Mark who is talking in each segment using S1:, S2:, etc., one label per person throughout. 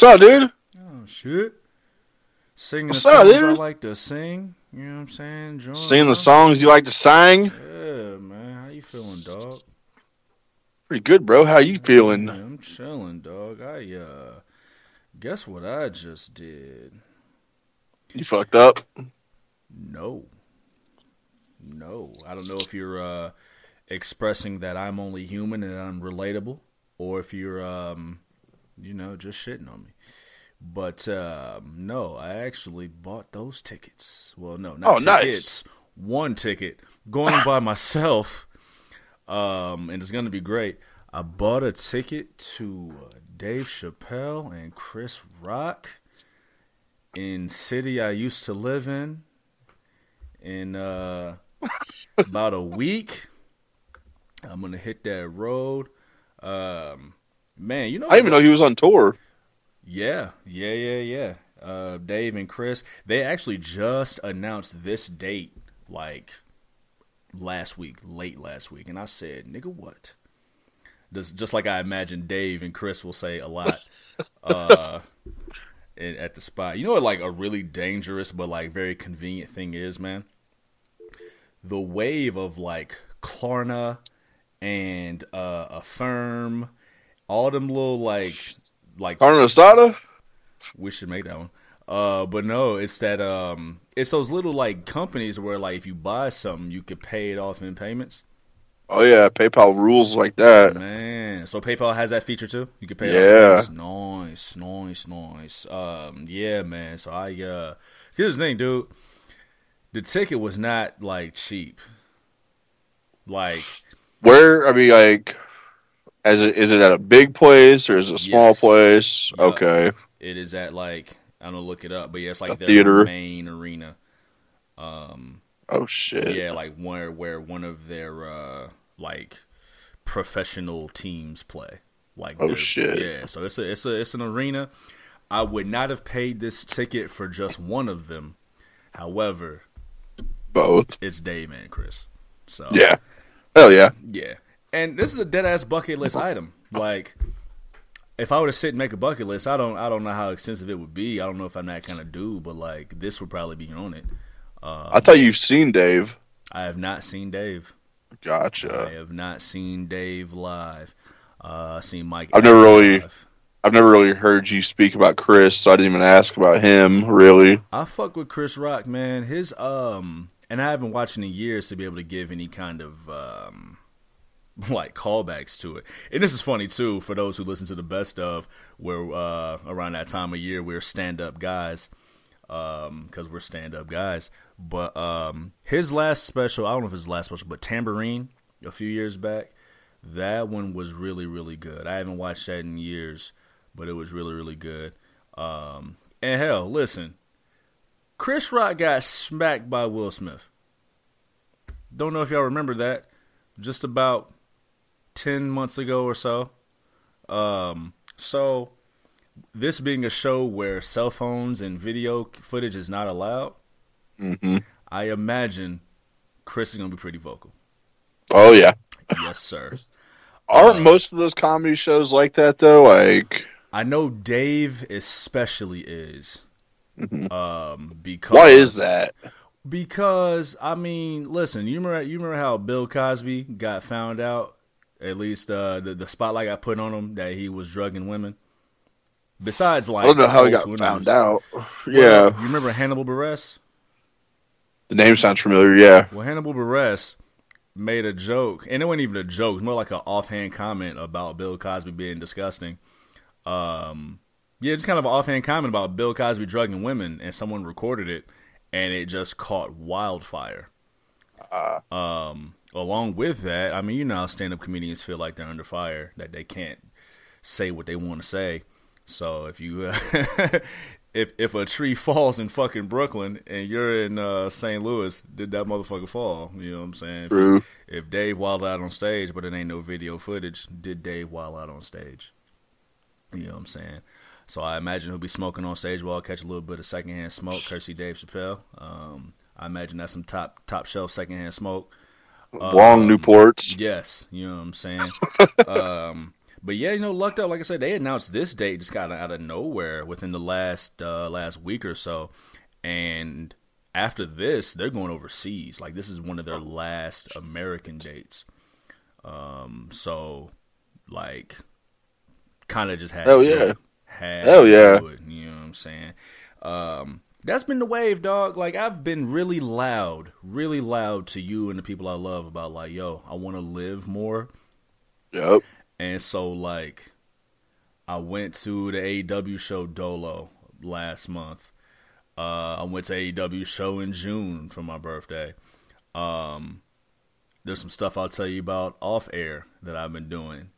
S1: What's up, dude?
S2: Oh shit. Singing
S1: What's
S2: the
S1: up,
S2: songs I like to sing. You know what I'm saying? Join
S1: Singing the songs you like to sing?
S2: Yeah, man. How you feeling, dog?
S1: Pretty good, bro. How you feeling?
S2: I'm chilling, dog. I uh guess what I just did.
S1: You fucked up?
S2: No. No. I don't know if you're uh expressing that I'm only human and I'm relatable or if you're um you know just shitting on me. But um no, I actually bought those tickets. Well, no, not
S1: Oh, nice.
S2: tickets. One ticket going by myself. Um and it's going to be great. I bought a ticket to uh, Dave Chappelle and Chris Rock in city I used to live in in uh, about a week. I'm gonna hit that road. Um, man, you know,
S1: I didn't even know he was on tour.
S2: yeah, yeah, yeah, yeah. Uh, Dave and Chris, they actually just announced this date like last week, late last week, and I said, "Nigga, what?" Just, just like I imagine Dave and Chris will say a lot uh, at the spot. You know what, like a really dangerous but like very convenient thing is, man. The wave of like Klarna and uh, Affirm, all them little like like
S1: Carne Asada?
S2: we should make that one. Uh, but no, it's that um, it's those little like companies where like if you buy something, you could pay it off in payments.
S1: Oh yeah, PayPal rules like that.
S2: Man, so PayPal has that feature too. You can pay. it
S1: Yeah.
S2: Nice, nice, nice. Um, yeah, man. So I uh, here's the thing, dude. The ticket was not like cheap. Like
S1: Where I mean, like, as it is it at a big place or is it a small
S2: Yes.
S1: place? Okay,
S2: it is at like I don't know, look it up, but yeah, it's like
S1: A
S2: the
S1: theater.
S2: main arena. Um,
S1: oh shit.
S2: yeah, like where where one of their uh like professional teams play. Like
S1: Oh, shit.
S2: Yeah, so it's a it's a it's an arena. I would not have paid this ticket for just one of them. However,
S1: Both.
S2: it's Dave and Chris. So
S1: Yeah. Hell yeah.
S2: yeah. And this is a dead ass bucket list item. Like if I were to sit and make a bucket list, I don't I don't know how extensive it would be. I don't know if I'm that kind of dude, but like this would probably be on it. Uh,
S1: I thought you've seen Dave.
S2: I have not seen Dave.
S1: Gotcha.
S2: I have not seen Dave live. Uh, I've seen Mike.
S1: I've never really-
S2: live.
S1: I've never really heard you speak about Chris, so I didn't even ask about him. Really.
S2: I fuck with Chris Rock, man. His um, and I haven't watched in years to be able to give any kind of um, like callbacks to it. And this is funny too for those who listen to the best of, where uh, around that time of year we're stand up guys, um, because we're stand up guys. But um, his last special, I don't know if his last special, but Tamborine a few years back, that one was really really good. I haven't watched that in years, but it was really really good. Um, and hell, listen, Chris Rock got smacked by Will Smith. Don't know if y'all remember that. Just about ten months ago or so. Um, so this being a show where cell phones and video footage is not allowed,
S1: hmm
S2: I imagine Chris is gonna be pretty vocal.
S1: Oh yeah.
S2: Yes, sir.
S1: Aren't
S2: Uh,
S1: most of those comedy shows like that though? Like,
S2: I know Dave especially is.
S1: Mhm.
S2: Um, because
S1: why is that?
S2: Because I mean, listen, you remember you remember how Bill Cosby got found out? At least uh, the the spotlight got put on him that he was drugging women. Besides, like
S1: I don't know how he got
S2: women
S1: found out.
S2: Well,
S1: Yeah,
S2: you remember Hannibal Buress?
S1: the name sounds familiar. Yeah.
S2: Well, Hannibal Buress made a joke, and it wasn't even a joke; it's more like an offhand comment about Bill Cosby being disgusting. Um, yeah, just kind of an offhand comment about Bill Cosby drugging women, and someone recorded it, and it just caught wildfire.
S1: Uh,
S2: Um, along with that, I mean, you know, how stand-up comedians feel like they're under fire, that they can't say what they want to say. So if you, uh, if if a tree falls in fucking Brooklyn and you're in uh, St. Louis, did that motherfucker fall? You know what I'm saying? If-
S1: true.
S2: If, Dave wild out on stage, but it ain't no video footage, did Dave wild out on stage? You know what I'm saying? So I imagine he'll be smoking on stage while I catch a little bit of secondhand smoke, courtesy Dave Chappelle. Um, I imagine that's some top top shelf secondhand smoke.
S1: Long
S2: Um,
S1: Newports.
S2: Yes, you know what I'm saying. um, but yeah, you know, lucked up. Like I said, they announced this date just got out of nowhere within the last uh, last week or so, and after this, they're going overseas. Like this is one of their last American dates. Um, so like, kind of just had. Do
S1: yeah.
S2: Had
S1: Hell yeah.
S2: it, you know what I'm saying? Um, that's been the wave, dog. Like I've been really loud, really loud to you and the people I love about like, yo, I want to live more.
S1: Yep.
S2: And so like I went to the AEW show Dolo last month. Uh, I went to AEW show in June for my birthday. Um, there's some stuff I'll tell you about off air that I've been doing.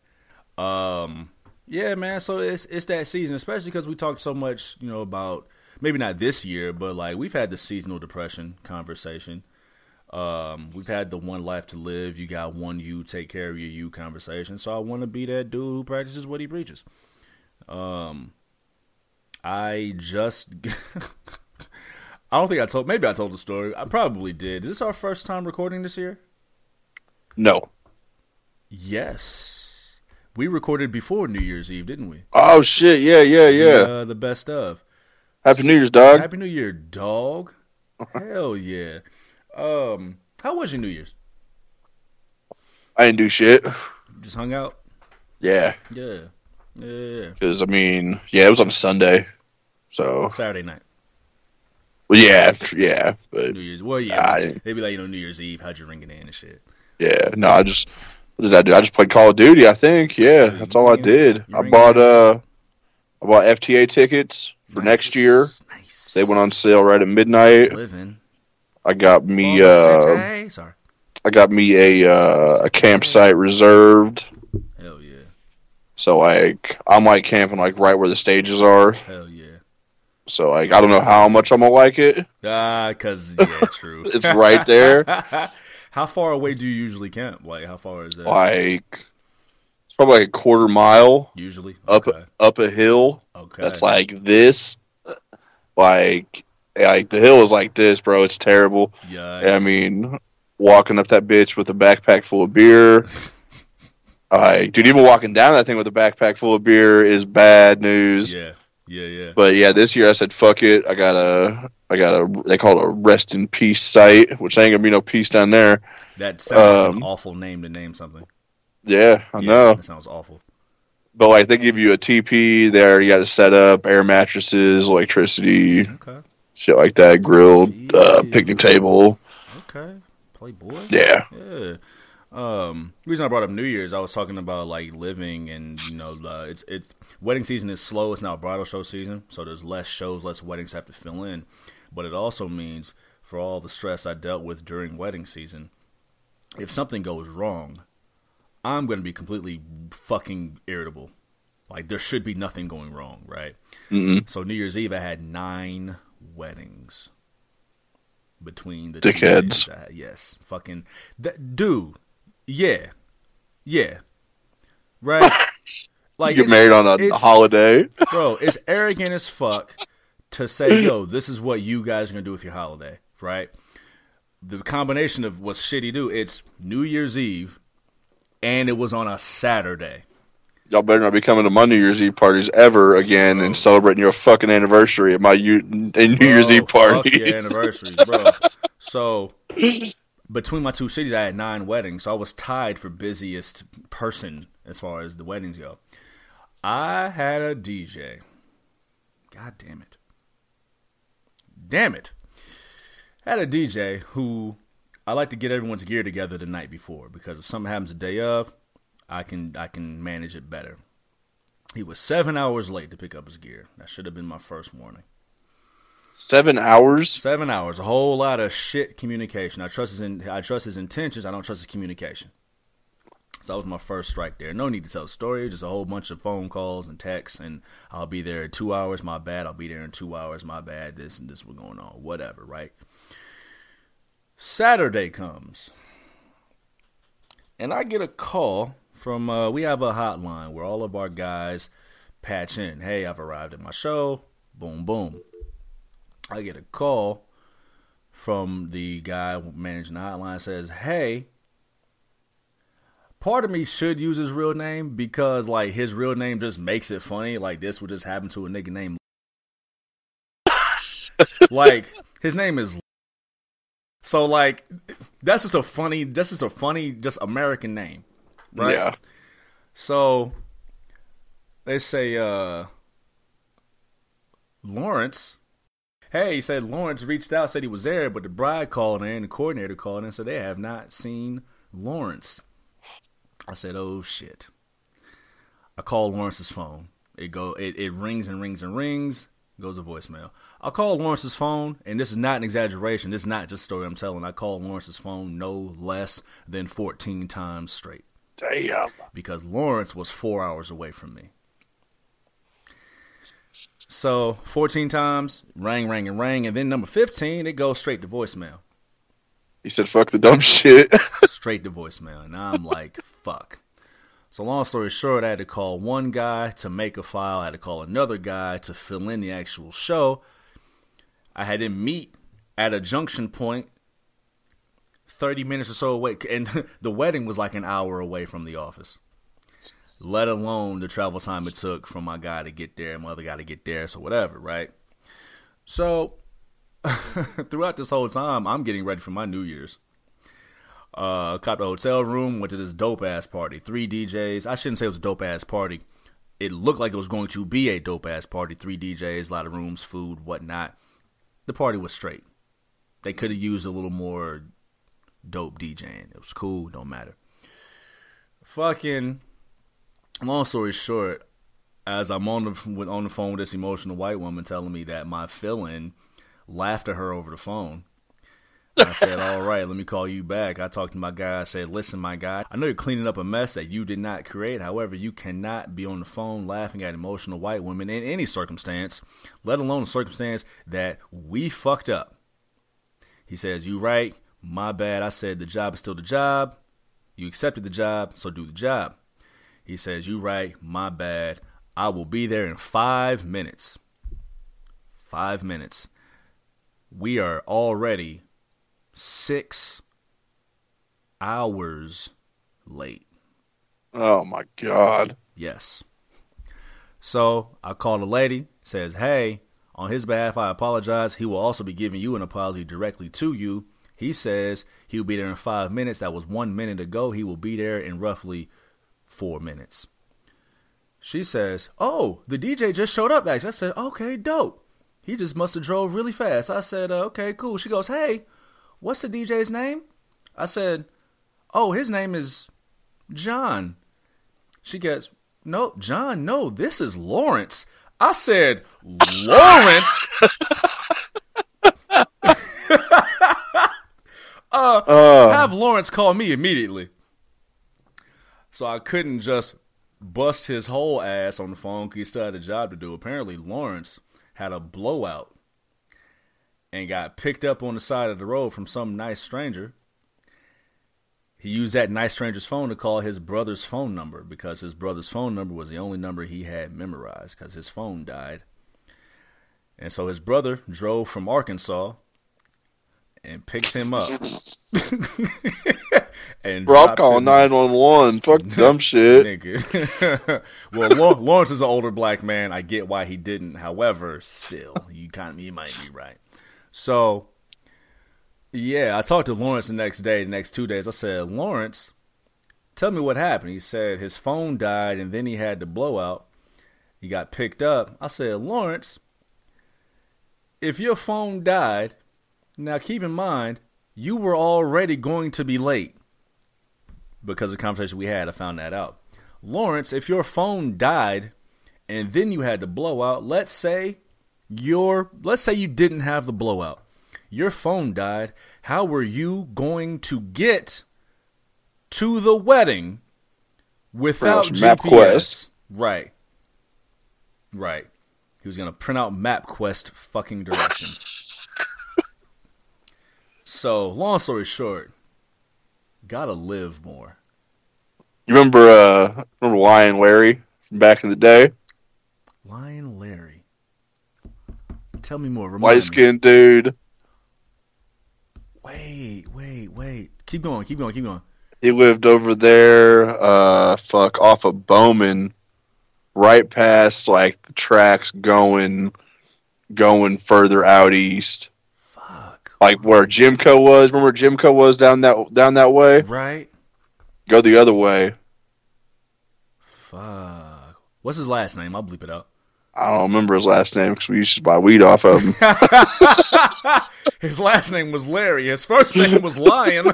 S2: Um, yeah, man. So it's it's that season, especially because we talked so much, you know, about maybe not this year, but like we've had the seasonal depression conversation. Um, we've had the one life to live. You got one you take care of your you conversation. So I want to be that dude who practices what he preaches. Um, I just. I don't think I told. Maybe I told the story. I probably did. Is this our first time recording this year?
S1: No.
S2: Yes. We recorded before New Year's Eve, didn't we?
S1: Oh shit! Yeah, yeah, yeah.
S2: Uh, the best of.
S1: Happy New Year's, dog.
S2: Happy New Year, dog. Hell yeah. Um, how was your New Year's?
S1: I didn't do shit.
S2: Just hung out?
S1: Yeah,
S2: Yeah. Yeah.
S1: because I mean, yeah, it was on Sunday, so
S2: Saturday night.
S1: well, yeah, yeah, but
S2: New Year's. Well, yeah.
S1: I didn't-
S2: Maybe like, you know, New Year's Eve, how'd you ring it in and shit?
S1: yeah, no, I just what did I do? I just played Call of Duty. I think, yeah, that's all I did. I bought uh, I bought FTA tickets for next year.
S2: Nice.
S1: They went on sale right at midnight.
S2: Living.
S1: I got me uh.
S2: Sorry.
S1: I got me a uh, a campsite reserved.
S2: Hell yeah.
S1: So like I'm like camping like right where the stages are.
S2: Hell yeah.
S1: So like I don't know how much I'm gonna like it.
S2: Ah, cause yeah, true.
S1: It's right there.
S2: how far away do you usually camp? Like, how far is that?
S1: Like probably like a quarter mile
S2: Usually
S1: up
S2: Okay.
S1: up a hill.
S2: okay.
S1: That's like this. Like like the hill is like this, bro. It's terrible.
S2: yeah.
S1: I mean, walking up that bitch with a backpack full of beer. Like, dude, even walking down that thing with a backpack full of beer is bad news.
S2: yeah, yeah, yeah.
S1: But yeah, this year I said fuck it. I got a, I got a. They call it a rest in peace site, which ain't gonna be no peace down there.
S2: That sounds like an
S1: Um,
S2: awful name to name something.
S1: Yeah, I
S2: Yeah,
S1: know.
S2: That sounds awful.
S1: But like, they give you a TP there. You got to set up air mattresses, electricity,
S2: Okay.
S1: shit like that, grilled, uh, picnic table.
S2: Okay. Playboy.
S1: Yeah,
S2: Yeah. Um, the reason I brought up New Year's, I was talking about like living and you know, uh, it's it's wedding season is slow. It's now bridal show season, so there's less shows, less weddings have to fill in. But it also means for all the stress I dealt with during wedding season, if something goes wrong, I'm going to be completely fucking irritable. Like there should be nothing going wrong, right?
S1: Mm-mm.
S2: So New Year's Eve, I had nine weddings between the two
S1: Dickheads.
S2: had. Yes, fucking that dude. Yeah, yeah, right. Like
S1: you get married on a holiday.
S2: bro. It's arrogant as fuck to say, "Yo, this is what you guys are gonna do with your holiday," right? The combination of what's shitty do. It's New Year's Eve, and it was on a Saturday.
S1: Y'all better not be coming to my New Year's Eve parties ever again and celebrating your fucking anniversary at my U- New Year's Eve party.
S2: Fuck your anniversaries, bro. So between my two cities, I had nine weddings. So I was tied for busiest person as far as the weddings go. I had a DJ. God damn it. Damn it. I had a DJ who I like to get everyone's gear together the night before because if something happens the day of, I can I can manage it better. He was seven hours late to pick up his gear. That should have been my first warning.
S1: Seven hours.
S2: Seven hours, a whole lot of shit communication. I trust his in, I trust his intentions. I don't trust his communication. So that was my first strike there. No need to tell a story. Just a whole bunch of phone calls and texts, and I'll be there in two hours. My bad. I'll be there in two hours. My bad. This and this was going on. Whatever. Right. Saturday comes, and I get a call from. Uh, we have a hotline where all of our guys patch in. Hey, I've arrived at my show. Boom, boom. I get a call from the guy managing the hotline says, "Hey, part of me should use his real name because like his real name just makes it funny. Like this would just happen to a nigga named like his name is so like that's just a funny that's just a funny just American name. Right?
S1: Yeah.
S2: So they say uh Lawrence Hey, he said Lawrence reached out, said he was there, but the bride called in, the coordinator called in and said they have not seen Lawrence. I said, "Oh shit!" I call Lawrence's phone. It go it, it rings and rings and rings. Goes to voicemail. I called Lawrence's phone, and this is not an exaggeration. This is not just a story I'm telling. I called Lawrence's phone no less than 14 times straight.
S1: Damn.
S2: Because Lawrence was four hours away from me. So 14 times, rang, rang, and rang, and then number 15, it goes straight to voicemail.
S1: He said, "Fuck the dumb shit."
S2: straight to voicemail, and I'm like, "Fuck." So long story short, I had to call one guy to make a file. I had to call another guy to fill in the actual show. I had him meet at a junction point, thirty minutes or so away, and the wedding was like an hour away from the office. Let alone the travel time it took from my guy to get there and my other guy to get there, so whatever, right? So throughout this whole time, I'm getting ready for my New Year's. Uh, caught the hotel room, went to this dope ass party. Three DJs. I shouldn't say it was a dope ass party. It looked like it was going to be a dope ass party. Three DJs, a lot of rooms, food, whatnot. The party was straight. They could have used a little more dope DJing. It was cool, don't matter. Fucking long story short, as I'm on the on the phone with this emotional white woman telling me that my feeling laughed at her over the phone. I said, "All right, let me call you back." I talked to my guy. I said, "Listen, my guy, I know you're cleaning up a mess that you did not create. However, you cannot be on the phone laughing at emotional white women in any circumstance, let alone a circumstance that we fucked up." He says, "You right? My bad." I said, "The job is still the job. You accepted the job, so do the job." He says, "You right? My bad. I will be there in five minutes." Five minutes we are already six hours late.
S1: Oh my god.
S2: Yes. So I called a lady, says, Hey, on his behalf, I apologize. He will also be giving you an apology directly to you. He says he'll be there in five minutes. That was one minute ago. He will be there in roughly four minutes. She says, Oh, the DJ just showed up, actually. I said, Okay, dope. He just must have drove really fast. I said, uh, okay, cool. She goes, hey, what's the DJ's name? I said, oh, his name is John. She gets, no, John, no, this is Lawrence. I said, Lawrence? uh, uh, have Lawrence call me immediately. So I couldn't just bust his whole ass on the phone because he still had a job to do. Apparently, Lawrence had a blowout and got picked up on the side of the road from some nice stranger. He used that nice stranger's phone to call his brother's phone number because his brother's phone number was the only number he had memorized because his phone died. And so his brother drove from Arkansas and picked him up.
S1: and Bro, I'm calling nine one one. Fuck dumb shit.
S2: well, Lawrence is an older black man. I get why he didn't. However, still, you kind of you might be right. So, yeah, I talked to Lawrence the next day. The next two days, I said, Lawrence, tell me what happened. He said his phone died, and then he had the blowout. He got picked up. I said, Lawrence, if your phone died, now keep in mind you were already going to be late because of the conversation we had. I found that out. Lawrence, if your phone died and then you had the blowout, let's say your let's say you didn't have the blowout. Your phone died. How were you going to get to the wedding without GPS? MapQuest. Right. Right. He was gonna print out MapQuest fucking directions. so, long story short, Gotta live more.
S1: You remember uh remember Lion Larry from back in the day?
S2: Lion Larry. Tell me more.
S1: Light skinned dude.
S2: Wait, wait, wait. Keep going, keep going, keep going.
S1: He lived over there, uh, fuck, off of Bowman, right past like the tracks going, going further out east,
S2: Fuck.
S1: like where Jimco was. Remember Jimco was down that down that way?
S2: Right?
S1: Go the other way.
S2: Fuck. What's his last name? I'll bleep it out.
S1: I don't remember his last name because we used to buy weed off of him.
S2: His last name was Larry. His first name was Lion.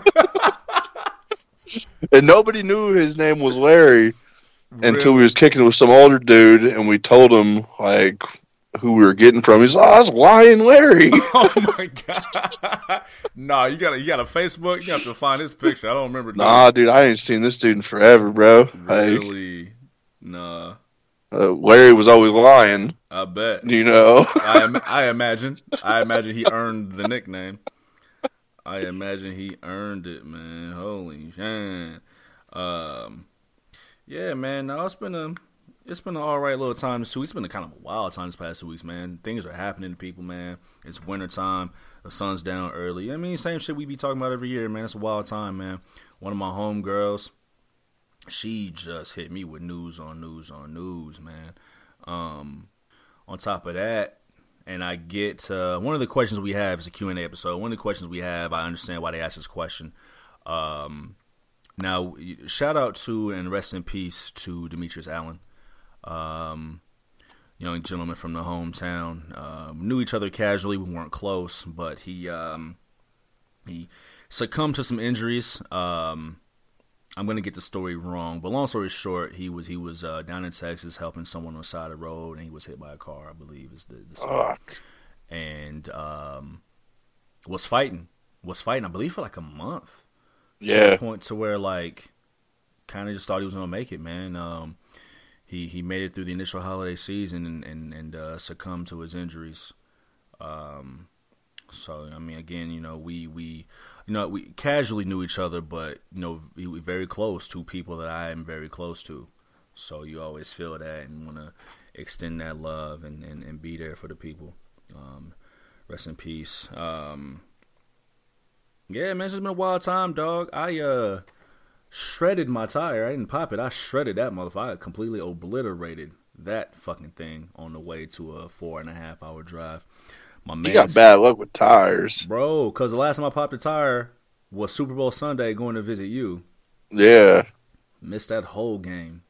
S1: and nobody knew his name was Larry until we was kicking with some older dude, and we told him like who we were getting from. He's like, oh, that's Lion Larry.
S2: Oh my god! nah, you gotta you got a Facebook. You have to find his picture. I don't remember.
S1: nah, dude, I ain't seen this dude in forever, bro. Like,
S2: really? Nah,
S1: uh, Larry was always lying,
S2: I bet.
S1: you know.
S2: I im- I imagine. I imagine he earned the nickname. I imagine he earned it, man. Holy shit. Um, yeah, man. Now it's been a it's been an all right little time this two weeks. It's been a kind of a wild time this past two weeks, man. Things are happening to people, man. It's winter time. The sun's down early. I mean, same shit we be talking about every year, man. It's a wild time, man. One of my homegirls, she just hit me with news on news on news, man. Um, on top of that, and I get uh, one of the questions we have is a Q&A episode. One of the questions we have, I understand why they asked this question. Um, now, shout out to and rest in peace to Demetrius Allen, um, young gentleman from the hometown. Um, knew each other casually, we weren't close, but he um, he succumbed to some injuries. Um, I'm gonna get the story wrong, but long story short, he was he was uh, down in Texas helping someone on the side of the road, and he was hit by a car. I believe is the, the story.
S1: Fuck.
S2: and um, was fighting, was fighting. I believe for like a month. To
S1: Yeah.
S2: the point to where like, kind of just thought he was gonna make it, man. Um, he he made it through the initial holiday season and and, and uh, succumbed to his injuries. Um, so I mean, again, you know, we we you know we casually knew each other, but you know, we were very close to people that I am very close to. So you always feel that and want to extend that love and, and, and be there for the people. Um, rest in peace. Um, yeah, man, it's been a wild time, dog. I uh shredded my tire. I didn't pop it. I shredded that motherfucker. I completely obliterated that fucking thing on the way to a four and a half hour drive. My man,
S1: You got bad luck with tires.
S2: bro, because the last time I popped a tire was Super Bowl Sunday going to visit you.
S1: Yeah.
S2: Missed that whole game.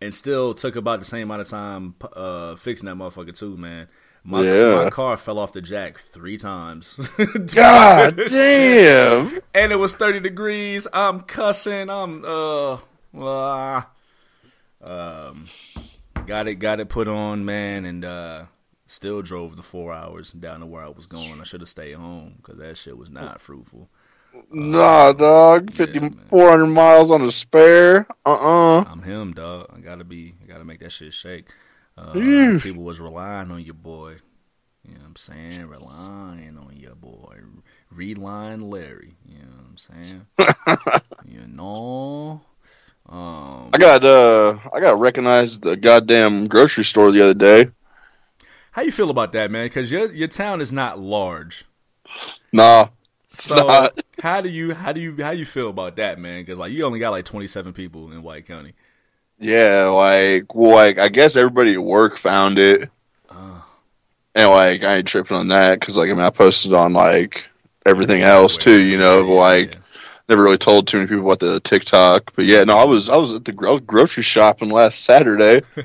S2: And still took about the same amount of time uh, fixing that motherfucker too, man. My,
S1: Yeah.
S2: my car fell off the jack three times.
S1: God damn.
S2: and it was 30 degrees. I'm cussing. I'm uh, uh um got it got it put on, man, and uh still drove the 4 hours down to where I was going. I should have stayed home cuz that shit was not fruitful.
S1: Nah, dog. Fifty
S2: man.
S1: four hundred miles on a spare. Uh uh
S2: I'm him, dog. I got to be I got to make that shit shake. Uh, people was relying on your boy. You know what I'm saying? Relying on your boy. Reline Larry. You know what I'm saying? you know? Um,
S1: I got uh I got recognized the goddamn grocery store the other day.
S2: How you feel about that, man? Because your your town is not large.
S1: Nah. It's
S2: So
S1: not.
S2: how do you how do you how you feel about that, man? Because like you only got like 27 people in White County.
S1: Yeah, like well, like I guess everybody at work found it.
S2: Uh,
S1: And like I ain't tripping on that because like I mean I posted on like everything else too, you know. But like
S2: yeah.
S1: Never really told too many people about the TikTok. But yeah, no, I was I was at the I was grocery shopping last Saturday.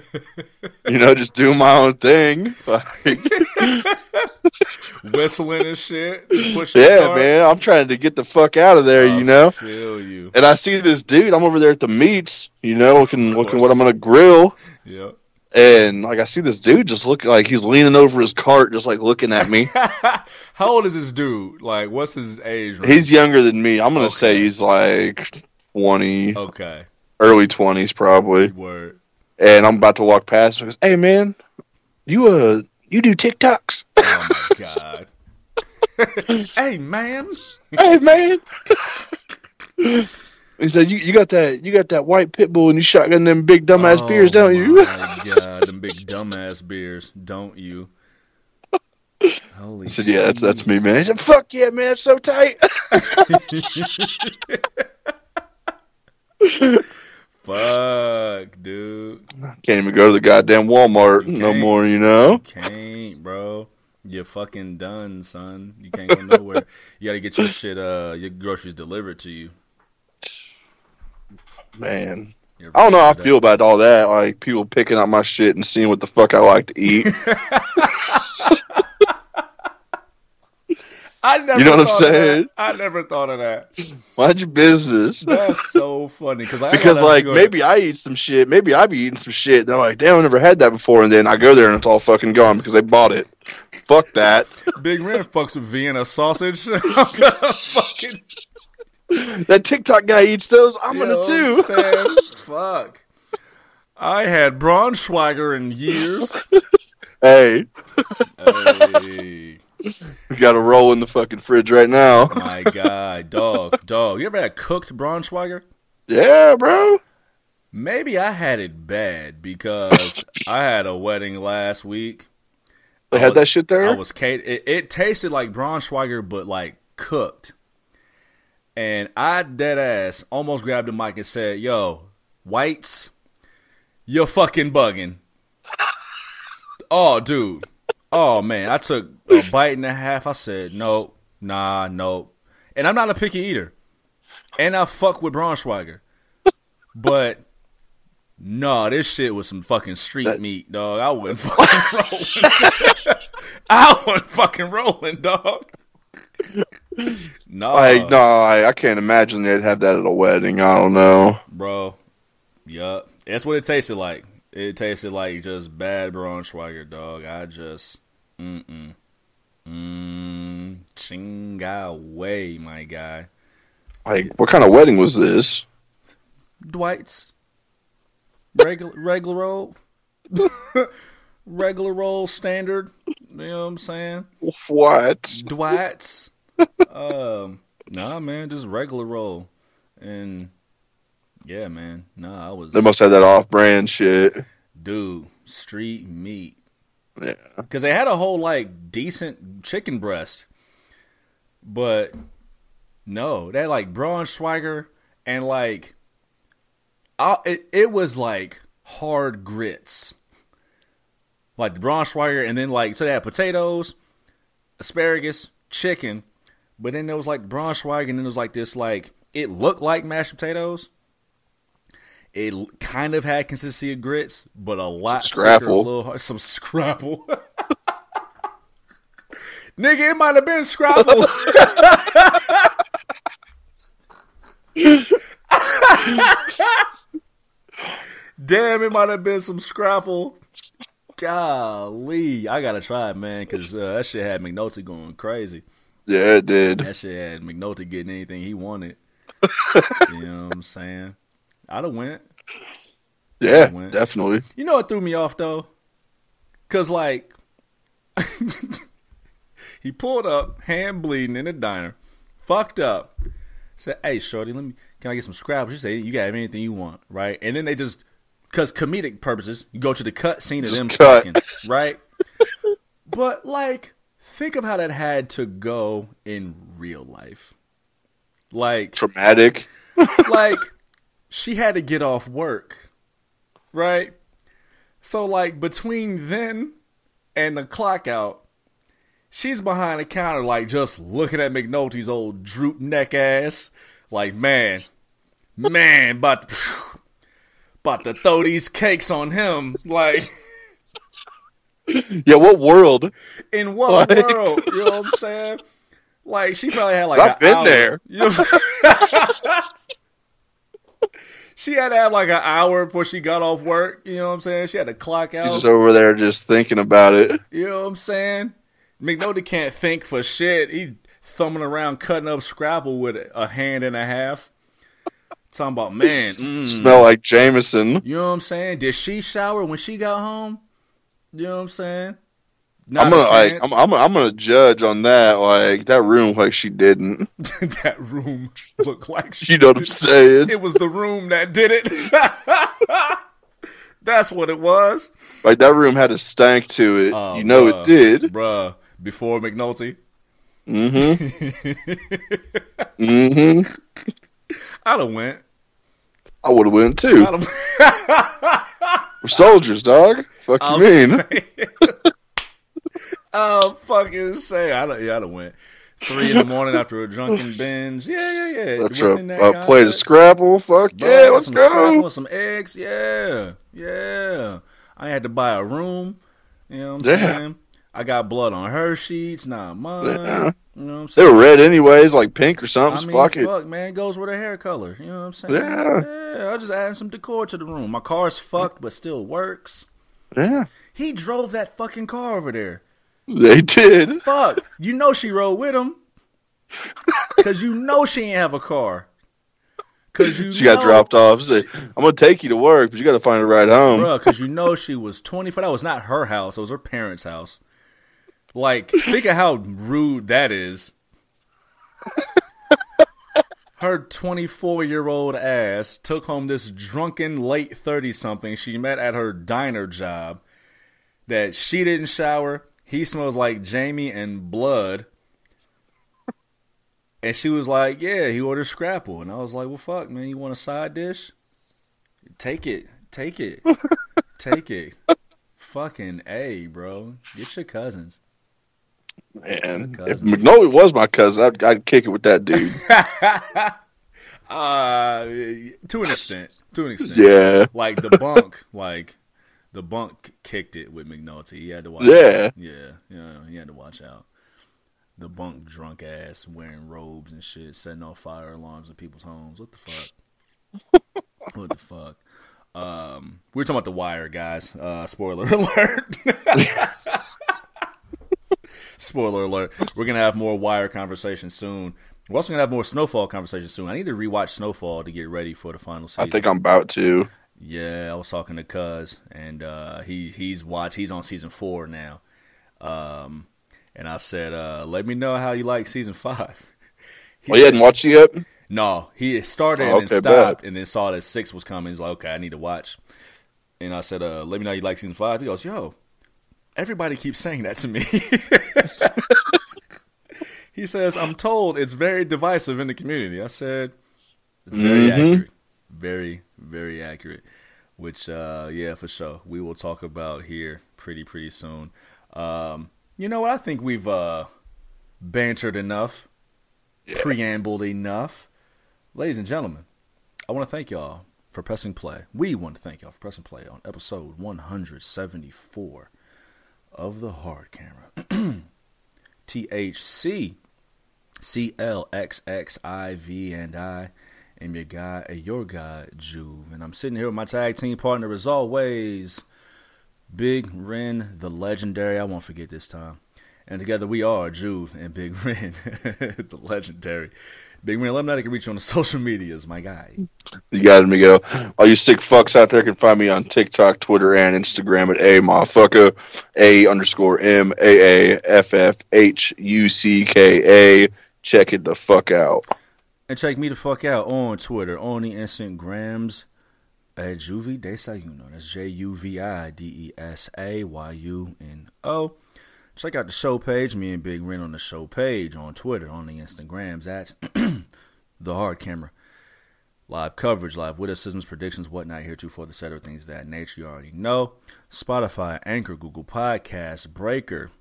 S1: you know, just doing my own thing. Like,
S2: whistling and shit,
S1: yeah, man, I'm trying to get the fuck out of there.
S2: I
S1: you know.
S2: feel you.
S1: And I see this dude. I'm over there at the meats. You know, looking looking what I'm gonna grill.
S2: Yeah.
S1: And like I see this dude just looking like he's leaning over his cart, just like looking at me.
S2: How old is this dude? Like, what's his age? range?
S1: he's younger than me. I'm gonna
S2: Okay.
S1: say he's like 20,
S2: okay.
S1: early 20s probably.
S2: Word.
S1: And I'm about to walk past. Him. He goes, "Hey man, you uh you do TikToks?
S2: Oh my god. hey man.
S1: hey man." He said, "You you got that you got that white pit bull and you shotgun them big dumbass
S2: Oh
S1: beers, don't you?"
S2: my god, them big dumbass beers, don't you? Holy
S1: I said, "Yeah, that's that's me, man." He said, "Fuck yeah, man, it's so tight."
S2: Fuck, dude.
S1: Can't even go to the goddamn Walmart no more, you know?
S2: Can't, bro. You're fucking done, son. You can't go nowhere. you gotta get your shit, uh, your groceries delivered to you.
S1: Man. I don't know how I feel about all that. Like people picking up my shit and seeing what the fuck I like to eat.
S2: I never
S1: You know what I'm
S2: that.
S1: saying?
S2: I never thought of that.
S1: Mind your business.
S2: That's so funny because I
S1: because like maybe I eat some shit, maybe I be eating some shit. They're like, damn, I never had that before, and then I go there and it's all fucking gone because they bought it. Fuck that.
S2: Big Ren fucks with Vienna sausage. Fucking
S1: That TikTok guy eats those. I'm
S2: you
S1: gonna too.
S2: saying? Fuck. I had Braunschweiger in years.
S1: Hey,
S2: hey,
S1: we got a roll in the fucking fridge right now.
S2: my God, dog, dog. You ever had cooked Braunschweiger?
S1: Yeah, bro.
S2: Maybe I had it bad because I had a wedding last week.
S1: They
S2: I
S1: had
S2: was-
S1: that shit there.
S2: I was it, it tasted like Braunschweiger, but like cooked. And I dead ass almost grabbed the mic and said, "Yo, whites, you're fucking bugging." oh, dude. Oh man, I took a bite and a half. I said, "Nope, nah, nope." And I'm not a picky eater, and I fuck with Braunschweiger, but. No, this shit was some fucking street
S1: That-
S2: meat, dog. I wasn't fucking rolling. I wasn't fucking rolling, dog. No,
S1: Like, no, I, I can't imagine they'd have that at a wedding. I don't know.
S2: bro. Yup. That's what it tasted like. It tasted like just bad Braunschweiger, dog. I just, mm-mm. Mm, chinga way, my guy.
S1: Like, what kind of wedding was this?
S2: Dwight's. Regular, regular old. regular old standard. You know what I'm saying?
S1: What?
S2: Dwight's. Um, nah, man, just regular roll. And yeah, man, nah, I was
S1: They must have that off-brand shit.
S2: dude street meat
S1: Yeah.
S2: because they had a whole like decent chicken breast, but no, they had like Braunschweiger and like, I, it it was like hard grits, like the Braunschweiger, and then like so they had potatoes, asparagus, chicken, but then there was like Braunschweiger, and then there was like this like it looked like mashed potatoes. It kind of had consistency of grits, but a lot
S1: Some
S2: thicker, a
S1: scrapple.
S2: little hard, some scrapple. Nigga, it might have been scrapple. Damn, it might have been some scrapple. Golly, I gotta try it, man, because uh, that shit had McNulty going crazy.
S1: Yeah, it did.
S2: That shit had McNulty getting anything he wanted. you know what I'm saying? I'd have went.
S1: Yeah,
S2: went.
S1: definitely.
S2: You know what threw me off though? Cause like he pulled up, hand bleeding in the diner, fucked up. Said, "Hey, shorty, let me. Can I get some scrapple?" She said, "You got anything you want, right?" And then they just, cause comedic purposes, you go to the cut scene of
S1: Just
S2: them
S1: cut.
S2: fucking, right? but like, think of how that had to go in real life. Like,
S1: Traumatic.
S2: like she had to get off work, right? So like between then and the clock out, she's behind the counter like just looking at McNulty's old droop neck ass, like man, man, about to, about to throw these cakes on him, like.
S1: Yeah, what world?
S2: In what
S1: Like-
S2: world? You know what I'm saying? Like she probably had like
S1: I've been
S2: hour.
S1: there.
S2: You know what I'm saying? she had to have like an hour before she got off work. You know what I'm saying? She had to clock out.
S1: She's just over there just thinking about it.
S2: you know what I'm saying? McNulty can't think for shit. He thumbing around cutting up scrapple with a hand and a half. Talking about man. mm.
S1: Smell like Jameson.
S2: You know what I'm saying? Did she shower when she got home? You know what I'm saying? Not
S1: I'm gonna like. I'm, I'm I'm gonna judge on that. Like that room, like she didn't.
S2: that room looked like she
S1: You know what I'm saying?
S2: It was the room that did it. That's what it was.
S1: Like that room had a stank to it.
S2: Oh,
S1: you know
S2: bruh.
S1: it did.
S2: Bruh, before McNulty.
S1: Mm-hmm. mm-hmm.
S2: I'd have went.
S1: I would have went too. We're soldiers, dog. Fuck you mean?
S2: oh, fucking say I don't, yeah, I'd have went three in the morning after a drunken binge. Yeah, yeah, yeah.
S1: That's a,
S2: that
S1: a plate of. Scrapple. Fuck
S2: Bro,
S1: yeah, let's
S2: some
S1: go.
S2: Some eggs, yeah, yeah. I had to buy a room. You know what I'm
S1: Yeah.
S2: saying? I got blood on her sheets, not mine.
S1: Yeah.
S2: You know what I'm saying?
S1: They were red anyways, like pink or something.
S2: I mean,
S1: fuck it.
S2: man, it goes with her hair color. You know what I'm saying?
S1: Yeah.
S2: yeah. I just adding some decor to the room. My car's fucked, but still works.
S1: Yeah,
S2: He drove that fucking car over there.
S1: they did.
S2: Fuck, you know she rode with him, cause you know she ain't have a car. Cause you
S1: She got dropped off. Said, I'm gonna take you to work, but you got to find a ride home.
S2: Bruh, because you know she was 24. That was not her house. It was her parents' house. Like, think of how rude that is. Her 24 year old ass took home this drunken late 30 something she met at her diner job that she didn't shower. He smells like Jamie and blood. And she was like, Yeah, he ordered scrapple. And I was like, Well, fuck, man, you want a side dish? Take it. Take it. Take it. Fucking A, bro. Get your cousins.
S1: Man, if McNulty was my cousin, I'd, I'd kick it with that dude.
S2: Uh, to an extent. To an extent.
S1: yeah,
S2: Like the bunk, like the bunk kicked it with McNulty. He had to watch.
S1: Yeah.
S2: out. yeah, yeah. He had to watch out. The bunk drunk ass wearing robes and shit, setting off fire alarms in people's homes. What the fuck? what the fuck? Um, we were talking about the wire, guys. Uh, spoiler alert. Spoiler alert. We're gonna have more wire conversation soon. We're also gonna have more snowfall conversation soon. I need to rewatch Snowfall to get ready for the final season.
S1: I think I'm about to.
S2: Yeah, I was talking to Cuz, and uh, he he's watched. He's on season four now. Um, and I said, uh, "Let me know how you like season five. He
S1: Oh, you hadn't watched it yet?
S2: no, he started
S1: Oh,
S2: and
S1: okay,
S2: stopped,
S1: bet.
S2: and then saw that six was coming. He's like, "Okay, I need to watch." And I said, uh, "Let me know how you like season five. He goes, "Yo, everybody keeps saying that to me." he says, "I'm told it's very divisive in the community." I said, "It's very
S1: Mhm.
S2: accurate, very very accurate." Which, uh, yeah, for sure, we will talk about here pretty pretty soon. Um, you know what? I think we've uh, bantered enough, preambled enough. Ladies and gentlemen, I want to thank y'all for pressing play. We want to thank y'all for pressing play on episode 174 of the Hard Camera. THC, CLXXIV, and I am your guy, your guy, Juve. And I'm sitting here with my tag team partner, as always, Big Ren, the legendary. I won't forget this time. And together we are Juve and Big Ren, the legendary. Big Ren, let me know they can reach you on the social medias, my guy.
S1: You got me go. All you sick fucks out there can find me on TikTok, Twitter, and Instagram at a motherfucker a underscore m a a f f h u c k a. Check it the fuck out.
S2: And check me the fuck out on Twitter, on the Instagrams at Juvi Desayuno. That's J U V I D E S A Y U N O. Check out the show page, me and Big Ren on the show page on Twitter, on the Instagrams at The Hard Camera. Live coverage, live witticisms, predictions, whatnot, heretofore the set of things of that nature you already know. Spotify, Anchor, Google Podcasts, Breaker,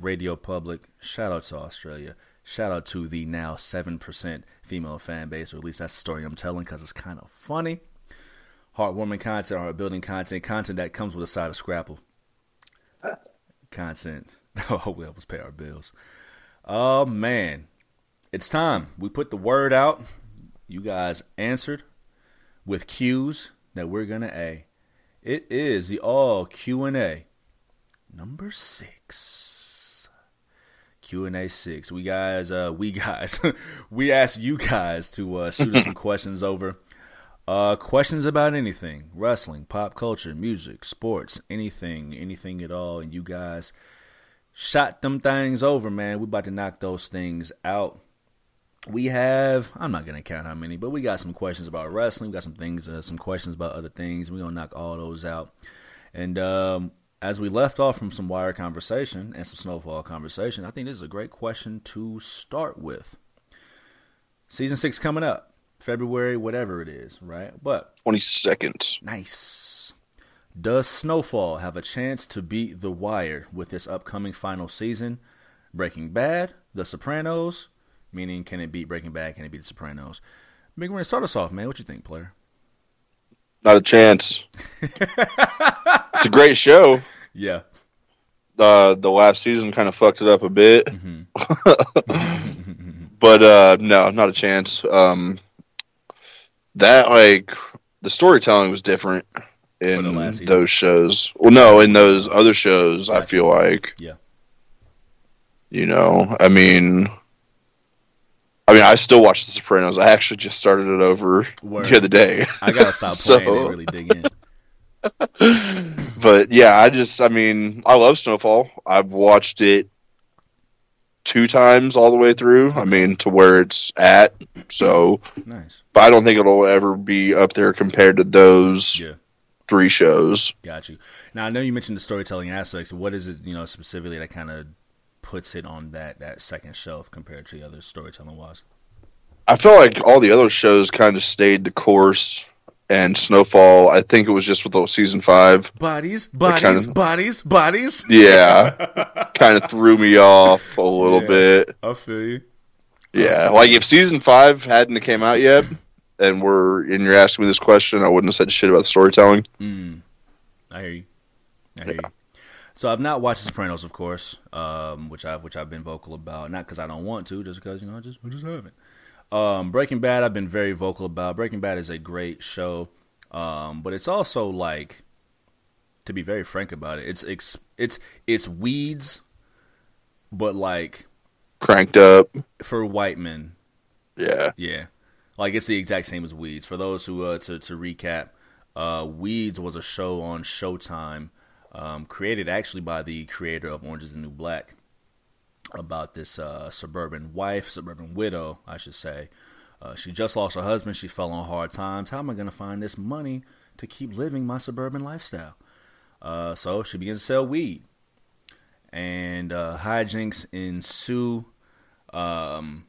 S2: Radio Public. Shout out to Australia. Shout out to the now 7% female fan base, or at least that's the story I'm telling because it's kind of funny. Heartwarming content, heart building content, content that comes with a side of Scrapple. Content that will help us pay our bills. Oh, man. It's time. We put the word out. You guys answered with cues that we're to A. It is the all Q&A number six. Q and A six. We guys, uh, we guys, we asked you guys to uh, shoot us some questions over. Uh, questions about anything, wrestling, pop culture, music, sports, anything, anything at all, and you guys shot them things over, man. We about to knock those things out. We have, I'm not gonna count how many, but we got some questions about wrestling. We got some things, uh, some questions about other things. We're gonna knock all those out. And um, as we left off from some wire conversation and some snowfall conversation, I think this is a great question to start with. Season six coming up. February, whatever it is, right? But
S1: Twenty second.
S2: nice. Does Snowfall have a chance to beat The Wire with this upcoming final season? Breaking Bad, The Sopranos, meaning can it beat Breaking Bad? Can it beat The Sopranos? Big Ren, start us off, man. What you think, player?
S1: Not a chance. it's a great show.
S2: Yeah.
S1: Uh, the last season kind of fucked it up a bit,
S2: Mhm.
S1: but uh, no, not a chance. Um, that like the storytelling was different in
S2: season?
S1: those shows. Well, no, in those other shows, I
S2: Gotcha.
S1: feel like
S2: Yeah.
S1: you know, I mean, I mean, I still watch The Sopranos. I actually just started it over
S2: Word.
S1: the other day.
S2: I gotta stop
S1: So-
S2: playing and really dig in.
S1: but yeah, I just, I mean, I love Snowfall. I've watched it two times all the way through. I mean, to where it's at. So,
S2: Nice.
S1: but I don't think it'll ever be up there compared to those
S2: Yeah.
S1: three shows.
S2: Got you. Now I know you mentioned the storytelling aspects. What is it, you know, specifically that kind of puts it on that that second shelf compared to the other storytelling wise?
S1: I feel like all the other shows kind of stayed the course, and Snowfall. I think it was just with the season five.
S2: Bodies, bodies,
S1: kinda-
S2: bodies, bodies.
S1: Yeah, kind of threw me off a little
S2: Yeah.
S1: bit.
S2: I feel you.
S1: Yeah, like if season five hadn't came out yet, and we're and you're asking me this question, I wouldn't have said shit about the storytelling.
S2: Mm. I hear you. I hear you. So I've not watched Sopranos, of course, um, which I've which I've been vocal about. Not because I don't want to, just because you know I just I just haven't. Um, Breaking Bad, I've been very vocal about. Breaking Bad is a great show, um, but it's also like, to be very frank about it, it's it's it's it's weeds, but like
S1: Cranked up.
S2: for white men.
S1: Yeah,
S2: Yeah, like it's the exact same as Weeds. For those who uh, to to recap, uh, Weeds was a show on Showtime, um, created actually by the creator of Orange Is the New Black, about this uh, suburban wife, suburban widow, I should say. Uh, she just lost her husband. She fell on hard times. How am I going to find this money to keep living my suburban lifestyle? Uh, so she begins to sell weed, and uh, hijinks ensue. Um,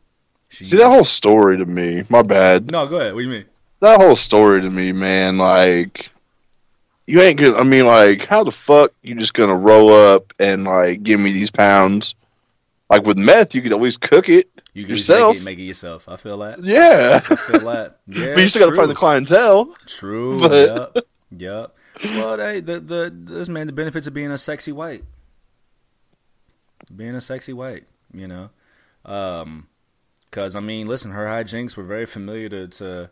S2: she
S1: see that whole story to me. My bad.
S2: no, go ahead. What do you mean?
S1: That whole story to me, man. Like, you ain't gonna. I mean, like, how the fuck you just gonna roll up and like give me these pounds? Like with meth, you could always cook it.
S2: You can
S1: Yourself.
S2: Make, it, make it yourself. I feel that.
S1: Yeah,
S2: I feel that. Yeah,
S1: but you still gotta find the clientele.
S2: True.
S1: but-
S2: Yep. Yep. Well, hey, the the this man, the benefits of being a sexy white, being a sexy white, you know, um, because I mean, listen, her hijinks were very familiar to. to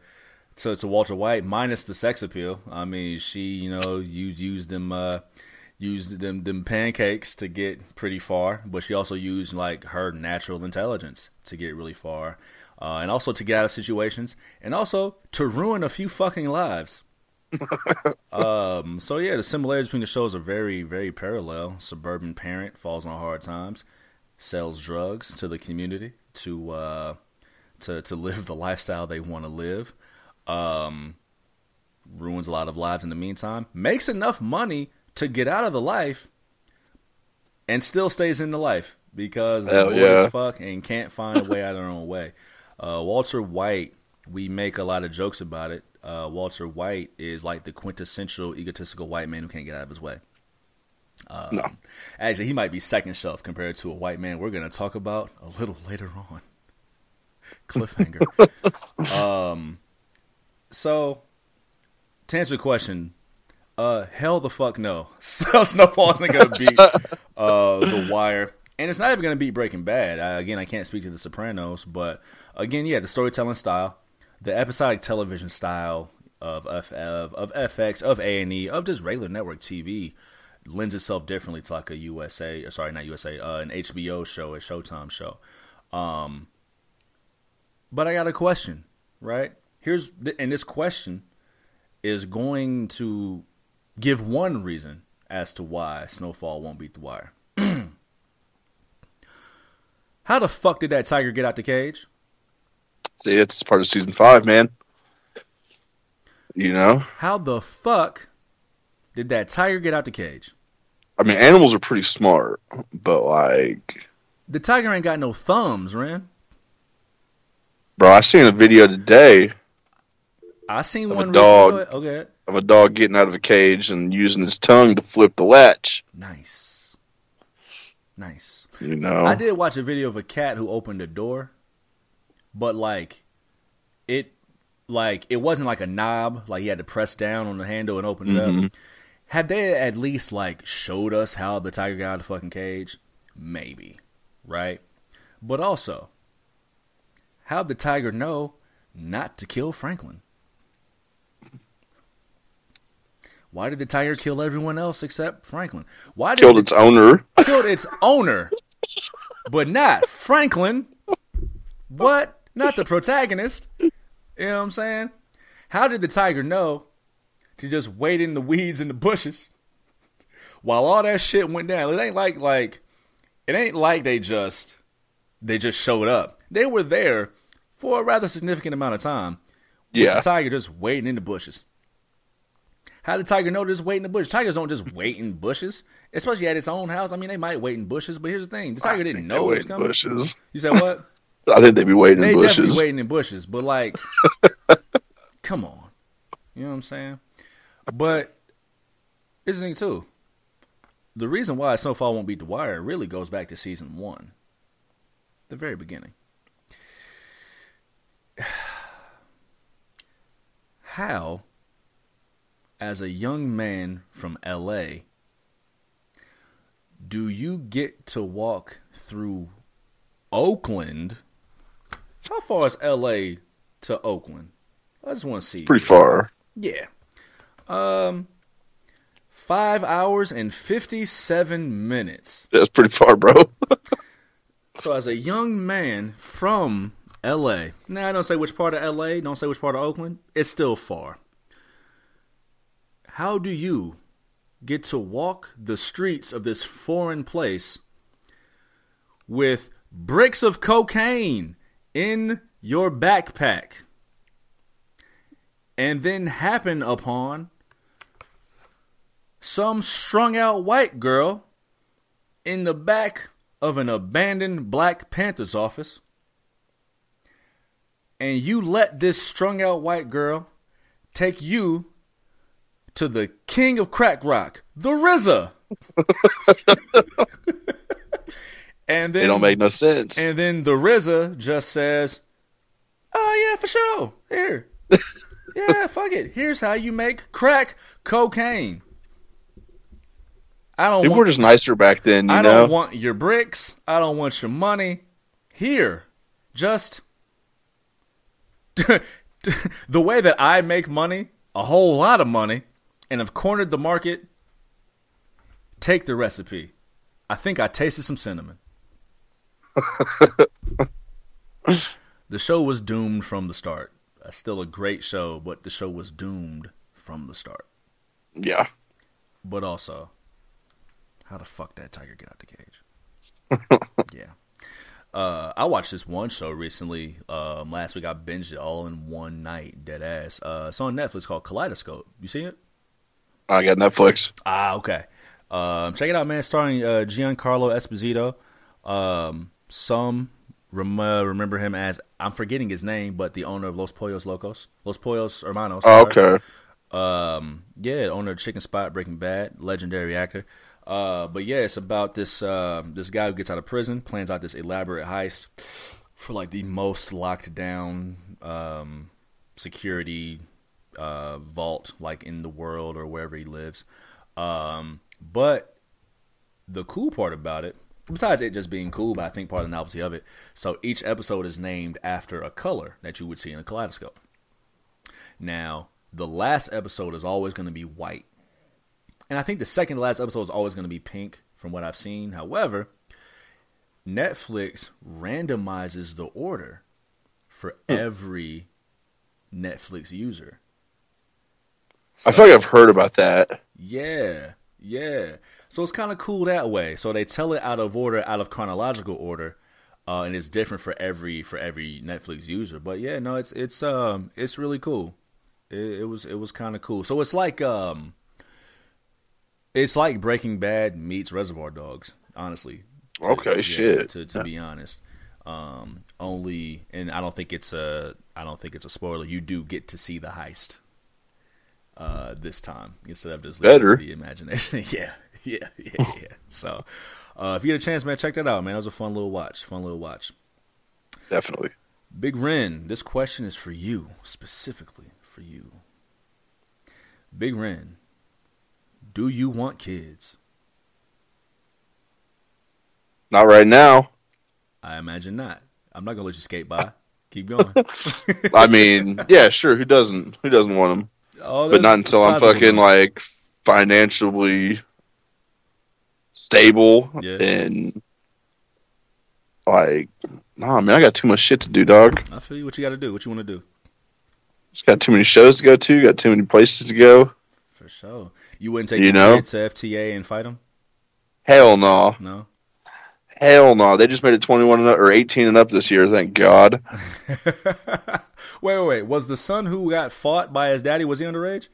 S2: to, to Walter White, minus the sex appeal. I mean, she, you know, used used them, uh, used them them pancakes to get pretty far, but she also used like her natural intelligence to get really far, uh, and also to get out of situations, and also to ruin a few fucking lives. um, so yeah, the similarities between the shows are very, very parallel. Suburban parent falls on hard times, sells drugs to the community to uh, to to live the lifestyle they want to live. Um, ruins a lot of lives in the meantime. Makes enough money to get out of the life, and still stays in the life because they're
S1: Hell yeah.
S2: fuck and can't find a way out of their own way. Uh, Walter White, we make a lot of jokes about it. Uh, Walter White is like the quintessential egotistical white man who can't get out of his way. Um,
S1: No.
S2: Actually, he might be second shelf compared to a white man we're going to talk about a little later on. Cliffhanger. um, so, to answer the question, uh, hell the fuck no. So Snowfall isn't going to beat uh, The Wire. And it's not even to beat Breaking Bad. I, again, I can't speak to The Sopranos, but again, yeah, the storytelling style, the episodic television style of of, of, FX, of A and E, of just regular network TV lends itself differently to like a USA, sorry, not USA, uh, an HBO show, a Showtime show. Um, but I got a question, right? Here's th- and this question is going to give one reason as to why Snowfall won't beat The Wire. How the fuck did that tiger get out the cage?
S1: See, it's part of season five, man. You know,
S2: How the fuck did that tiger get out the cage?
S1: I mean, animals are pretty smart, but like,
S2: The tiger ain't got no thumbs, Ren.
S1: bro, I seen a video today
S2: I seen
S1: Of a
S2: one
S1: dog.
S2: recently. Okay,
S1: of a dog getting out of a cage and using his tongue to flip the latch.
S2: nice, nice.
S1: You know,
S2: I did watch a video of a cat who opened a door, but like it, like it wasn't like a knob. Like he had to press down on the handle and open it
S1: Mm-hmm.
S2: up. Had they at least like showed us how the tiger got out of the fucking cage, maybe, right? But also, how'd the tiger know not to kill Franklin? Why did the tiger kill everyone else except Franklin? Why did
S1: killed its owner.
S2: killed its owner, but not Franklin. What? Not the protagonist. You know what I'm saying? How did the tiger know to just wait in the weeds and the bushes while all that shit went down? It ain't like like it ain't like they just they just showed up. They were there for a rather significant amount of time.
S1: Yeah,
S2: The tiger just waiting in the bushes. How did tiger know to just wait in the bush? Tigers don't just wait in bushes, especially at its own house. I mean, they might wait in bushes, but here's the thing: the tiger didn't know it was
S1: in
S2: coming.
S1: bushes.
S2: You said what?
S1: I think they'd be waiting
S2: they
S1: in
S2: definitely
S1: bushes.
S2: waiting in bushes, but like, come on, you know what I'm saying? But here's the thing too: the reason why Snowfall won't beat the Wire really goes back to season one, the very beginning. How, as a young man from LA, do you get to walk through Oakland? How far is LA to Oakland? I just want to see.
S1: Pretty far.
S2: Yeah. Um, five hours and 57 minutes.
S1: That's pretty far, bro.
S2: So, as a young man from LA, now I don't say which part of LA, don't say which part of Oakland, it's still far. How do you get to walk the streets of this foreign place with bricks of cocaine in your backpack and then happen upon some strung out white girl in the back of an abandoned Black Panthers office, and you let this strung out white girl take you to the king of crack rock, the RZA. and then
S1: It don't make no sense.
S2: and then the RZA just says, "Oh yeah, for sure. Here, yeah, fuck it. Here's how you make crack cocaine." I don't
S1: People
S2: want
S1: were just nicer back then, you
S2: I
S1: know.
S2: don't want your bricks. I don't want your money. Here, just the way that I make money, a whole lot of money, and have cornered the market. Take the recipe. I think I tasted some cinnamon. the show was doomed from the start. Still a great show, but the show was doomed from the start.
S1: yeah.
S2: But also, how the fuck that tiger get out the cage? yeah. Uh, I watched this one show recently. Um, last week I binged it all in one night, dead ass. Uh, it's on Netflix called Kaleidoscope. You seen it?
S1: I got Netflix.
S2: Ah, okay. Um, check it out, man. Starring uh, Giancarlo Esposito. Um, some rem- uh, remember him as I'm forgetting his name, but the owner of Los Pollos Locos, Los Pollos Hermanos.
S1: Oh, okay.
S2: Um, yeah, owner of Chicken Spot, Breaking Bad, legendary actor. Uh, but yeah, it's about this uh, this guy who gets out of prison, plans out this elaborate heist for like the most locked down um, security uh, vault like in the world or wherever he lives. Um, but the cool part about it, besides it just being cool, but I think part of the novelty of it, so each episode is named after a color that you would see in a kaleidoscope. Now, the last episode is always going to be white. And I think the second to last episode is always going to be pink from what I've seen. However, Netflix randomizes the order for every Netflix user.
S1: I feel like I've heard about that.
S2: Yeah, yeah. So it's kind of cool that way. So they tell it out of order, out of chronological order, uh, and it's different for every for every Netflix user. But yeah, no, it's it's um it's really cool. It, it was it was kind of cool. So it's like um, it's like Breaking Bad meets Reservoir Dogs. Honestly. To-
S1: Okay, shit.
S2: To to be honest, Um, only, and I don't think it's a, I don't think it's a spoiler. You do get to see the heist uh, this time instead of just
S1: Better.
S2: the imagination. yeah, yeah, yeah, yeah. So, uh, if you get a chance, man, check that out, man. That was a fun little watch. Fun little watch.
S1: Definitely.
S2: Big Ren, this question is for you specifically for you. Big Ren, do you want kids?
S1: Not right now.
S2: I imagine not. I'm not gonna let you skate by. Keep going.
S1: I mean, yeah, sure. Who doesn't? Who doesn't want them?
S2: Oh,
S1: But not until I'm fucking like financially stable
S2: Yeah.
S1: and like, nah, man, I got too much shit to do, dog.
S2: I feel you. What you got to do? What you want to do?
S1: Just got too many shows to go to. Got too many places to go.
S2: For sure. You wouldn't take
S1: You know?
S2: to FTA and fight them?
S1: Hell no.
S2: No.
S1: Hell no. They just made it 21 and up, or 18 and up this year. Thank God.
S2: wait, wait, wait. Was the son who got fought by his daddy was he underage?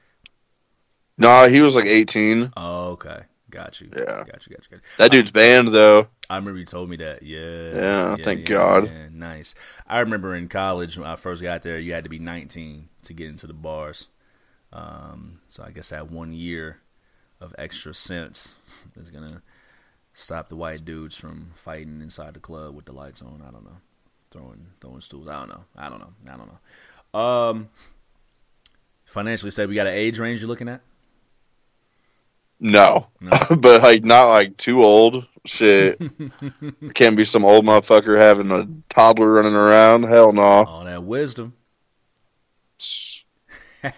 S1: No, he was like 18.
S2: Oh, okay. Got you.
S1: Yeah.
S2: Got you. Got you. Got you.
S1: That dude's banned though.
S2: I remember you told me that. Yeah.
S1: Yeah, thank God.
S2: yeah, nice. I remember in college when I first got there, you had to be 19 to get into the bars. Um, so I guess that one year of extra cents is gonna stop the white dudes from fighting inside the club with the lights on. I don't know, throwing throwing stools. I don't know. I don't know. I don't know. Um, financially stable. we got an age range you're looking at?
S1: No,
S2: No.
S1: but like not like too old. Shit, can't be some old motherfucker having a toddler running around. Hell no.
S2: All that wisdom.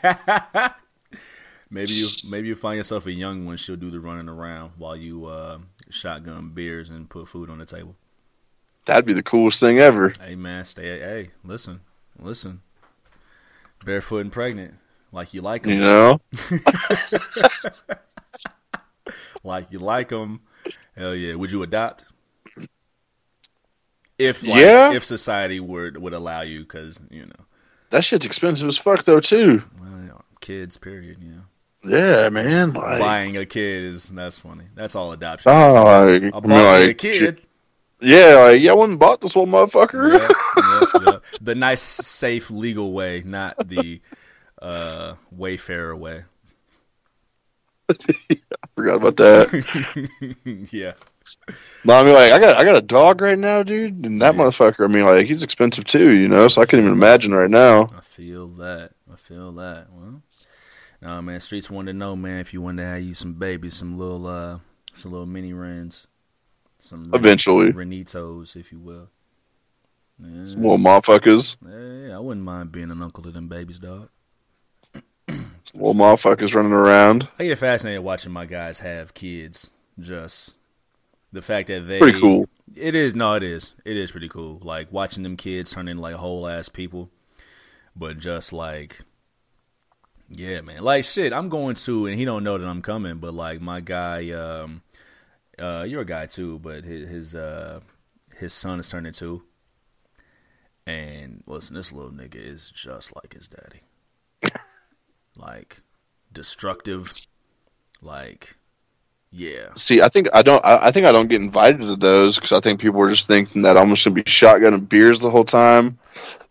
S2: maybe you maybe you find yourself a young one. She'll do the running around while you uh, shotgun beers and put food on the table.
S1: That'd be the coolest thing ever.
S2: Hey man, stay. Hey, listen, listen. Barefoot and pregnant, like you like them,
S1: You know?
S2: like you like them. Hell yeah! Would you adopt? If like,
S1: Yeah.
S2: if society would would allow you, because you know,
S1: That shit's expensive as fuck though too.
S2: well, kids. Period. You know.
S1: Yeah, man. Like,
S2: buying a kid is that's funny. That's all adoption.
S1: oh, like,
S2: I
S1: I
S2: bought
S1: mean,
S2: me a
S1: like,
S2: kid.
S1: Yeah, like, yeah, I went and bought this one motherfucker.
S2: Yeah, yeah, yeah. The nice, safe, legal way, not the uh, Wayfair way.
S1: I Forgot about that.
S2: yeah,
S1: no, I mean, like, I got, I got a dog right now, dude, and that motherfucker. I mean, like, he's expensive too, you know. So I can't even imagine right now.
S2: I feel that. I feel that. Well, nah, man. Streets wanted to know, man, if you wanted to have you some babies, some little, uh, some little mini Rens, some
S1: Eventually,
S2: Renitos, if you will. Yeah.
S1: some little motherfuckers,
S2: Yeah, I wouldn't mind being an uncle to them babies, dog.
S1: little motherfuckers running around.
S2: I get fascinated watching my guys have kids. Just the fact that they
S1: Pretty cool.
S2: It is no, it is. It is pretty cool. Like watching them kids turn into like whole ass people. But just like Yeah, man. Like shit, I'm going to and he don't know that I'm coming, but like my guy um uh you're a guy too, but his his uh his son is turning two. And listen, this little nigga is just like his daddy. Like destructive. Like yeah.
S1: See, I think I don't. I, I think I don't get invited to those because I think people are just thinking that I'm just gonna be shotgunning beers the whole time.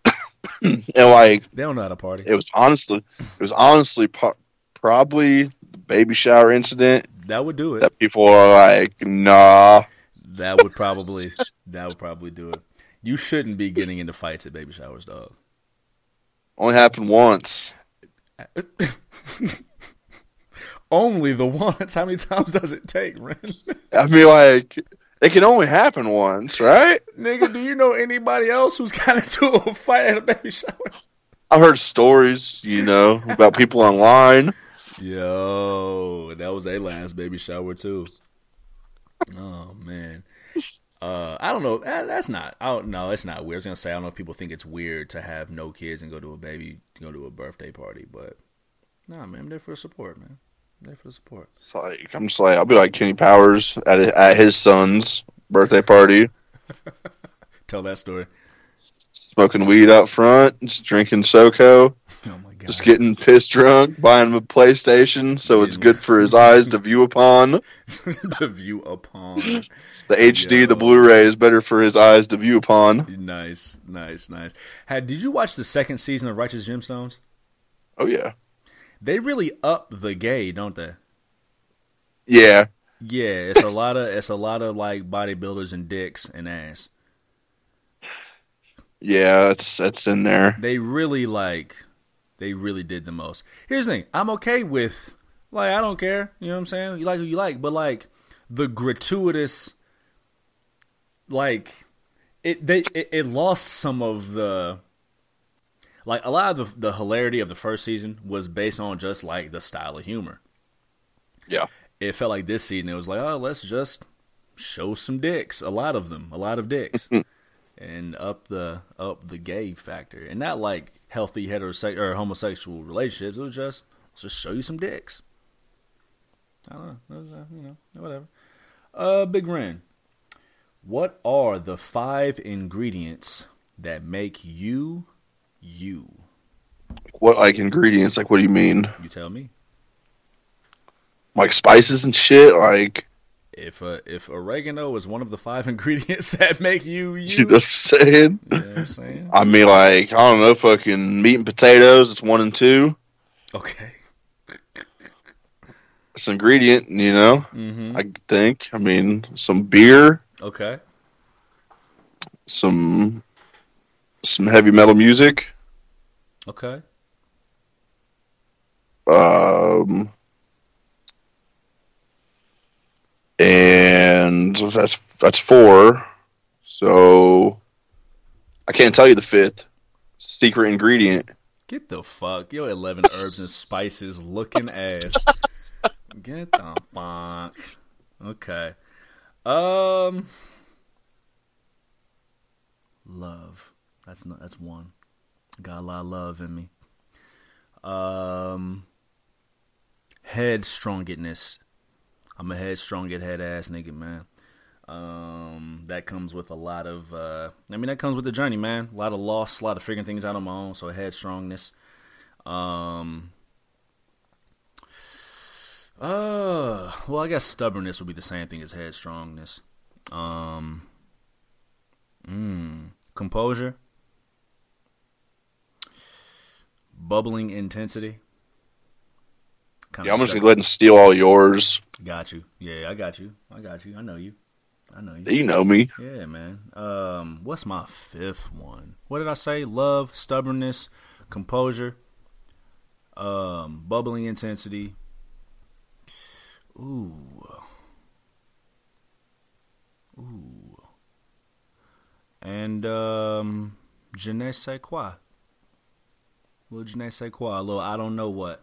S1: and like,
S2: They don't know how to party.
S1: it was honestly, it was honestly po- probably the baby shower incident
S2: That would do it.
S1: that people are like, nah.
S2: That would probably that would probably do it. You shouldn't be getting into fights at baby showers, dog.
S1: Only happened once.
S2: Only the once. How many times does it take, Ren?
S1: I mean, like, it can only happen once, right?
S2: Nigga, do you know anybody else who's got into a fight at a baby shower?
S1: I've heard stories, you know, about people online.
S2: Yo, that was a last baby shower too. Oh man. Uh, I don't know. Eh, That's not. I don't know. It's not weird. I was gonna say I don't know if people think it's weird to have no kids and go to a baby, go to a birthday party, but nah, man, I'm there for the support, man. I'm there for the support.
S1: It's like, I'm just like, I'll be like Kenny Powers at at his son's birthday party,
S2: Tell that story.
S1: smoking weed out front, just drinking SoCo.
S2: Oh my
S1: Just getting pissed drunk, buying him a PlayStation, so it's good for his eyes to view upon.
S2: to view upon.
S1: The HD,
S2: Yo.
S1: the Blu-ray is better for his eyes to view upon.
S2: Nice, nice, nice. Had did you watch the second season of Righteous Gemstones?
S1: Oh yeah,
S2: They really up the gay, don't they?
S1: yeah.
S2: Yeah, it's a lot of it's a lot of like bodybuilders and dicks and ass.
S1: Yeah, that's that's in there.
S2: They really like they really did the most. Here's the thing, I'm okay with like I don't care, you know what I'm saying? You like who you like, but like the gratuitous like it they it, it lost some of the like a lot of the, the hilarity of the first season was based on just like the style of humor.
S1: Yeah,
S2: it felt like this season it was like, oh, let's just show some dicks, a lot of them, a lot of dicks, and up the up the gay factor, and not like healthy heterosexual or homosexual relationships. It was just let's just show you some dicks. I don't know, was, uh, you know, whatever. Uh, Big Ren, what are the five ingredients that make you you?
S1: what like ingredients? Like, what do you mean?
S2: You tell me.
S1: Like spices and shit? Like,
S2: If uh, if oregano is one of the five ingredients that make you you,
S1: you know what I'm saying?
S2: You know what I'm saying?
S1: I mean, like, I don't know, fucking meat and potatoes. It's one and two.
S2: Okay.
S1: It's an ingredient, you know.
S2: Mm-hmm.
S1: I think. I mean, some beer,
S2: Okay.
S1: some some heavy metal music.
S2: Okay.
S1: Um, and that's that's four. So I can't tell you the fifth secret ingredient.
S2: Get the fuck yo eleven herbs and spices looking ass. Get the fuck. Okay. Um. Love. That's not. That's one. Got a lot of love in me. Um. Headstrongetness. I'm a headstrong, get head ass nigga, man. Um, that comes with a lot of. Uh, I mean, that comes with the journey, man. A lot of loss, a lot of figuring things out on my own. So headstrongness. Um. Uh, well, I guess stubbornness would be the same thing as headstrongness. Um. Mm, composure. Bubbling intensity.
S1: Yeah, I'm just gonna go ahead and steal all yours.
S2: Got you. Yeah, I got you. I got you. I know you. I know you.
S1: You know me.
S2: Yeah, man. Um, what's my fifth one? What did I say? Love, stubbornness, composure, um, bubbling intensity. Ooh. Ooh. And um je ne sais quoi. Little je ne sais quoi. A little I don't know what.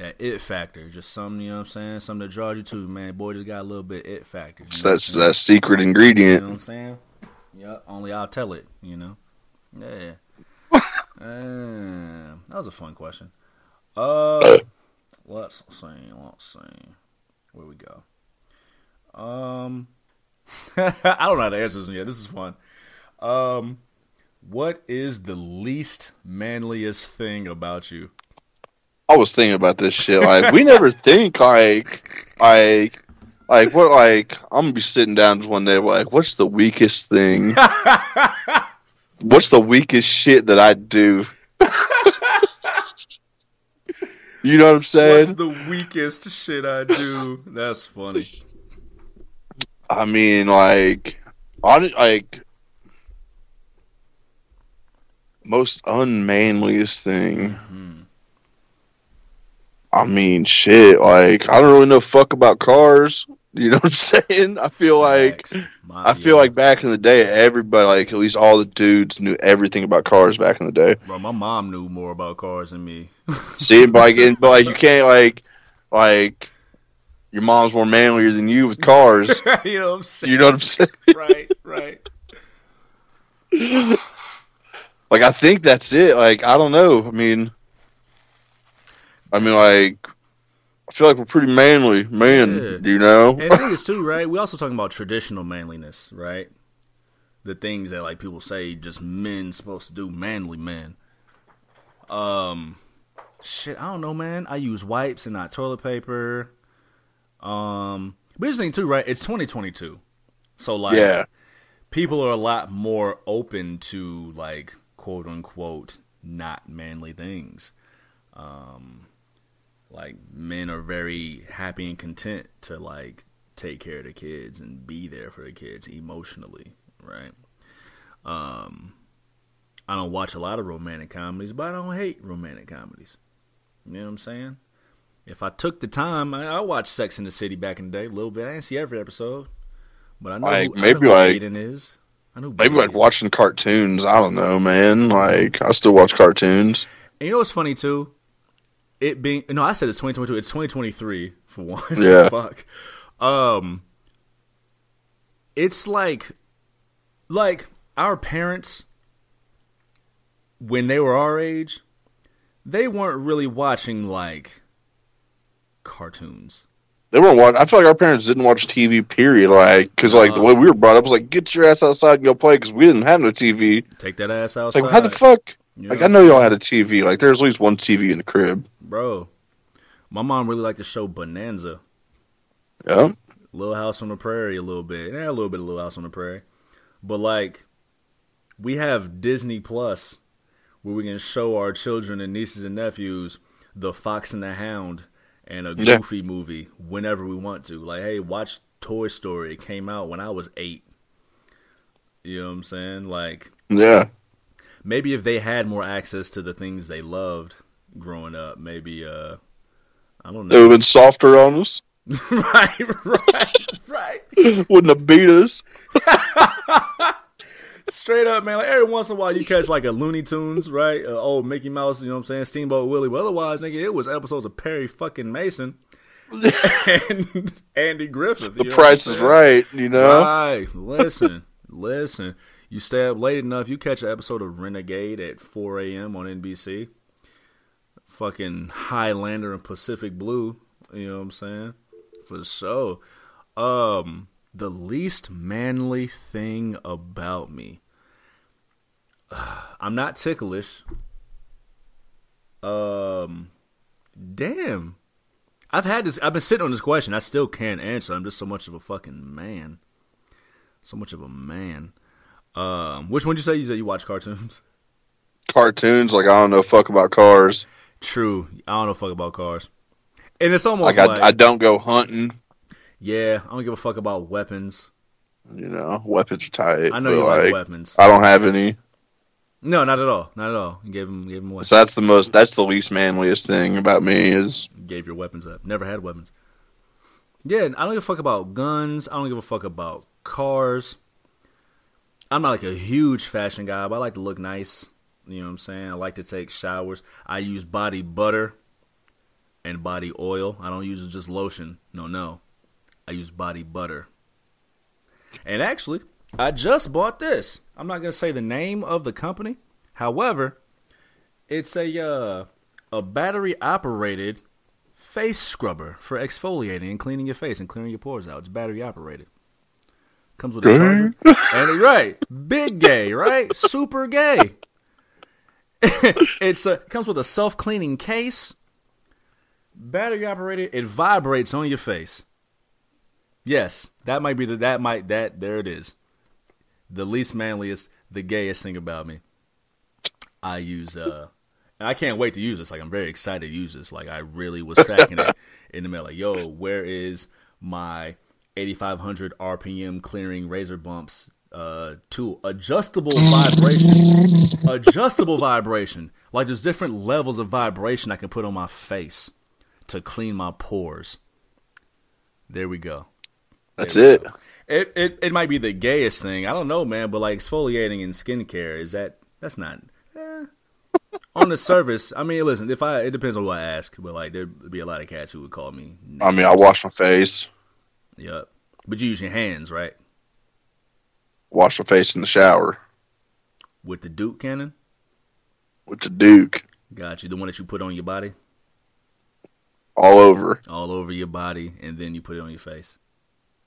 S2: That it factor. Just something, you know what I'm saying? Something that draws you to, man. Boy just got a little bit it factor. you
S1: So
S2: know what I'm
S1: that's that secret ingredient.
S2: You know what I'm saying? Yeah, only I'll tell it, you know? Yeah. uh, that was a fun question. Uh, let's see, let's see. Where we go? Um, I don't know how to answer this yet. This is fun. Um, what is the least manliest thing about you?
S1: I was thinking about this shit. Like, we never think like, like, like what? Like, I'm gonna be sitting down one day. Like, what's the weakest thing? what's the weakest shit that I do? you know what I'm saying?
S2: What's the weakest shit I do? That's funny.
S1: I mean, like, on like most unmanliest thing. Mm-hmm. I mean, shit. Like, I don't really know fuck about cars. You know what I'm saying? I feel like
S2: My-
S1: I feel
S2: yeah.
S1: like back in the day, everybody, like at least all the dudes, knew everything about cars back in the day.
S2: Bro, my mom knew more about cars than me.
S1: See, but like, and, but like you can't like, like your mom's more manlier than you with cars.
S2: you know what I'm saying?
S1: you know what I'm saying?
S2: right, right.
S1: Like I think that's it. Like I don't know. I mean, I mean like I feel like we're pretty manly, man.
S2: Yeah.
S1: You know?
S2: And the thing is too, right? We also talking about traditional manliness, right? The things that like people say just men supposed to do, manly men. Um, shit, I don't know, man. I use wipes and not toilet paper. Um, but here's the thing too, right? It's 2022, so like,
S1: Yeah.
S2: people are a lot more open to like quote unquote not manly things. Um, like men are very happy and content to like take care of the kids and be there for the kids emotionally, right? Um, I don't watch a lot of romantic comedies, but I don't hate romantic comedies. You know what I'm saying? If I took the time, I, I watched Sex in the City back in the day a little bit. I didn't see every episode, but I know
S1: Like,
S2: who,
S1: maybe
S2: I know
S1: like-
S2: is. I know
S1: Maybe like watching cartoons. I don't know, man. Like I still watch cartoons.
S2: And you know what's funny too? It being no, I said it's 2022. It's 2023 for one.
S1: Yeah.
S2: Fuck. Um. It's like, like our parents when they were our age, they weren't really watching like cartoons.
S1: They weren't watch. I feel like our parents didn't watch TV. Period. Like because like the
S2: Uh.
S1: way we were brought up was like get your ass outside and go play because we didn't have no TV.
S2: Take that ass
S1: It's
S2: outside.
S1: like how the fuck?
S2: You
S1: Like? I know y'all had a TV. Like there's at least one TV in the crib.
S2: bro. My mom really liked the show Bonanza.
S1: Yeah.
S2: Little House on the Prairie a little bit. Yeah, a little bit of Little House on the Prairie. But like we have Disney Plus where we can show our children and nieces and nephews the Fox and the Hound and a
S1: Yeah.
S2: goofy movie whenever we want to. Like, hey, watch Toy Story. It came out when I was eight. You know what I'm saying? Like
S1: Yeah.
S2: Maybe if they had more access to the things they loved growing up, maybe uh I don't know.
S1: They would have been softer on us.
S2: right, right, right.
S1: Wouldn't have beat us.
S2: Straight up, man. Like every once in a while, you catch like a Looney Tunes, right? Uh, old Mickey Mouse, you know what I'm saying? Steamboat Willie. But otherwise, nigga, it was episodes of Perry fucking Mason and Andy Griffith.
S1: The price is right. You know.
S2: Right. Listen, listen. You stay up late enough, you catch an episode of Renegade at 4 a.m. on NBC. Fucking Highlander and Pacific Blue. You know what I'm saying? For sure. Um, the least manly thing about me. I'm not ticklish. Um, damn. I've had this. I've been sitting on this question. I still can't answer. I'm just so much of a fucking man. So much of a man. Um, which one did you say? You said you watch cartoons.
S1: Cartoons. Like I don't know fuck about cars.
S2: True. I don't know fuck about cars. And it's almost
S1: Like I,
S2: like,
S1: I don't go hunting.
S2: yeah, I don't give a fuck about weapons.
S1: You know, weapons are tight.
S2: I know you like,
S1: like
S2: weapons.
S1: I don't have any.
S2: No, not at all. Not at all. You gave him, gave him what?
S1: So that's the most. That's the least manliest thing about me is
S2: You gave your weapons up. Never had weapons. Yeah, I don't give a fuck about guns. I don't give a fuck about cars. I'm not like a huge fashion guy, but I like to look nice. You know what I'm saying? I like to take showers. I use body butter and body oil. I don't use just lotion. No, no. I use body butter. And actually, I just bought this. I'm not going to say the name of the company. However, it's a uh, a battery operated face scrubber for exfoliating and cleaning your face and clearing your pores out. It's battery operated. Comes with a charger. and right, big gay, right? Super gay. it's a comes with a self cleaning case. Battery operated. It vibrates on your face. Yes, that might be the that might that there it is. The least manliest, the gayest thing about me. I use uh and I can't wait to use this. Like I'm very excited to use this. Like I really was tracking it in the mail. Like, yo, where is my 8500 RPM clearing razor bumps uh tool? Adjustable vibration. Adjustable vibration. Like there's different levels of vibration I can put on my face to clean my pores. There we go.
S1: that's it.
S2: It, it it might be the gayest thing. I don't know, man, but like exfoliating and skincare is that that's not eh. on the surface. I mean, listen, if I it depends on who I ask, but like there'd be a lot of cats who would call me.
S1: I mean, I wash my face,
S2: Yep. But you use your hands, right?
S1: wash my face in the shower
S2: With the Duke cannon.
S1: with the Duke
S2: Got you. The one that you put on your body,
S1: all over.
S2: all over your body, and then you put it on your face.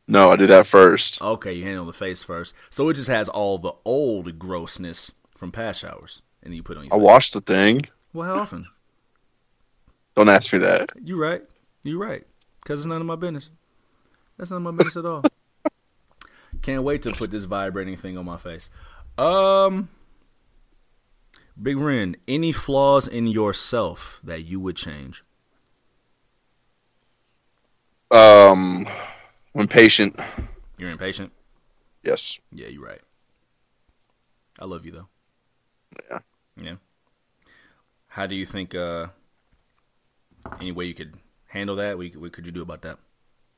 S1: No, I do that first.
S2: Okay, you handle the face first. So it just has all the old grossness from past showers, and then you put it on your
S1: I
S2: face.
S1: wash the thing.
S2: Well, how often?
S1: Don't ask me that.
S2: You right. You right. Because it's none of my business. That's not my business at all. Can't wait to put this vibrating thing on my face. Um, Big Ren, any flaws in yourself that you would change?
S1: Um, impatient.
S2: You're impatient.
S1: Yes.
S2: Yeah, you're right. I love you though.
S1: Yeah.
S2: Yeah. How do you think? uh Any way you could handle that? What, what could you do about that?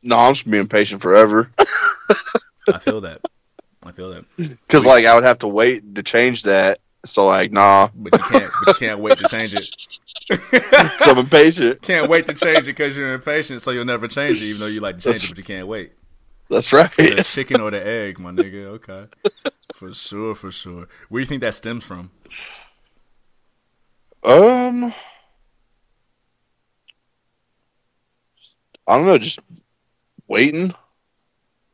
S1: No, I'm just being patient forever.
S2: I feel that. I feel that.
S1: Because like I would have to wait to change that. So like, nah,
S2: But you can't. But you can't wait to change it.
S1: so I'm impatient.
S2: Can't wait to change it because you're impatient, so you'll never change it, even though you like to change it, but you can't wait.
S1: That's right.
S2: The chicken or the egg, my nigga. Okay, for sure, for sure. Where do you think that stems from?
S1: Um, I don't know. Just waiting,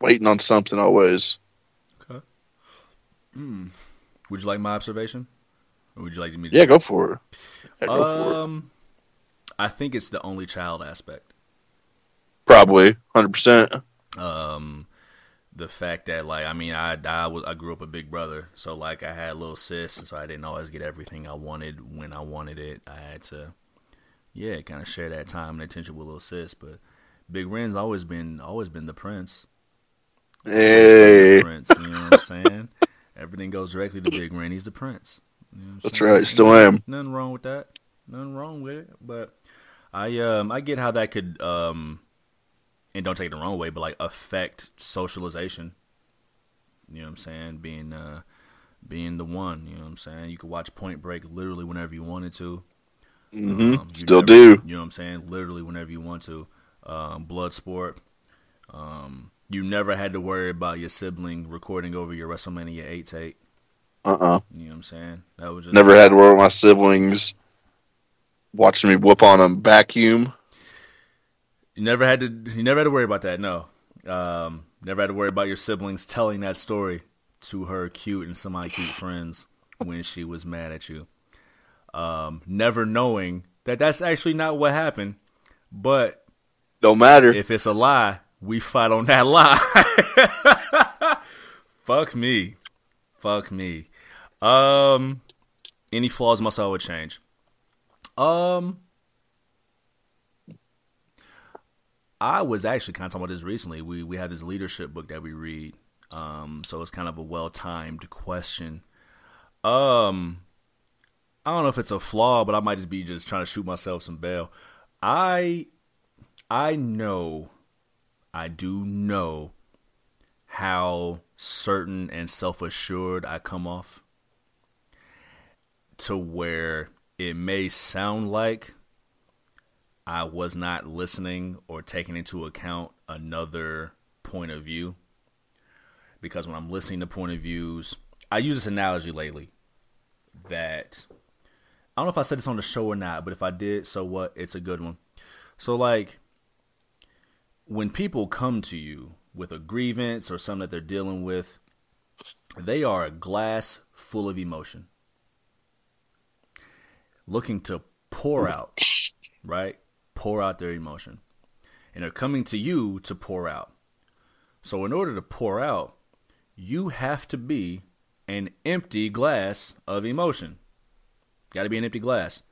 S1: waiting on something always.
S2: Okay. Hmm. Would you like my observation, or would you like me? to
S1: Yeah, go for it. Yeah, go for it.
S2: Um, I think it's the only child aspect.
S1: Probably, hundred percent.
S2: Um, the fact that like I mean I I was I grew up a big brother, so like I had a little sis, so I didn't always get everything I wanted when I wanted it. I had to, yeah, kind of share that time and attention with little sis. But Big Ren's always been always been the prince.
S1: Hey,
S2: The prince, you know what I'm saying? Everything goes directly to Big Ren. He's the prince. You know
S1: that's
S2: saying?
S1: right. Still am.
S2: Nothing wrong with that. Nothing wrong with it. But I um I get how that could um and don't take it the wrong way, but like affect socialization. You know what I'm saying? Being uh being the one, you know what I'm saying? You could watch Point Break literally whenever you wanted to.
S1: Mm-hmm.
S2: Um,
S1: Still
S2: never-
S1: do.
S2: You know what I'm saying? Literally whenever you want to. Um, Bloodsport. Um, you never had to worry about your sibling recording over your WrestleMania 8 tape.
S1: Uh uh
S2: You know what I'm saying? That was just
S1: Never had to worry about my siblings watching me whoop on a vacuum.
S2: You never had to. You never had to worry about that. No. Um, never had to worry about your siblings telling that story to her cute and semi-cute friends when she was mad at you. Um, never knowing that that's actually not what happened, but
S1: Don't matter.
S2: if it's a lie, we fight on that lie. Fuck me. Fuck me. Um any flaws myself would change. Um I was actually kind of talking about this recently. We we have this leadership book that we read. Um so it's kind of a well-timed question. Um I don't know if it's a flaw, but I might just be just trying to shoot myself some bail. I I know, I do know how certain and self assured I come off to where it may sound like I was not listening or taking into account another point of view. Because when I'm listening to point of views, I use this analogy lately that I don't know if I said this on the show or not, but if I did, so what? It's a good one. So, like, when people come to you with a grievance or something that they're dealing with, they are a glass full of emotion, looking to pour out, right? Pour out their emotion. And they're coming to you to pour out. So, in order to pour out, you have to be an empty glass of emotion. Got to be an empty glass.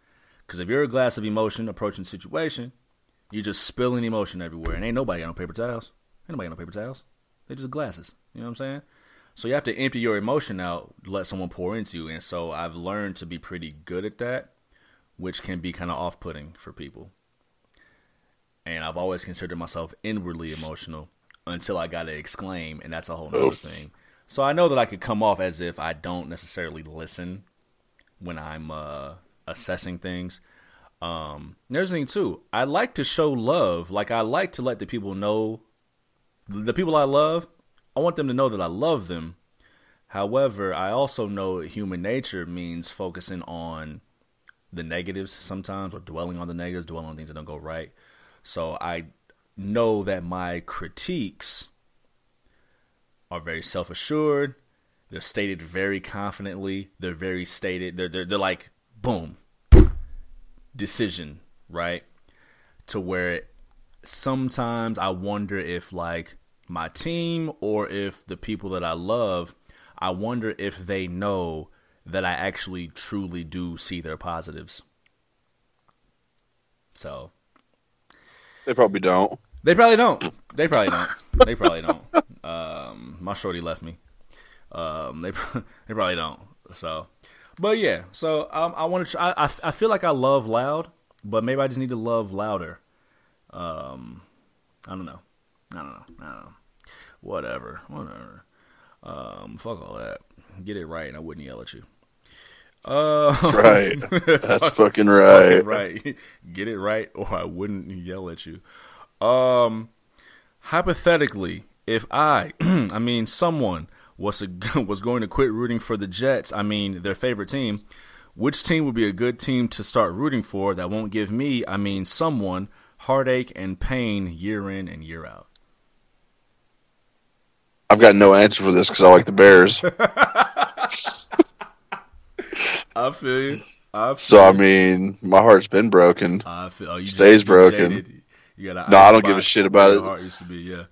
S2: Because if you're a glass of emotion approaching situation, you're just spilling emotion everywhere. And ain't nobody got no paper towels. Ain't nobody got no paper towels. They're just glasses. You know what I'm saying? So you have to empty your emotion out, let someone pour into you. And so I've learned to be pretty good at that, which can be kind of off putting for people. And I've always considered myself inwardly emotional until I got to exclaim, and that's a whole nother
S1: Oof.
S2: thing. So I know that I could come off as if I don't necessarily listen when I'm uh, assessing things. Um, there's the thing too. I like to show love. Like I like to let the people know, the people I love. I want them to know that I love them. However, I also know human nature means focusing on the negatives sometimes, or dwelling on the negatives, dwelling on things that don't go right. So I know that my critiques are very self assured. They're stated very confidently. They're very stated. They're, they're they're like boom. Decision, right? To where sometimes I wonder if like my team or if the people that I love, I wonder if they know that I actually truly do see their positives. So
S1: They probably don't.
S2: they probably don't. They probably don't. They probably don't. Um, my shorty left me. Um, they they probably don't. So, but yeah. So um, I want to. I, I I feel like I love loud, but maybe I just need to love louder. Um, I don't know. I don't know. I don't know. Whatever. Whatever. Um, fuck all that. Get it right, and I wouldn't yell at you. Uh,
S1: That's right. That's fucking right.
S2: fucking right. Get it right, or I wouldn't yell at you. Um, hypothetically, if I, I mean, someone was a, was going to quit rooting for the Jets, I mean, their favorite team, which team would be a good team to start rooting for that won't give me, I mean, someone heartache and pain year in and year out?
S1: I've got no answer for this because I like the Bears.
S2: I feel you. I feel
S1: So I mean, my heart's been broken.
S2: I feel oh, you
S1: Stays broken.
S2: jaded. You got
S1: No, I don't give a shit about it.
S2: Heart used to be, yeah.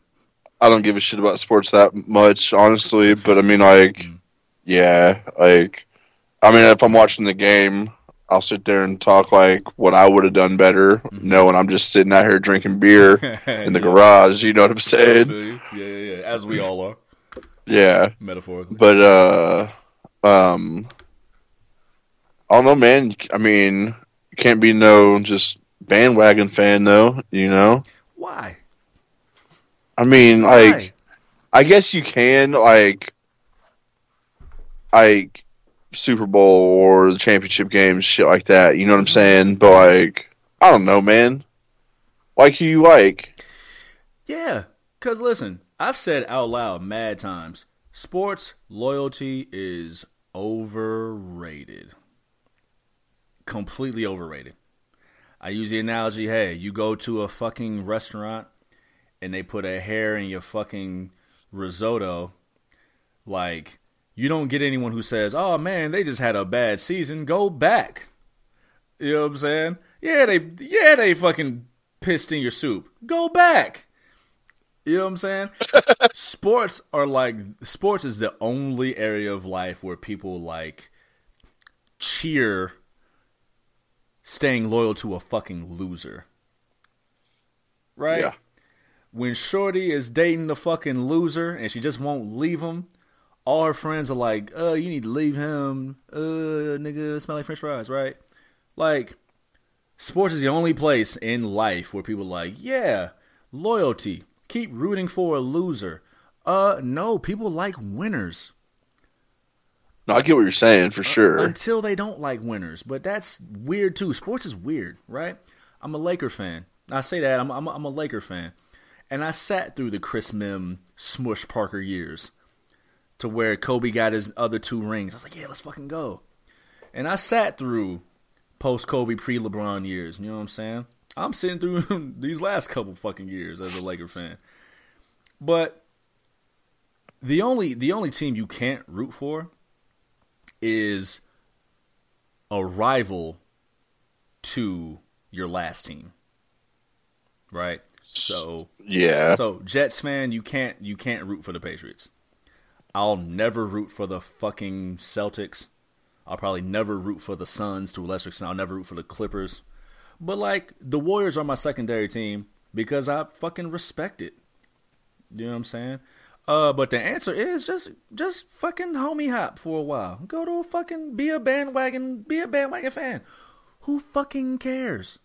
S1: I don't give a shit about sports that much, honestly. But I mean, like,
S2: Mm.
S1: yeah, like, I mean, if I'm watching the game, I'll sit there and talk like what I would have done better, knowing I'm just sitting out here drinking beer in the
S2: Yeah.
S1: garage. You know what I'm saying?
S2: Yeah, yeah, yeah. As we all are,
S1: Yeah.
S2: metaphorically.
S1: But uh, um, I don't know, man. I mean, can't be no just bandwagon fan, though. You know,
S2: Why?
S1: I mean,
S2: Why?
S1: like, I guess you can like, like Super Bowl or the championship games, shit like that. You know what I'm mm-hmm. saying? But like, I don't know, man. Like who you like?
S2: Yeah, cause listen, I've said out loud mad times, sports loyalty is overrated. Completely overrated. I use the analogy, hey, you go to a fucking restaurant and they put a hair in your fucking risotto, like you don't get anyone who says, "Oh man, they just had a bad season, go back." You know what I'm saying? Yeah, they yeah, they fucking pissed in your soup. Go back. You know what I'm saying? sports are like sports is the only area of life where people like cheer staying loyal to a fucking loser. Right?
S1: Yeah.
S2: When Shorty is dating the fucking loser and she just won't leave him, all her friends are like, "Uh, you need to leave him. Uh, nigga, smell like French fries, right?" Like, sports is the only place in life where people are like, "Yeah, loyalty. Keep rooting for a loser." Uh, no, people like winners
S1: No, I get what you're saying for sure.
S2: until they don't like winners. But that's weird too. Sports is weird, right? I'm a Laker fan. I say that I'm I'm, I'm a Laker fan, and I sat through the Chris Mihm, Smush Parker years, to where Kobe got his other two rings. I was like, yeah, let's fucking go. And I sat through post Kobe, pre LeBron years. You know what I'm saying? I'm sitting through these last couple fucking years as a Laker fan, but the only the only team you can't root for is a rival to your last team. Right? So
S1: yeah.
S2: so Jets fan, you can't you can't root for the Patriots. I'll never root for the fucking Celtics. I'll probably never root for the Suns to a lesser extent. I'll never root for the Clippers. But like the Warriors are my secondary team because I fucking respect it. You know what I'm saying? Uh, but the answer is just just fucking homie hop for a while. Go to a fucking be a bandwagon be a bandwagon fan. Who fucking cares?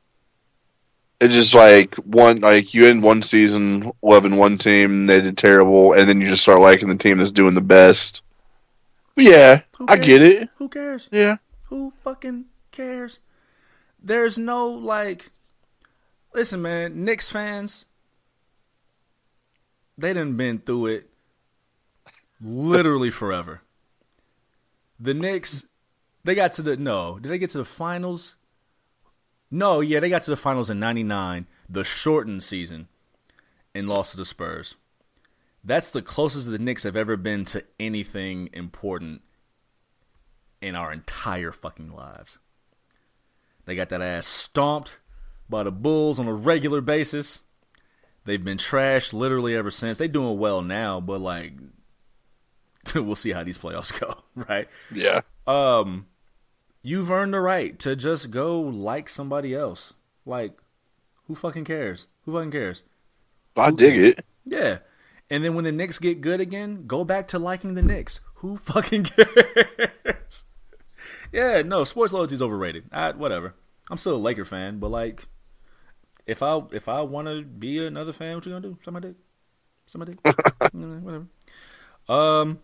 S1: It's just like one like you end one season loving one team, they did terrible, and then you just start liking the team that's doing the best. But yeah, I get it.
S2: Who cares?
S1: Yeah.
S2: Who fucking cares? There's no like listen man, Knicks fans they done been through it literally forever. The Knicks they got to the no, did they get to the finals? No, yeah, they got to the finals in 99, the shortened season and lost to the Spurs. That's the closest the Knicks have ever been to anything important in our entire fucking lives. They got that ass stomped by the Bulls on a regular basis. They've been trashed literally ever since. They're doing well now, but like we'll see how these playoffs go, right?
S1: Yeah.
S2: Um you've earned the right to just go like somebody else. Like who fucking cares? Who fucking cares?
S1: I dig it.
S2: Yeah. And then when the Knicks get good again, go back to liking the Knicks. Who fucking cares? yeah, no, sports loyalty is overrated. I, whatever. I'm still a Laker fan, but like, if I if I want to be another fan, what you gonna do? Somebody, somebody, whatever. Um,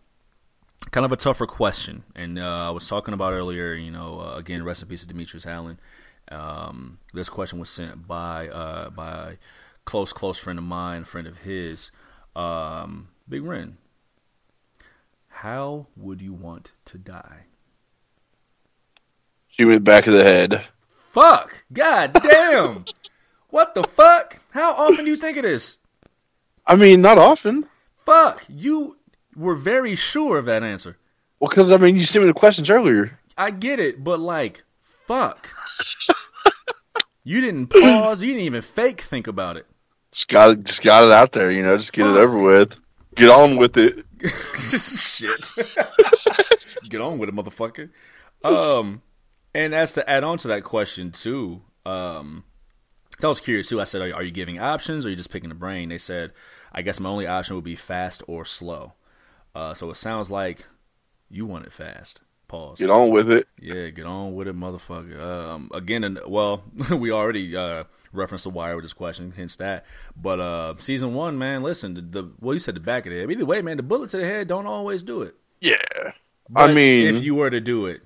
S2: kind of a tougher question, and uh, I was talking about earlier. You know, uh, again, rest in peace to Demetrius Allen. Um, this question was sent by uh, by close close friend of mine, friend of his, um, Big Ren. How would you want to die?
S1: Shoot me the back of the head.
S2: Fuck! God damn! what the fuck? How often do you think it is?
S1: I mean, not often.
S2: Fuck! You were very sure of that answer.
S1: Well, because I mean, you sent me the questions earlier.
S2: I get it, but like, fuck. you didn't pause. You didn't even fake think about it.
S1: Just got it. Just got it out there. You know, just get it over with. Get on with it.
S2: Shit. Get on with it, motherfucker. Um, and as to add on to that question too, um, I was curious too. I said, are, are you giving options or are you just picking the brain? They said, I guess my only option would be fast or slow. Uh, so it sounds like you want it fast. Pause.
S1: Get on with it.
S2: Yeah, get on with it, motherfucker. Um, again, and well, we already uh, referenced the wire with this question, hence that. But uh, season one, man, listen, the, the well, you said the back of the head. Either way, man, the bullet to the head don't always do it.
S1: Yeah.
S2: But
S1: I mean,
S2: if you were to do it,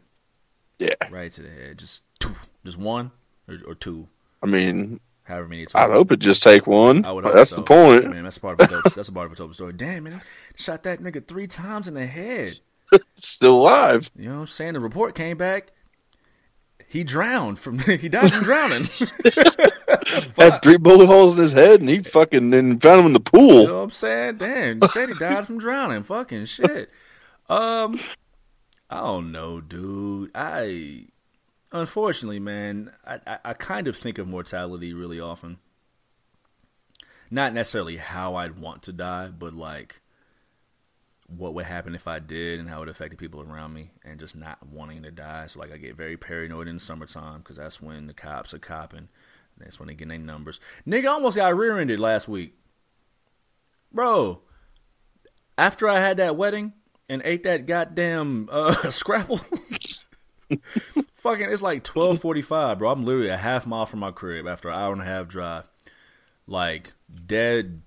S1: yeah.
S2: right to the head, just two, just one or, or two,
S1: I mean,
S2: however many. It's
S1: I'd hope it just take one.
S2: I would hope
S1: That's
S2: so.
S1: the point.
S2: Man, that's part of a dope, that's a part of a dope story. Damn, man, shot that nigga three times in the head.
S1: Still alive.
S2: You know what I'm saying? The report came back. He drowned from. he died from drowning.
S1: Had three bullet holes in his head, and he fucking then found him in the pool.
S2: You know what I'm saying? Damn, you said he died from drowning. Fucking shit. Um, I don't know, dude. I unfortunately, man, I, I, I kind of think of mortality really often. Not necessarily how I'd want to die, but like what would happen if I did and how it affected people around me and just not wanting to die. So like I get very paranoid in the summertime because that's when the cops are copping. That's when they get their numbers. Nigga almost got rear-ended last week. Bro, after I had that wedding and ate that goddamn uh, scrapple, fucking, it's like twelve forty-five, bro. I'm literally a half mile from my crib after an hour and a half drive, like dead,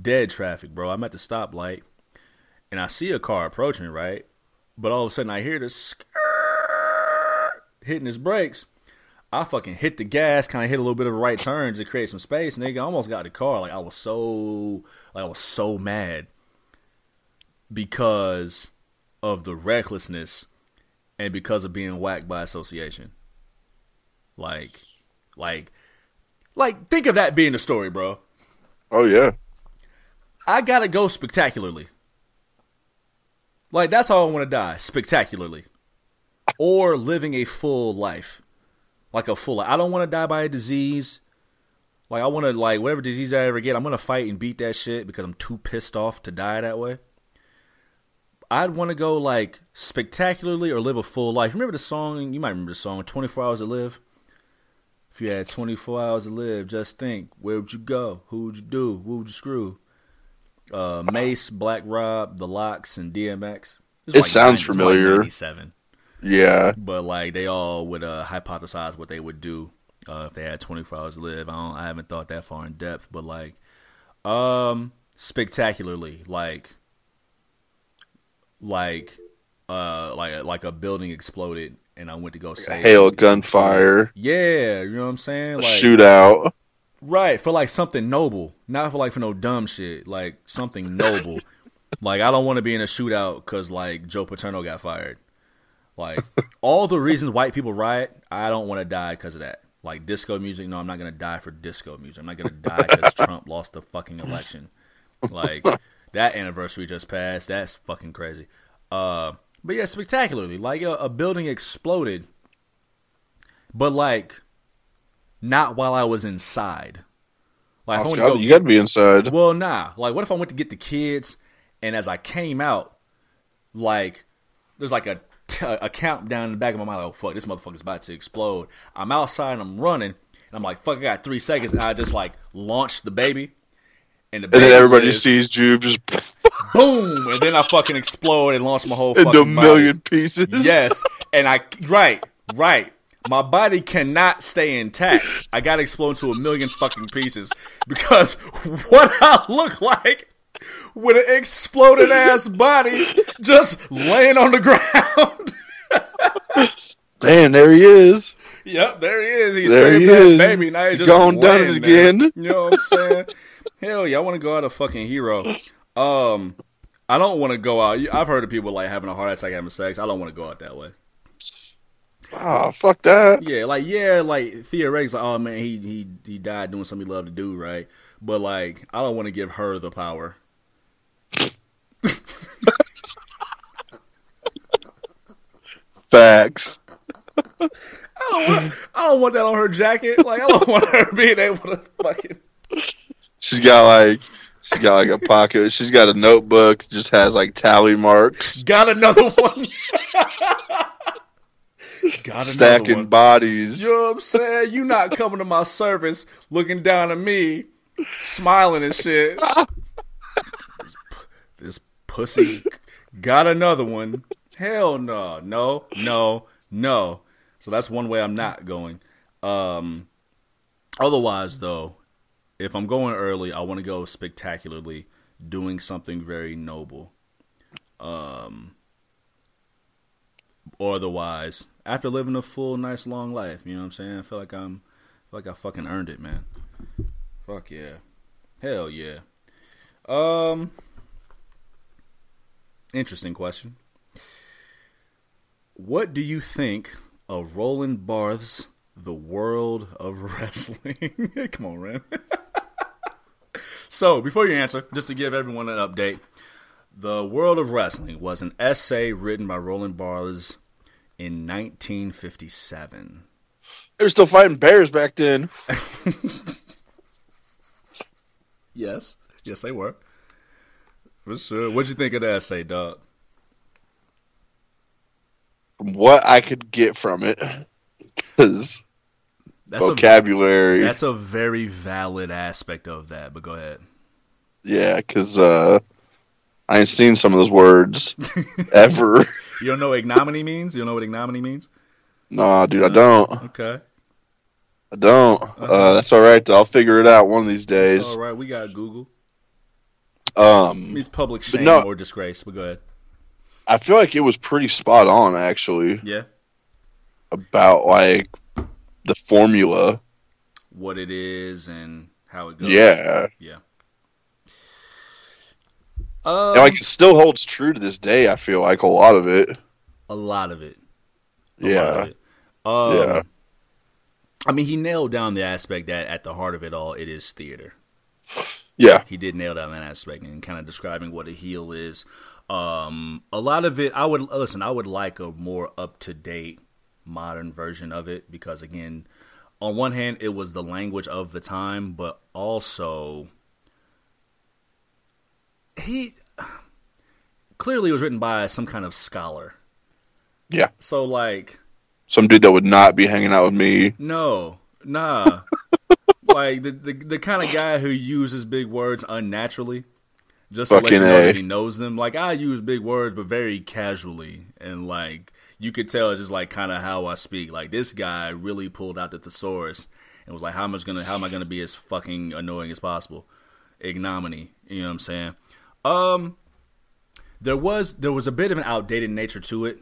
S2: dead traffic, bro. I'm at the stoplight and I see a car approaching, right? But all of a sudden I hear this hitting his brakes. I fucking hit the gas, kind of hit a little bit of a right turn to create some space. Nigga, I almost got the car. Like I was so, like I was so mad because of the recklessness and because of being whacked by association. Like, like, like, think of that being the story, bro.
S1: Oh yeah.
S2: I gotta go spectacularly. Like that's how I want to die, spectacularly, or living a full life, like a full. Life. I don't want to die by a disease. Like I want to like whatever disease I ever get, I'm gonna fight and beat that shit because I'm too pissed off to die that way. I'd want to go like spectacularly or live a full life. Remember the song? You might remember the song "24 Hours to Live." If you had 24 hours to live, just think: where would you go? Who would you do? Who would you screw? Uh, Mase, Black Rob, The LOX, and DMX. was
S1: It sounds
S2: 90
S1: familiar.
S2: 97.
S1: Yeah.
S2: But like they all would uh, hypothesize what they would do uh, if they had 24 hours to live. I don't. I haven't thought that far in depth, but like, um, spectacularly, like, like, uh, like like a building exploded and I went to go save.
S1: Hail gunfire.
S2: Yeah, you know what I'm saying.
S1: A
S2: Like,
S1: shootout.
S2: Right, for like something noble, not for like for no dumb shit. Like something noble. like I don't want to be in a shootout because like Joe Paterno got fired. Like all the reasons white people riot, I don't want to die because of that. Like disco music, no, I'm not gonna die for disco music. I'm not gonna die because Trump lost the fucking election. Like that anniversary just passed. That's fucking crazy. Uh, but yeah, spectacularly, like a, a building exploded, but like not while I was inside. Like,
S1: Oh,
S2: to go
S1: you got to be inside.
S2: well, nah. Like, what if I went to get the kids, and as I came out, like, there's like a t- a countdown in the back of my mind. Like, oh fuck, this motherfucker's about to explode. I'm outside and I'm running, and I'm like, fuck, I got three seconds. And I just like launched the baby, and the
S1: and then everybody
S2: lives.
S1: sees Juve just
S2: boom, and then I fucking explode and launch my whole
S1: into a
S2: body.
S1: million pieces.
S2: Yes, and I right, right. My body cannot stay intact. I got to explode into a million fucking pieces because what I look like with an exploded ass body just laying on the ground.
S1: Man, there he is.
S2: yep, there he is. He
S1: There he is.
S2: baby. Now he's just
S1: Gone done it again.
S2: You know what I'm saying? Hell yeah, I want to go out a fucking hero. Um, I don't want to go out. I've heard of people like having a heart attack having sex. I don't want to go out that way.
S1: Oh, fuck that.
S2: Yeah, like yeah, like theoretically, like, oh man, he he he died doing something he loved to do, right? But like, I don't want to give her the power.
S1: Facts.
S2: I don't want, I don't want that on her jacket. Like, I don't want her being able to fucking.
S1: She's got like she's got like a pocket. She's got a notebook. Just has like tally marks,
S2: Got another one. Got another
S1: stacking
S2: one.
S1: bodies.
S2: You know what I'm saying? You not coming to my service, looking down at me, smiling and shit. This, this pussy got another one. Hell no, no, no, no. So that's one way I'm not going. Um, otherwise, though, if I'm going early, I want to go spectacularly, doing something very noble. Um, or otherwise, after living a full, nice, long life, you know what I'm saying? I feel like I'm, feel like I fucking earned it, man. Fuck yeah, hell yeah. Um, interesting question. What do you think of Roland Barthes' The World of Wrestling? Come on, Ren. so, before you answer, just to give everyone an update, The World of Wrestling was an essay written by Roland Barthes in 1957.
S1: They were still fighting bears back then.
S2: Yes, yes, they were. For sure. What'd you think of the essay, dog?
S1: From what I could get from it, because
S2: That's a,
S1: vocabulary.
S2: that's a very valid aspect of that, but go ahead.
S1: yeah, because uh, I ain't seen some of those words ever.
S2: You don't know what ignominy means? You don't know what ignominy means?
S1: nah, dude, I don't.
S2: Okay.
S1: I don't.
S2: Uh-huh.
S1: Uh, that's all right. Though. I'll figure it out one of these
S2: It's
S1: days.
S2: all right. We got Google.
S1: Um,
S2: means public shame
S1: no-
S2: or disgrace, but go ahead.
S1: I feel like it was pretty spot on actually
S2: Yeah.
S1: about like the formula.
S2: What it is and how it goes.
S1: Yeah,
S2: Yeah.
S1: And,
S2: Um,
S1: like it still holds true to this day. I feel like a lot of it.
S2: a lot of it. A lot
S1: Yeah,
S2: of it. Um,
S1: Yeah.
S2: I mean, he nailed down the aspect that at the heart of it all, it is theater.
S1: yeah,
S2: he did nail down that aspect and kind of describing what a heel is. Um, a lot of it, I would listen. I would like a more up to date, modern version of it because, again, on one hand, it was the language of the time, but also he clearly was written by some kind of scholar.
S1: yeah.
S2: So, like,
S1: Some dude that would not be hanging out with me.
S2: no, nah. like the, the the kind of guy who uses big words unnaturally, just to let you
S1: Fucking
S2: know
S1: A.
S2: that he knows them. Like I use big words, but very casually, and like you could tell it's just like kind of how I speak. Like this guy really pulled out the thesaurus and was like, "How am I gonna how am I gonna be as fucking annoying as possible?" Ignominy, you know what I'm saying? Um, there was there was a bit of an outdated nature to it.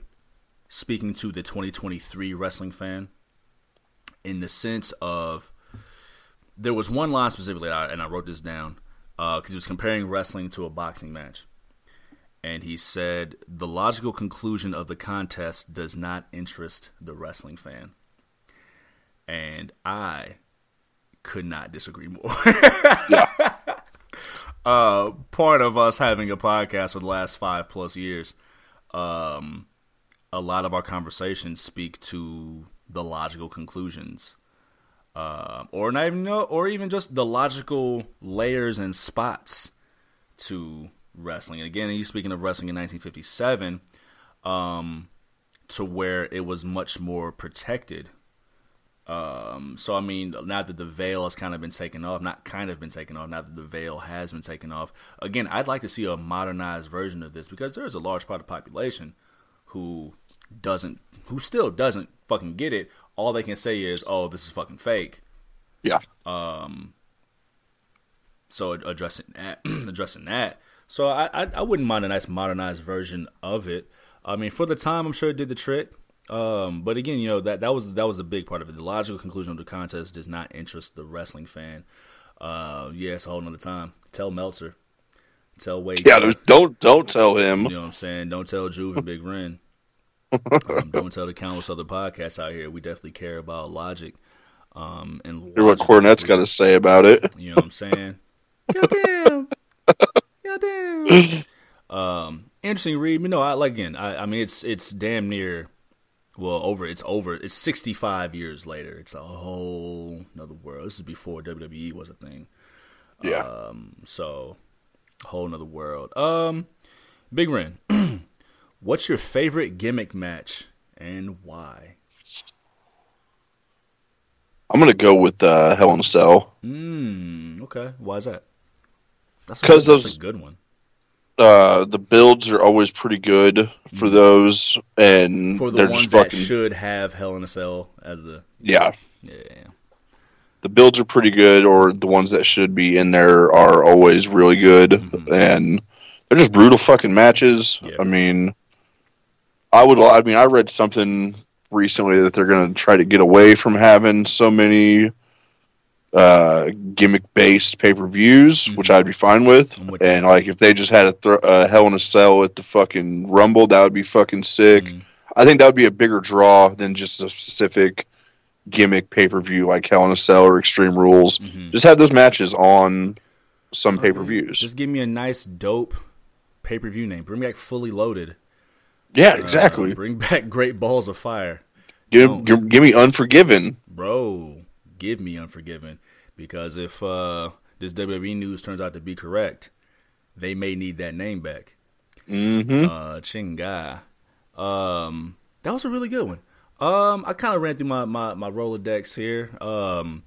S2: Speaking to the 2023 wrestling fan, in the sense of there was one line specifically, and I wrote this down because he was comparing wrestling to a boxing match, and he said the logical conclusion of the contest does not interest the wrestling fan, and I could not disagree more.
S1: Yeah,
S2: uh, part of us having a podcast for the last five plus years, um, a lot of our conversations speak to the logical conclusions, uh, or not even or even just the logical layers and spots to wrestling. And again, he's speaking of wrestling in 1957, um, to where it was much more protected. Um, so I mean, now that the veil has kind of been taken off, not kind of been taken off, now that the veil has been taken off, again, I'd like to see a modernized version of this because there's a large part of the population who doesn't, who still doesn't fucking get it. All they can say is, "Oh, this is fucking fake."
S1: Yeah.
S2: Um. So addressing that, addressing that. So I, I, I wouldn't mind a nice modernized version of it. I mean, for the time, I'm sure it did the trick. Um, but again, you know that that was that was a big part of it. The logical conclusion of the contest does not interest the wrestling fan. Uh, yeah, it's a whole nother time. Tell Meltzer, tell Wade.
S1: Yeah, don't don't tell him.
S2: You know what I'm saying? Don't tell Juve and Big Ren. um, don't tell the countless other podcasts out here. We definitely care about logic. Um, and
S1: hear what Cornette's got to say about it.
S2: You know what I'm saying? Goddamn. Goddamn. Um, interesting read. You know, I like again. I, I mean, it's it's damn near well over it's over it's 65 years later. It's a whole another world. This is before wwe was a thing.
S1: Yeah.
S2: Um so whole another world. Um big ren what's your favorite gimmick match and why?
S1: I'm gonna go with uh hell in a cell.
S2: Mm, okay. Why is that
S1: because those
S2: a good one
S1: uh, the builds are always pretty good for mm. those, and
S2: for the
S1: they're
S2: ones
S1: just fucking,
S2: that should have Hell in a Cell as the
S1: yeah.
S2: yeah.
S1: The builds are pretty good, or the ones that should be in there are always really good, mm-hmm. and they're just brutal fucking matches. I mean, I would. I mean, I read something recently that they're going to try to get away from having so many uh, gimmick based pay per views, mm-hmm. which I'd be fine with. And like if they just had a th- uh, Hell in a Cell at the fucking Rumble, that would be fucking sick. Mm-hmm. I think that would be a bigger draw than just a specific gimmick pay per view like Hell in a Cell or Extreme Rules. Mm-hmm. Just have those matches on some pay per views.
S2: Just give me a nice dope pay per view name. Bring back Fully Loaded.
S1: Yeah, exactly.
S2: Uh, bring back Great Balls of Fire.
S1: Give, give, give me Unforgiven,
S2: bro give me Unforgiven because if uh, this WWE news turns out to be correct, they may need that name back.
S1: Mm-hmm.
S2: Uh, Chinga. Um, that was a really good one. Um, I kind of ran through my, my, my Rolodex here. Um,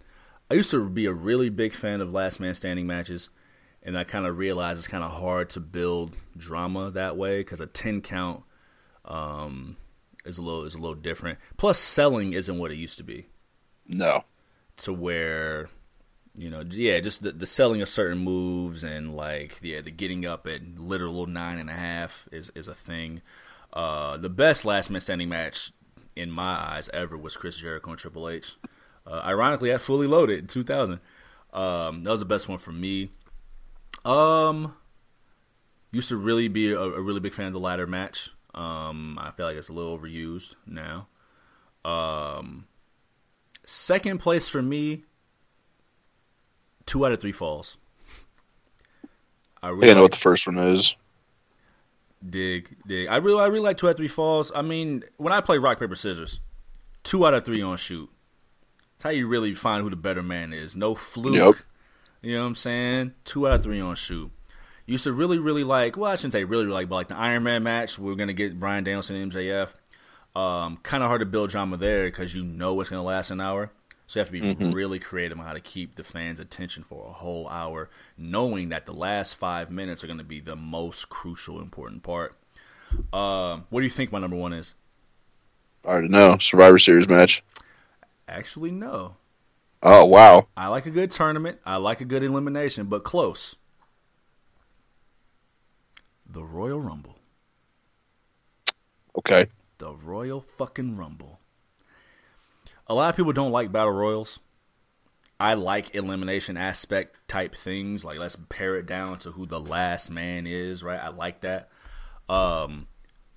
S2: I used to be a really big fan of last man standing matches, and I kind of realized it's kind of hard to build drama that way because a ten count um, is a little is a little different. Plus, selling isn't what it used to be.
S1: No
S2: to where you know, yeah, just the, the selling of certain moves and like yeah, the getting up at literal nine and a half is is a thing. Uh, the best last man standing match in my eyes ever was Chris Jericho and Triple H. Uh, ironically, at Fully Loaded in 2000. Um, that was the best one for me. Um, used to really be a, a really big fan of the ladder match. Um, I feel like it's a little overused now. Um, Second place for me, two out of three falls.
S1: I really I know what the first one is.
S2: Dig, dig. I really, I really like two out of three falls. I mean, when I play rock paper scissors, two out of three on shoot. That's how you really find who the better man is. No fluke. Yep. You know what I'm saying? Two out of three on shoot. Used to really, really like. Well, I shouldn't say really, really like, but like the Iron Man match. We are gonna get Bryan Danielson and MJF. Um, kind of hard to build drama there because you know it's going to last an hour. So you have to be mm-hmm. really creative on how to keep the fans' attention for a whole hour, knowing that the last five minutes are going to be the most crucial, important part. Uh, what do you think my number one is?
S1: I already know. Survivor Series match.
S2: Actually, no.
S1: Oh wow!
S2: I like a good tournament. I like a good elimination, but close. The Royal Rumble.
S1: Okay
S2: the Royal fucking Rumble. A lot of people don't like battle royals. I like elimination aspect type things. Like let's pare it down to who the last man is, right? I like that. Um,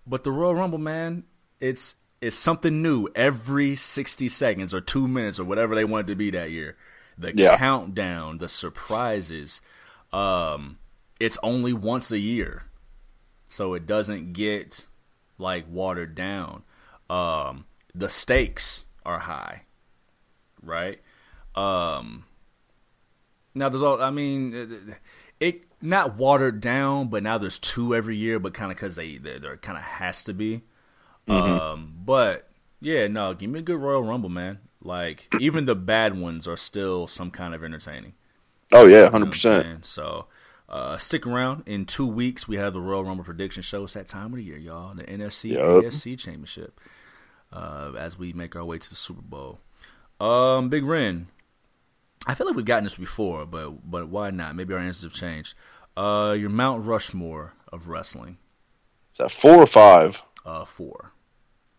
S2: but the Royal Rumble, man, it's it's something new every sixty seconds or two minutes or whatever they want it to be that year. The yeah. countdown, the surprises. Um, it's only once a year, so it doesn't get like watered down. Um, the stakes are high, right? Um, now there's all. I mean, it, it not watered down, but now there's two every year, but kind of because they there kind of has to be. Mm-hmm. Um, but yeah, no, give me a good Royal Rumble, man. Like even the bad ones are still some kind of entertaining.
S1: Oh yeah, hundred you know percent.
S2: So uh, stick around. In two weeks, we have the Royal Rumble prediction show. It's that time of the year, y'all. The NFC yep. AFC Championship. Uh, as we make our way to the Super Bowl. Um, Big Ren. I feel like we've gotten this before, but but why not? Maybe our answers have changed. Uh, your Mount Rushmore of wrestling.
S1: Is that four or five?
S2: Uh, four.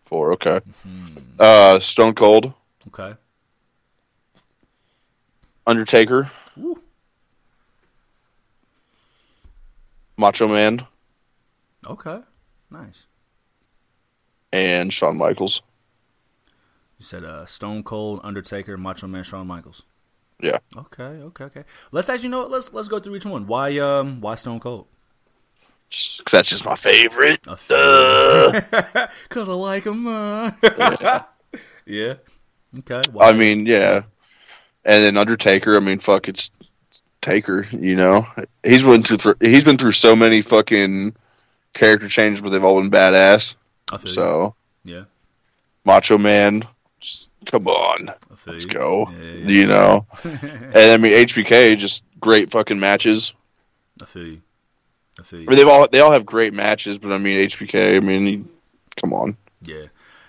S1: Four. Okay. Mm-hmm. Uh, Stone Cold.
S2: Okay.
S1: Undertaker. Macho Man.
S2: Okay. Nice.
S1: And Shawn Michaels.
S2: You said uh, Stone Cold, Undertaker, Macho Man, Shawn Michaels.
S1: Yeah.
S2: Okay, okay, okay. Let's actually know. Let's let's go through each one. Why um why Stone Cold?
S1: Because that's just my favorite. Because
S2: I like him. Uh.
S1: yeah.
S2: yeah. Okay.
S1: Why? I mean, yeah. And then Undertaker. I mean, fuck, it's Taker. You know, he's been through he's been through so many fucking character changes, but they've all been badass. so
S2: you. yeah,
S1: Macho Man. Just, come on, let's go. Yeah, yeah, You know, and I mean HBK just great fucking matches.
S2: I feel you. I feel you.
S1: I mean, they've all they all have great matches, but I mean HBK. I mean, he, come on.
S2: Yeah,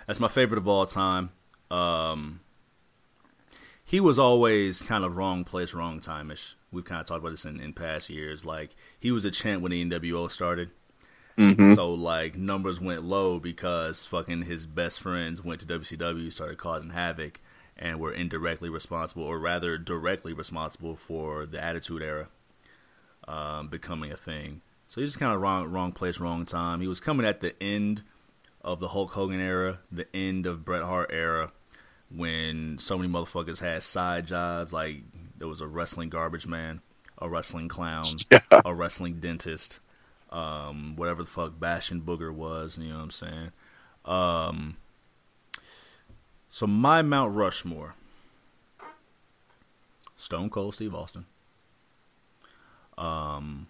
S2: that's my favorite of all time. Um, he was always kind of wrong place, wrong time ish. We've kind of talked about this in, in past years. Like he was a champ when the NWO started. Mm-hmm. So like numbers went low because fucking his best friends went to WCW, started causing havoc, and were indirectly responsible, or rather directly responsible for the Attitude Era um, becoming a thing. So he's just kind of wrong, wrong place, wrong time. He was coming at the end of the Hulk Hogan era, the end of Bret Hart era, when so many motherfuckers had side jobs. Like there was a wrestling garbage man, a wrestling clown, yeah. a wrestling dentist, um, whatever the fuck Bastion Booger was. You know what I'm saying? Um, so my Mount Rushmore: Stone Cold Steve Austin. Um,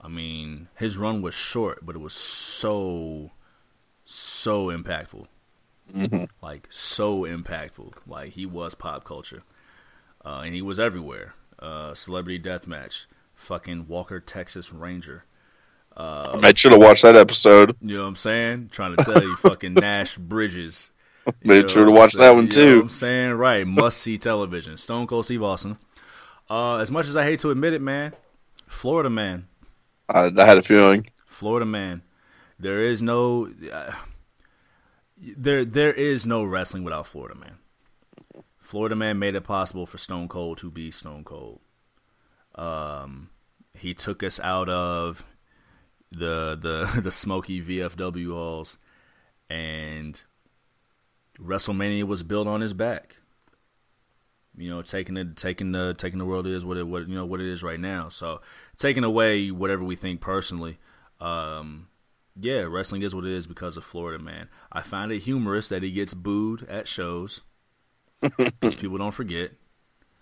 S2: I mean, his run was short, but it was so, so impactful. Mm-hmm. Like so impactful. Like he was pop culture, uh, and he was everywhere. Uh, Celebrity Deathmatch, fucking Walker Texas Ranger.
S1: Uh, I made sure to watch that episode.
S2: You know what I'm saying? Trying to tell you, fucking Nash Bridges.
S1: made sure to watch that one too.
S2: I'm saying right, must see television. Stone Cold Steve Austin. Uh, as much as I hate to admit it, man, Florida man.
S1: I, I had a feeling.
S2: Florida man. There is no. Uh, there there is no wrestling without Florida Man. Florida Man made it possible for Stone Cold to be Stone Cold. Um, he took us out of the the the smoky VFW halls, and WrestleMania was built on his back. You know, taking it, taking the taking the world is what it what you know what it is right now. So taking away whatever we think personally, um, yeah, wrestling is what it is because of Florida man. I find it humorous that he gets booed at shows. People don't forget.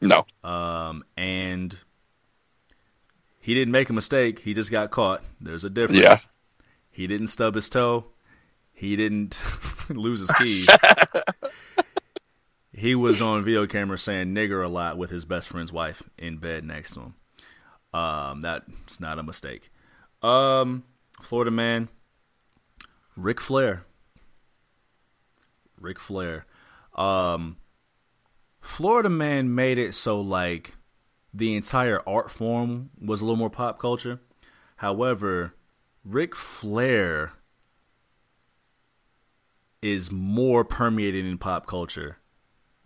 S1: No.
S2: Um, and he didn't make a mistake. He just got caught. There's a difference.
S1: Yeah.
S2: He didn't stub his toe. He didn't lose his keys. he was on video camera saying nigger a lot with his best friend's wife in bed next to him. Um, that's not a mistake. Um, Florida man, Ric Flair. Ric Flair. Um, Florida Man made it so like the entire art form was a little more pop culture. However, Ric Flair is more permeated in pop culture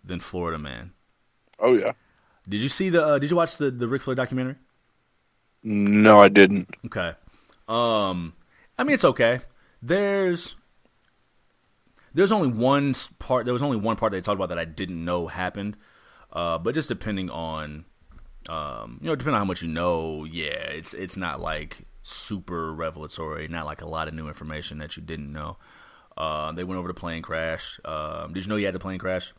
S2: than Florida Man.
S1: Oh yeah.
S2: Did you see the? Uh, did you watch the the Ric Flair documentary?
S1: No, I didn't.
S2: Okay. Um, I mean it's okay there's there's only one part. There was only one part they talked about that I didn't know happened. Uh, but just depending on, um, you know, depending on how much you know, yeah, it's it's not like super revelatory. Not like a lot of new information that you didn't know. Uh, they went over the plane crash. Um, did you know he had the plane crash?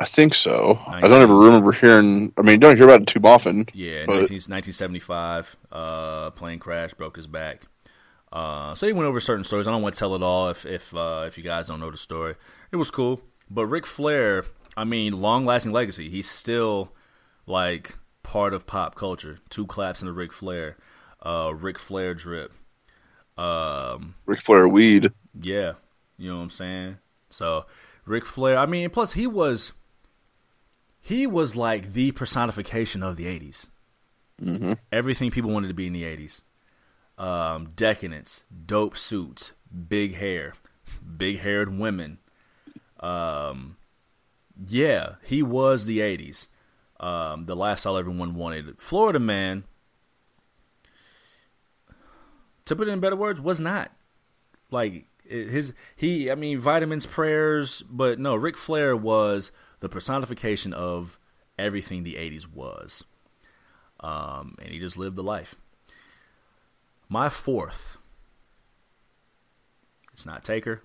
S1: I think so. I don't ever remember hearing. I mean, don't hear about it too often.
S2: Yeah, 19, 1975, uh, plane crash, broke his back. Uh, so he went over certain stories. I don't want to tell it all if if uh, if you guys don't know the story. It was cool, but Ric Flair, I mean, long lasting legacy. He's still like part of pop culture. Two claps in the Ric Flair, uh, Ric Flair drip, um,
S1: Ric Flair weed.
S2: Yeah, you know what I'm saying. So Ric Flair. I mean, plus he was he was like the personification of the 80s.
S1: Mm-hmm.
S2: Everything people wanted to be in the 80s. Um, decadence, dope suits, big hair, big haired women. Um, yeah, he was the 80s. Um, the lifestyle everyone wanted. Florida Man, to put it in better words, was not. Like, his, he, I mean, vitamins, prayers, but no, Ric Flair was the personification of everything the 80s was. Um, and he just lived the life. My fourth. It's not Taker.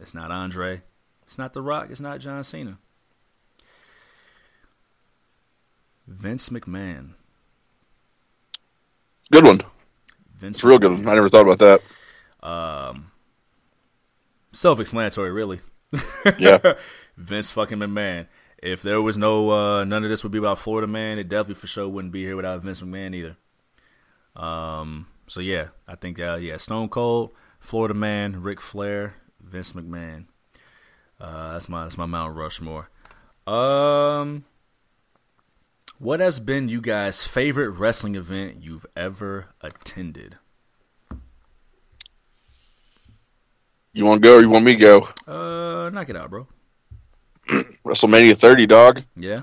S2: It's not Andre. It's not The Rock. It's not John Cena. Vince McMahon.
S1: Good one. Vince it's real good one. I never thought about
S2: that. Um, self-explanatory, really.
S1: Yeah.
S2: Vince fucking McMahon. If there was no uh, none of this would be about Florida man, it definitely for sure wouldn't be here without Vince McMahon either. Um, so yeah, I think uh, yeah, Stone Cold, Florida man, Ric Flair, Vince McMahon. Uh, that's my that's my Mount Rushmore. Um, what has been you guys' favorite wrestling event you've ever attended?
S1: You want to go or you want me to go?
S2: Uh, knock it out, bro.
S1: WrestleMania 30, dog.
S2: Yeah.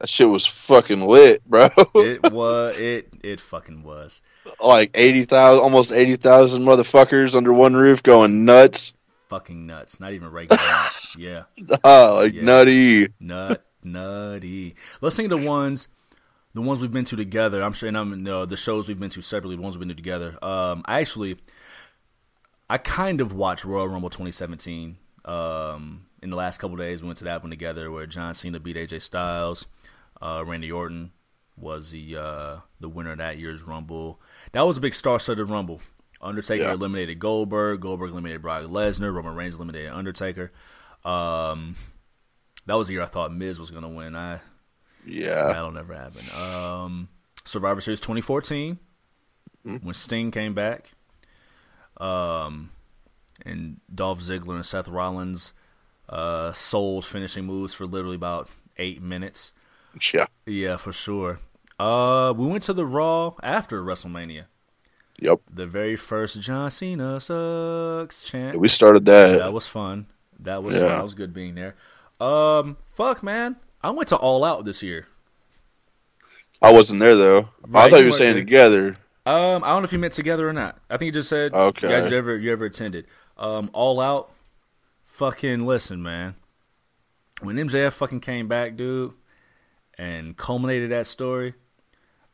S1: That shit was fucking lit, bro.
S2: it was. It it fucking was.
S1: Like eighty thousand, almost eighty thousand motherfuckers under one roof, going nuts.
S2: Fucking nuts. Not even regular nuts. Yeah.
S1: Oh, like yeah. nutty.
S2: Nut nutty. Let's think of the ones, the ones we've been to together. I'm sure, and I'm no, the shows we've been to separately. The ones we've been to together. Um, I actually, I kind of watched Royal Rumble 2017. Um, in the last couple days, we went to that one together where John Cena beat AJ Styles. Uh, Randy Orton was the uh, the winner of that year's Rumble. That was a big star-studded Rumble. Undertaker yeah. eliminated Goldberg. Goldberg eliminated Brock Lesnar. Roman Reigns eliminated Undertaker. Um, that was the year I thought Miz was going to win. I
S1: yeah,
S2: that'll never happen. Um, Survivor Series 2014 mm-hmm. when Sting came back. Um, and Dolph Ziggler and Seth Rollins uh, sold finishing moves for literally about eight minutes.
S1: Yeah.
S2: Yeah, for sure. Uh, we went to the Raw after WrestleMania.
S1: Yep.
S2: The very first John Cena sucks chant.
S1: Yeah, we started that.
S2: That was fun. That was yeah. fun. That was good being there. Um, fuck, man. I went to All Out this year.
S1: I wasn't there though. Right, I thought you were saying there. together.
S2: Um, I don't know if you meant together or not. I think you just said okay. you guys you ever you ever attended. Um, All Out. Fucking listen, man. When MJF fucking came back, dude, and culminated that story,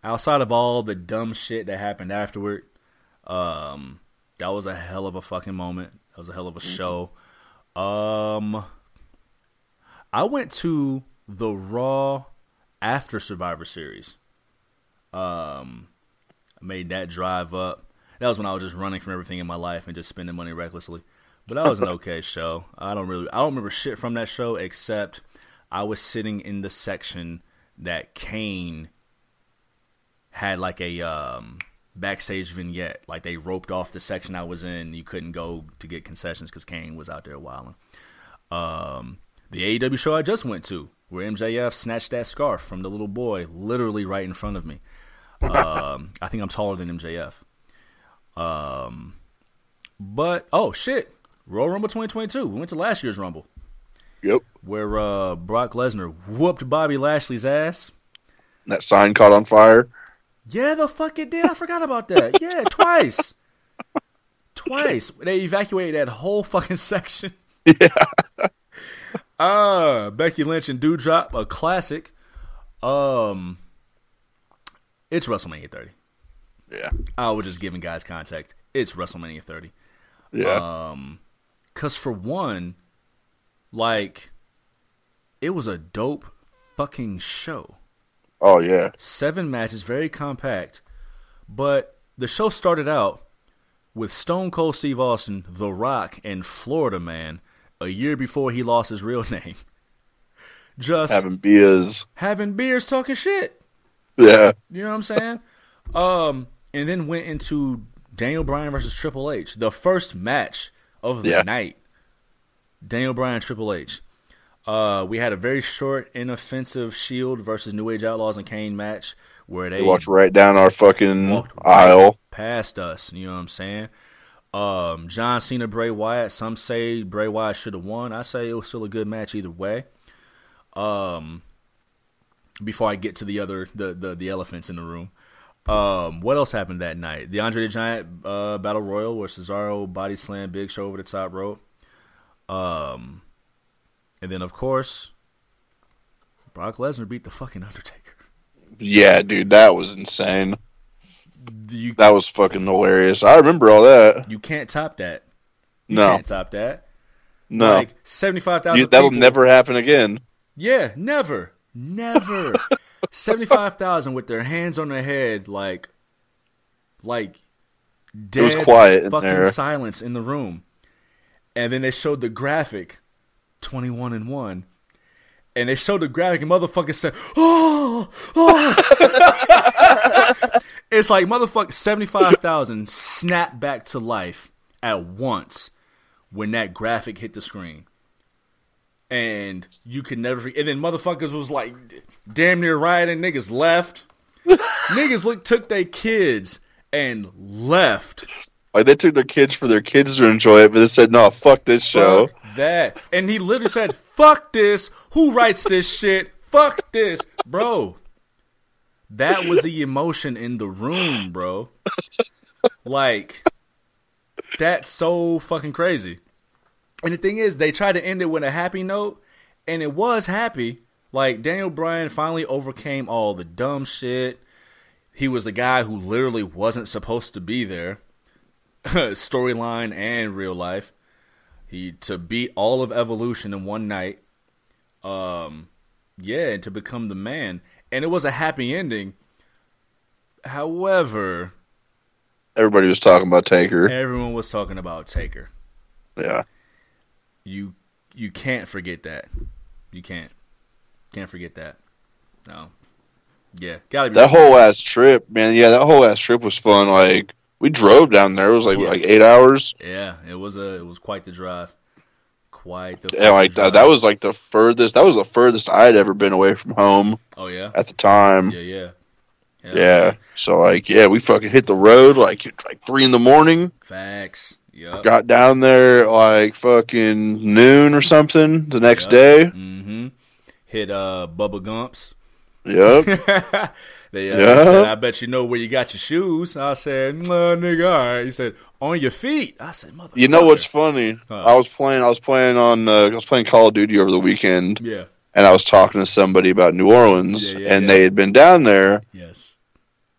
S2: outside of all the dumb shit that happened afterward, um, that was a hell of a fucking moment. That was a hell of a show. Um, I went to the Raw after Survivor Series. Um, I made that drive up. That was when I was just running from everything in my life and just spending money recklessly. But that was an okay show. I don't really I don't remember shit from that show except I was sitting in the section that Kane had like a um, backstage vignette. Like they roped off the section I was in. You couldn't go to get concessions because Kane was out there wilding. Um, the AEW show I just went to, where MJF snatched that scarf from the little boy, literally right in front of me. Um, I think I'm taller than MJF. Um, but oh shit, Royal Rumble 2022. We went to last year's Rumble.
S1: Yep.
S2: Where uh, Brock Lesnar whooped Bobby Lashley's ass.
S1: That sign caught on fire.
S2: Yeah, the fuck it did. I forgot about that. Yeah, twice. twice. They evacuated that whole fucking section.
S1: Yeah.
S2: uh Becky Lynch and Doudrop, a classic. Um it's WrestleMania 30.
S1: Yeah.
S2: I was just giving guys context. it's WrestleMania 30.
S1: Yeah.
S2: Um, cause for one, like, it was a dope fucking show.
S1: oh yeah.
S2: Seven matches, very compact. But the show started out with Stone Cold Steve Austin, The Rock, and Florida Man a year before he lost his real name. Just
S1: Having beers.
S2: having beers, talking shit.
S1: Yeah.
S2: You know what I'm saying? um, and then went into Daniel Bryan versus Triple H, the first match of the
S1: Yeah.
S2: night. Daniel Bryan, Triple H. Uh, we had a very short, inoffensive Shield versus New Age Outlaws and Kane match where they
S1: They walked right down our fucking
S2: walked
S1: aisle.
S2: past us. You know what I'm saying? Um, John Cena, Bray Wyatt. Some say Bray Wyatt should have won. I say it was still a good match either way. Um, before I get to the other the the, the elephants in the room. Um, what else happened that night? The Andre the Giant uh, Battle Royal where Cesaro body slam Big Show over the top rope. Um, and then of course, Brock Lesnar beat the fucking Undertaker.
S1: Yeah, dude, that was insane.
S2: You
S1: That was fucking hilarious. I remember all that.
S2: you can't top that. You
S1: No,
S2: can't top that.
S1: No,
S2: like seventy-five thousand.
S1: That'll never happen again.
S2: Yeah, never, never. Seventy five thousand with their hands on their head, like, like dead It
S1: was quiet in
S2: fucking
S1: there.
S2: silence in the room. And then they showed the graphic, twenty one and one, and they showed the graphic, and motherfucker said, "Oh, oh." it's like motherfucker seventy five thousand snapped back to life at once when that graphic hit the screen and you could never. And then motherfuckers was like, damn near rioting. Niggas left. niggas look took their kids and left.
S1: Like they took their kids for their kids to enjoy it, but they said, "No, fuck this show."
S2: Fuck that. And he literally said, "Fuck this. Who writes this shit? Fuck this, bro." That was the emotion in the room, bro. Like, that's so fucking crazy. And the thing is, they tried to end it with a happy note, and it was happy. Like Daniel Bryan finally overcame all the dumb shit. He was the guy who literally wasn't supposed to be there, storyline and real life. He to beat all of evolution in one night. Um, yeah, and to become the man, and it was a happy ending. However,
S1: Everybody was talking about Taker.
S2: everyone was talking about Taker.
S1: Yeah,
S2: You you can't forget that. You can't. Can't forget that. No. Yeah, gotta be
S1: that whole ass trip, man. Yeah, that whole ass trip was fun. Like we drove down there. It was like
S2: Yes.
S1: like eight hours.
S2: Yeah, it was a it was quite the drive. Quite the
S1: And like that,
S2: drive.
S1: that was like the furthest. That was the furthest I had ever been away from home
S2: Oh yeah.
S1: at the time.
S2: Yeah, yeah.
S1: Yeah. So like, yeah, we fucking hit the road like like three in the morning.
S2: Facts. Yep.
S1: Got down there like fucking noon or something the next
S2: Yep.
S1: day.
S2: Mm-hmm. Hit uh Bubba Gumps.
S1: Yep.
S2: they, uh,
S1: Yeah.
S2: said, I bet you know where you got your shoes. I said, nah, nigga, all right. He said, on your feet. I said, mother.
S1: You know what's funny?
S2: Huh.
S1: I was playing. I was playing on. Uh, I was playing Call of Duty over the weekend,
S2: Yeah.
S1: and I was talking to somebody about New Orleans,
S2: Yeah, yeah,
S1: and they had been down there.
S2: Yes.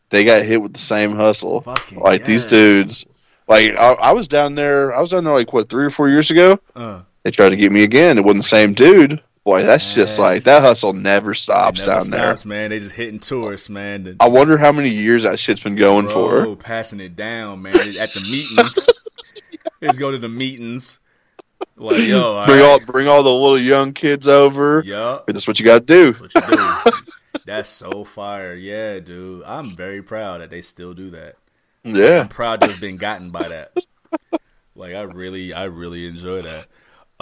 S1: They got hit with the same hustle.
S2: Fucking
S1: like these dudes. Like I, I was down there. I was down there like what three or four years ago.
S2: Uh,
S1: They tried to get me again. It wasn't the same dude. Boy, that's just like that hustle never stops
S2: never
S1: down
S2: stops, man. They just hitting tourists, man. The-
S1: I wonder how many years that shit's been going
S2: Bro,
S1: for.
S2: passing it down, man. At the meetings. Let's go to the meetings. Like, yo, all
S1: Bring
S2: right.
S1: all bring all the little young kids over.
S2: Yup.
S1: That's what you got to do.
S2: That's do. That's so fire. Yeah, dude. I'm very proud that they still do that.
S1: Yeah.
S2: I'm proud to have been gotten by that. Like I really, I really enjoy that.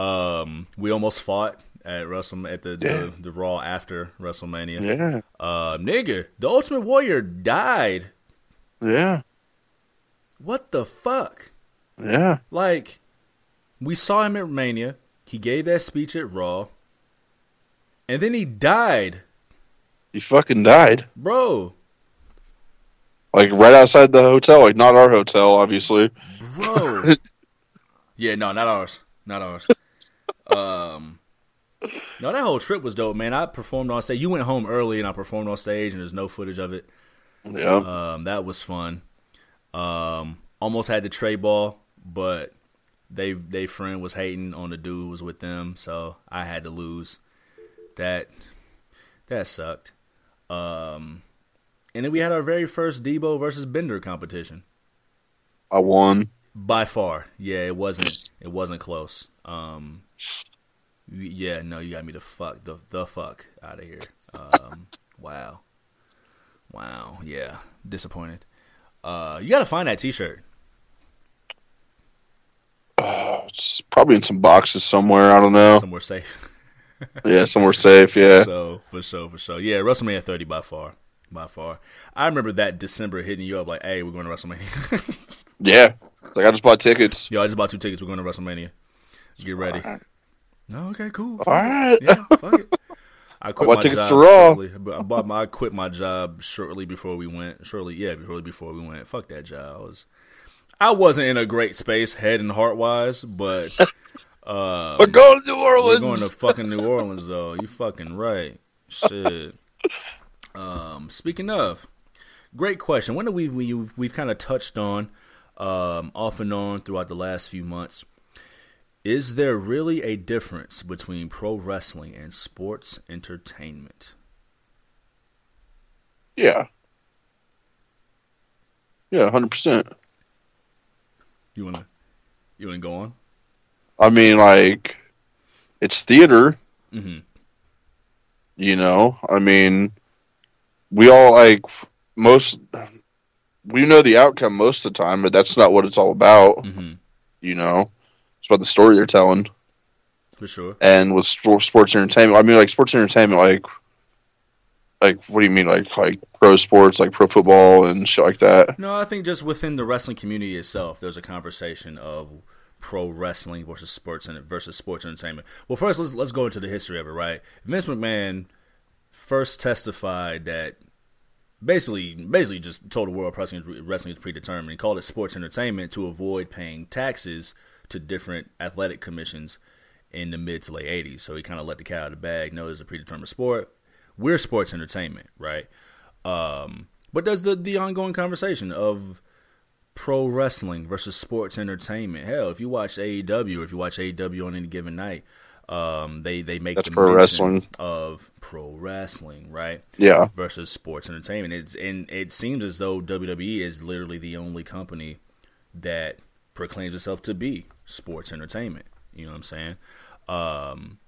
S2: Um, we almost fought at Wrestle at the,
S1: Yeah.
S2: the the Raw after WrestleMania.
S1: Yeah.
S2: Uh, nigga, the Ultimate Warrior died.
S1: Yeah.
S2: What the fuck?
S1: Yeah.
S2: Like, we saw him at Mania. He gave that speech at Raw, and then he died,
S1: He fucking died.
S2: bro.
S1: Like right outside the hotel. Like not our hotel, obviously.
S2: Bro. yeah, no, not ours. Not ours. Um No, that whole trip was dope, man. I performed on stage. You went home early and I performed on stage and there's no footage of it.
S1: Yeah.
S2: Um that was fun. Um almost had the Trey ball, but they they friend was hating on the dude who was with them, so I had to lose. That that sucked. Um, and then we had our very first Debo versus Bender competition.
S1: I won
S2: by far. Yeah, it wasn't it wasn't close. Um, yeah, no, you got me the fuck the the fuck out of here. Um, wow, wow, yeah, disappointed. Uh, you got to find that T-shirt.
S1: Uh, it's probably in some boxes somewhere. I don't know.
S2: Somewhere safe.
S1: yeah, somewhere safe. Yeah.
S2: So for sure, for sure. Yeah, WrestleMania 30 by far, by far. I remember that December hitting you up like, "Hey, we're going to WrestleMania."
S1: yeah, like I just bought tickets.
S2: Yo, I just bought two tickets. We're going to WrestleMania. Get ready. No, okay, cool.
S1: All right. Yeah, fuck it.
S2: I quit I my tickets job to Raw. Shortly, I bought my I quit my job shortly before we went. Shortly, yeah, shortly before we went. Fuck that job. I was I wasn't in a great space, head and heart wise, but
S1: uh, we're going to New Orleans.
S2: We're going to fucking New Orleans, though. You fucking right. Shit. Um, speaking of, great question. One that we've we've, we've kind of touched on, um, off and on throughout the last few months. Is there really a difference between pro wrestling and sports entertainment?
S1: Yeah. Yeah, hundred percent.
S2: You wanna you wanna go on?
S1: I mean, like, it's theater.
S2: Mm-hmm.
S1: You know, I mean, we all like most. We know the outcome most of the time, but that's not what it's all about.
S2: Mm-hmm.
S1: You know, it's about the story they're telling.
S2: For sure.
S1: And with sports entertainment, I mean, like sports entertainment, like like what do you mean like like pro sports like pro football and shit like that
S2: no i think just within the wrestling community itself there's a conversation of pro wrestling versus sports and versus sports entertainment well first let's let's go into the history of it right vince mcmahon first testified that basically basically just told the world wrestling wrestling is predetermined and called it sports entertainment to avoid paying taxes to different athletic commissions in the mid to late 80s so he kind of let the cat out of the bag know it's a predetermined sport we're sports entertainment, right? Um, but there's the the ongoing conversation of pro wrestling versus sports entertainment. Hell, if you watch AEW, or if you watch AEW on any given night, um, they they make
S1: that's the pro wrestling
S2: of pro wrestling, right?
S1: Yeah,
S2: versus sports entertainment. It's and it seems as though WWE is literally the only company that proclaims itself to be sports entertainment. You know what I'm saying? Um,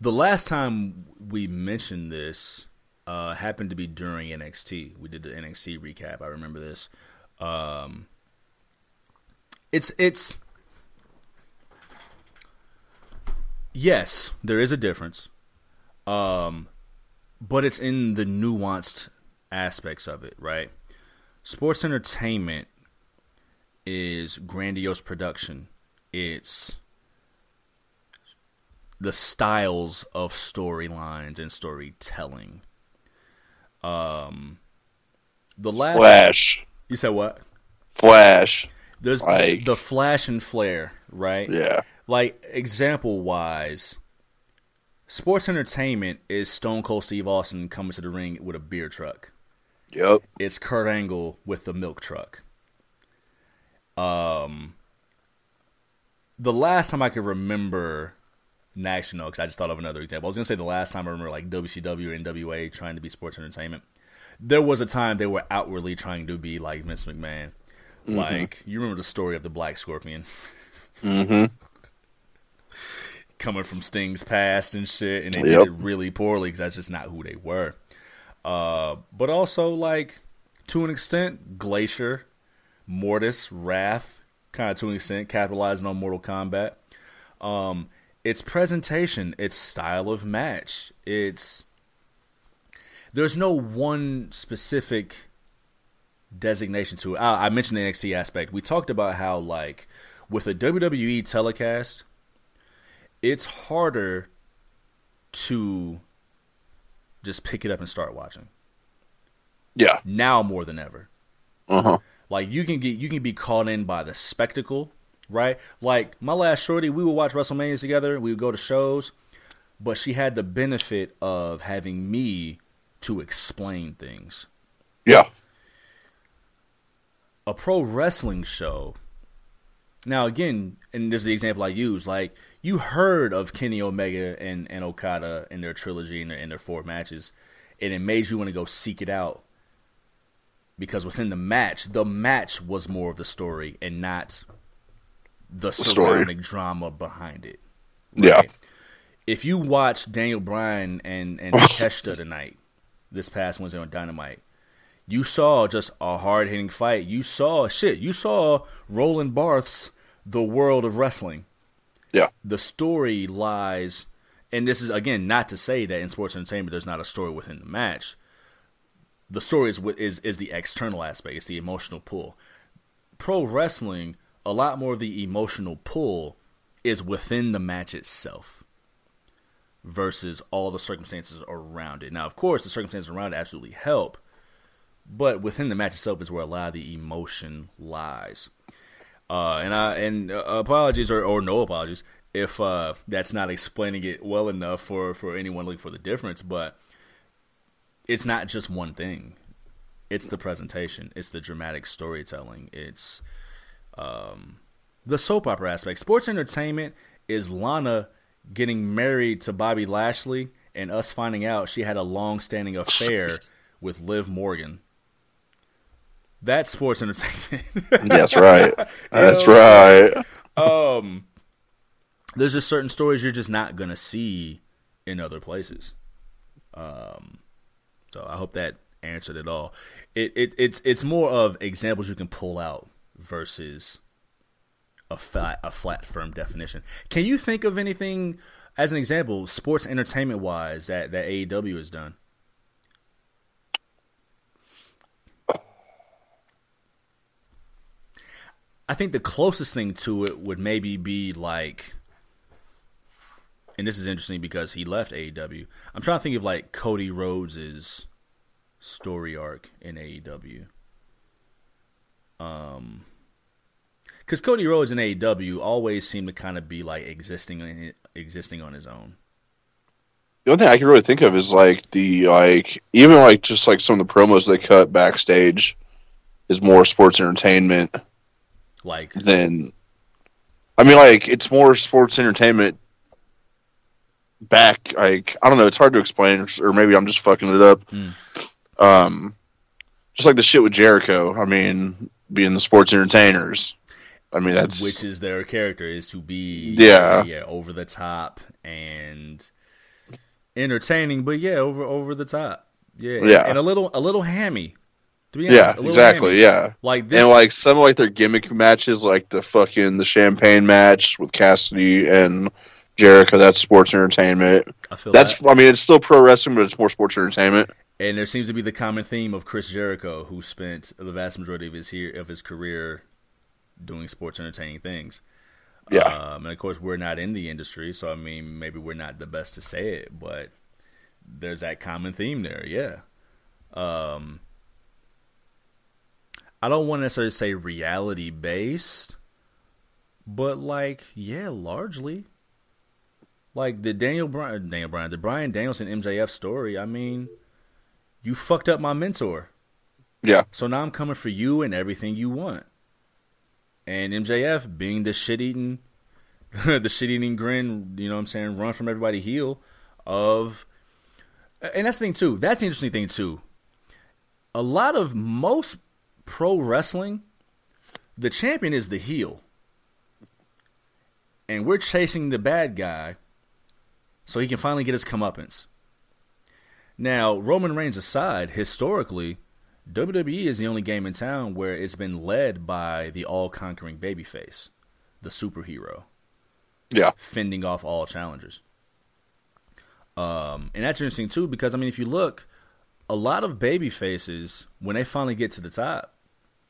S2: the last time we mentioned this uh, happened to be during NXT. We did the NXT recap. I remember this. Um, it's it's yes, there is a difference, um, but it's in the nuanced aspects of it, right? Sports entertainment is grandiose production. It's the styles of storylines and storytelling. Um, the last
S1: Flash.
S2: You said what?
S1: Flash.
S2: There's like, the flash and flare, right?
S1: Yeah.
S2: Like example wise, sports entertainment is Stone Cold Steve Austin coming to the ring with a beer truck.
S1: Yep.
S2: It's Kurt Angle with the milk truck. Um, the last time I could remember national because I just thought of another example. I was gonna say the last time I remember like WCW or NWA trying to be sports entertainment. There was a time they were outwardly trying to be like Vince McMahon. Mm-hmm. Like you remember the story of the Black Scorpion.
S1: Mm-hmm.
S2: Coming from Sting's past and shit, and they yep. did it really poorly because that's just not who they were. Uh, but also like to an extent, Glacier, Mortis, Wrath, kind of to an extent, capitalizing on Mortal Kombat. Um, its presentation, its style of match, it's there's no one specific designation to it. I, I mentioned the NXT aspect. We talked about how like with a WWE telecast, it's harder to just pick it up and start watching.
S1: Yeah.
S2: Now more than ever.
S1: Uh-huh.
S2: Like you can get you can be caught in by the spectacle right? Like my last shorty, we would watch WrestleMania together. We would go to shows, but she had the benefit of having me to explain things.
S1: Yeah.
S2: a pro wrestling show. Now, again, and this is the example I use. Like you heard of Kenny Omega and, and Okada in their trilogy and their, in their four matches, and it made you want to go seek it out because within the match, the match was more of the story and not the, surrounding drama behind it.
S1: Right? Yeah.
S2: If you watch Daniel Bryan and and Takeshita tonight, this past Wednesday on Dynamite, you saw just a hard hitting fight. You saw shit. You saw Roland Barthes's The World of Wrestling.
S1: Yeah.
S2: The story lies, and this is again not to say that in sports entertainment there's not a story within the match. The story is is is the external aspect. It's the emotional pull. Pro wrestling, a lot more of the emotional pull is within the match itself versus all the circumstances around it. Now, of course, the circumstances around it absolutely help, but within the match itself is where a lot of the emotion lies. Uh, and I and uh, apologies or, or no apologies if uh, that's not explaining it well enough for, for anyone looking for the difference. But it's not just one thing. It's the presentation. It's the dramatic storytelling. It's um, the soap opera aspect. Sports entertainment is Lana getting married to Bobby Lashley and us finding out she had a long-standing affair with Liv Morgan. That's sports entertainment.
S1: That's right. That's know? right.
S2: Um, there's just certain stories you're just not gonna see in other places. Um, so I hope that answered it all. It, it it's it's more of examples you can pull out versus a flat a flat firm definition. Can you think of anything as an example, sports entertainment wise, that that AEW has done? I think the closest thing to it would maybe be like, and this is interesting because he left AEW. I'm trying to think of like Cody Rhodes's story arc in AEW. Um, because Cody Rhodes in AEW always seemed to kind of be like existing existing on his own.
S1: The only thing I can really think of is like the like even like just like some of the promos they cut backstage is more sports entertainment
S2: like
S1: than I mean like it's more sports entertainment back like I don't know it's hard to explain or maybe I'm just fucking it up. Mm. Um just like the shit with Jericho. I mean, being the sports entertainers. I mean that's
S2: which is their character is to be
S1: yeah
S2: yeah over the top and entertaining, but yeah over over the top yeah
S1: yeah
S2: and a little a little hammy
S1: Honest, yeah, exactly. Hammy. Yeah,
S2: like this,
S1: and like some of like their gimmick matches, like the fucking the champagne match with Cassidy and Jericho. That's sports entertainment. I feel that's. That. I mean, it's still pro wrestling, but it's more sports entertainment.
S2: And there seems to be the common theme of Chris Jericho, who spent the vast majority of his here of his career doing sports entertaining things.
S1: Yeah,
S2: um, and of course we're not in the industry, so I mean maybe we're not the best to say it, but there's that common theme there. Yeah. Um, I don't want to necessarily say reality based, but like, yeah, largely. Like the Daniel Bryan, Daniel Bryan, the Bryan Danielson MJF story. I mean, you fucked up my mentor.
S1: Yeah.
S2: So now I'm coming for you and everything you want. And MJF being the shit eating, the shit eating grin, you know what I'm saying, run from everybody heel of, and that's the thing too. That's the interesting thing too. A lot of most pro wrestling, the champion is the heel. And we're chasing the bad guy so he can finally get his comeuppance. Now, Roman Reigns aside, historically, WWE is the only game in town where it's been led by the all conquering babyface, the superhero.
S1: Yeah.
S2: Fending off all challengers. Um, and that's interesting too because I mean if you look, a lot of baby faces, when they finally get to the top,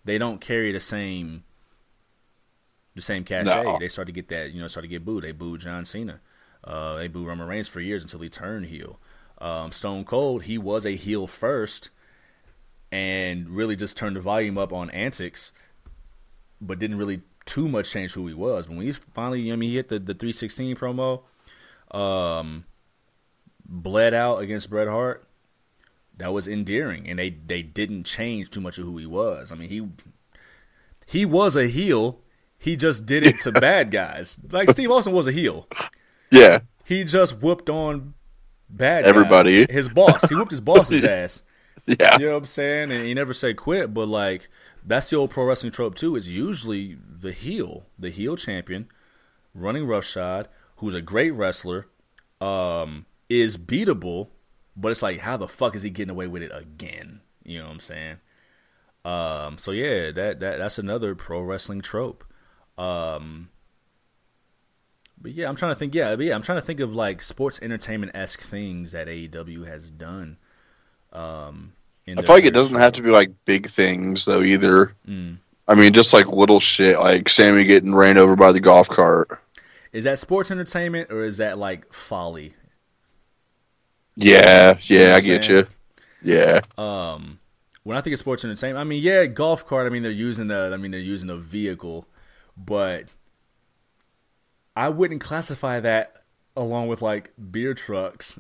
S2: they don't carry the same the same cachet. No. They start to get that, you know, start to get booed. They booed John Cena. Uh, they booed Roman Reigns for years until he turned heel. Um, Stone Cold, he was a heel first, and really just turned the volume up on antics, but didn't really too much change who he was. When he finally, I mean, he hit the, the 316 promo, um, bled out against Bret Hart, that was endearing, and they they didn't change too much of who he was. I mean, he he was a heel. He just did it to bad guys. Like Steve Austin was a heel.
S1: Yeah.
S2: He just whooped on bad
S1: Everybody.
S2: guys. His boss. He whooped his boss's ass.
S1: Yeah.
S2: You know what I'm saying? And he never said quit, but like that's the old pro wrestling trope too. It's usually the heel, the heel champion, running roughshod, who's a great wrestler, um, is beatable, but it's like how the fuck is he getting away with it again? You know what I'm saying? Um, so yeah, that that that's another pro wrestling trope. Um, but yeah, I'm trying to think. Yeah, but yeah, I'm trying to think of like sports entertainment esque things that AEW has done. Um, in
S1: I feel like it doesn't have to be like big things though either.
S2: Mm.
S1: I mean, just like little shit, like Sammy getting ran over by the golf cart.
S2: Is that sports entertainment or is that like folly?
S1: Yeah,
S2: You know
S1: yeah, I get
S2: saying?
S1: you. Yeah,
S2: Um, when I think of sports entertainment, I mean, yeah, golf cart. I mean, they're using the, I mean, they're using a vehicle, but I wouldn't classify that along with like beer trucks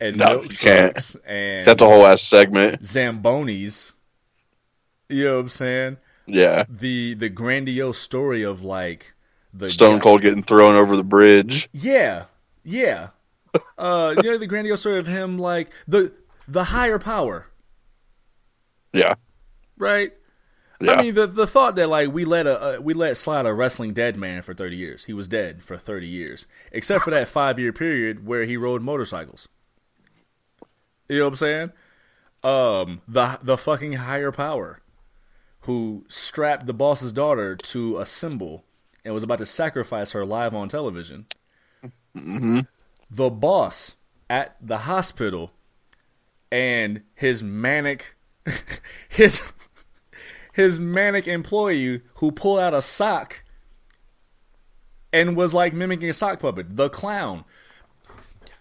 S2: and
S1: No,
S2: milk
S1: you can't.
S2: and
S1: that's a whole ass segment.
S2: zambonis. You know what I'm saying?
S1: Yeah,
S2: The the grandiose story of like the
S1: Stone
S2: guy-
S1: Cold getting thrown over the bridge.
S2: Yeah, yeah. Uh, you know the grandiose story of him, like the the higher power,
S1: Yeah,
S2: right?
S1: Yeah,
S2: I mean, the the thought that like we let a uh, we let slide a wrestling dead man for thirty years. He was dead for thirty years, except for that five year period where he rode motorcycles. You know what I'm saying? Um, the the fucking higher power, who strapped the boss's daughter to a symbol and was about to sacrifice her live on television.
S1: hmm
S2: the boss at the hospital and his manic his his manic employee who pulled out a sock and was like mimicking a sock puppet the clown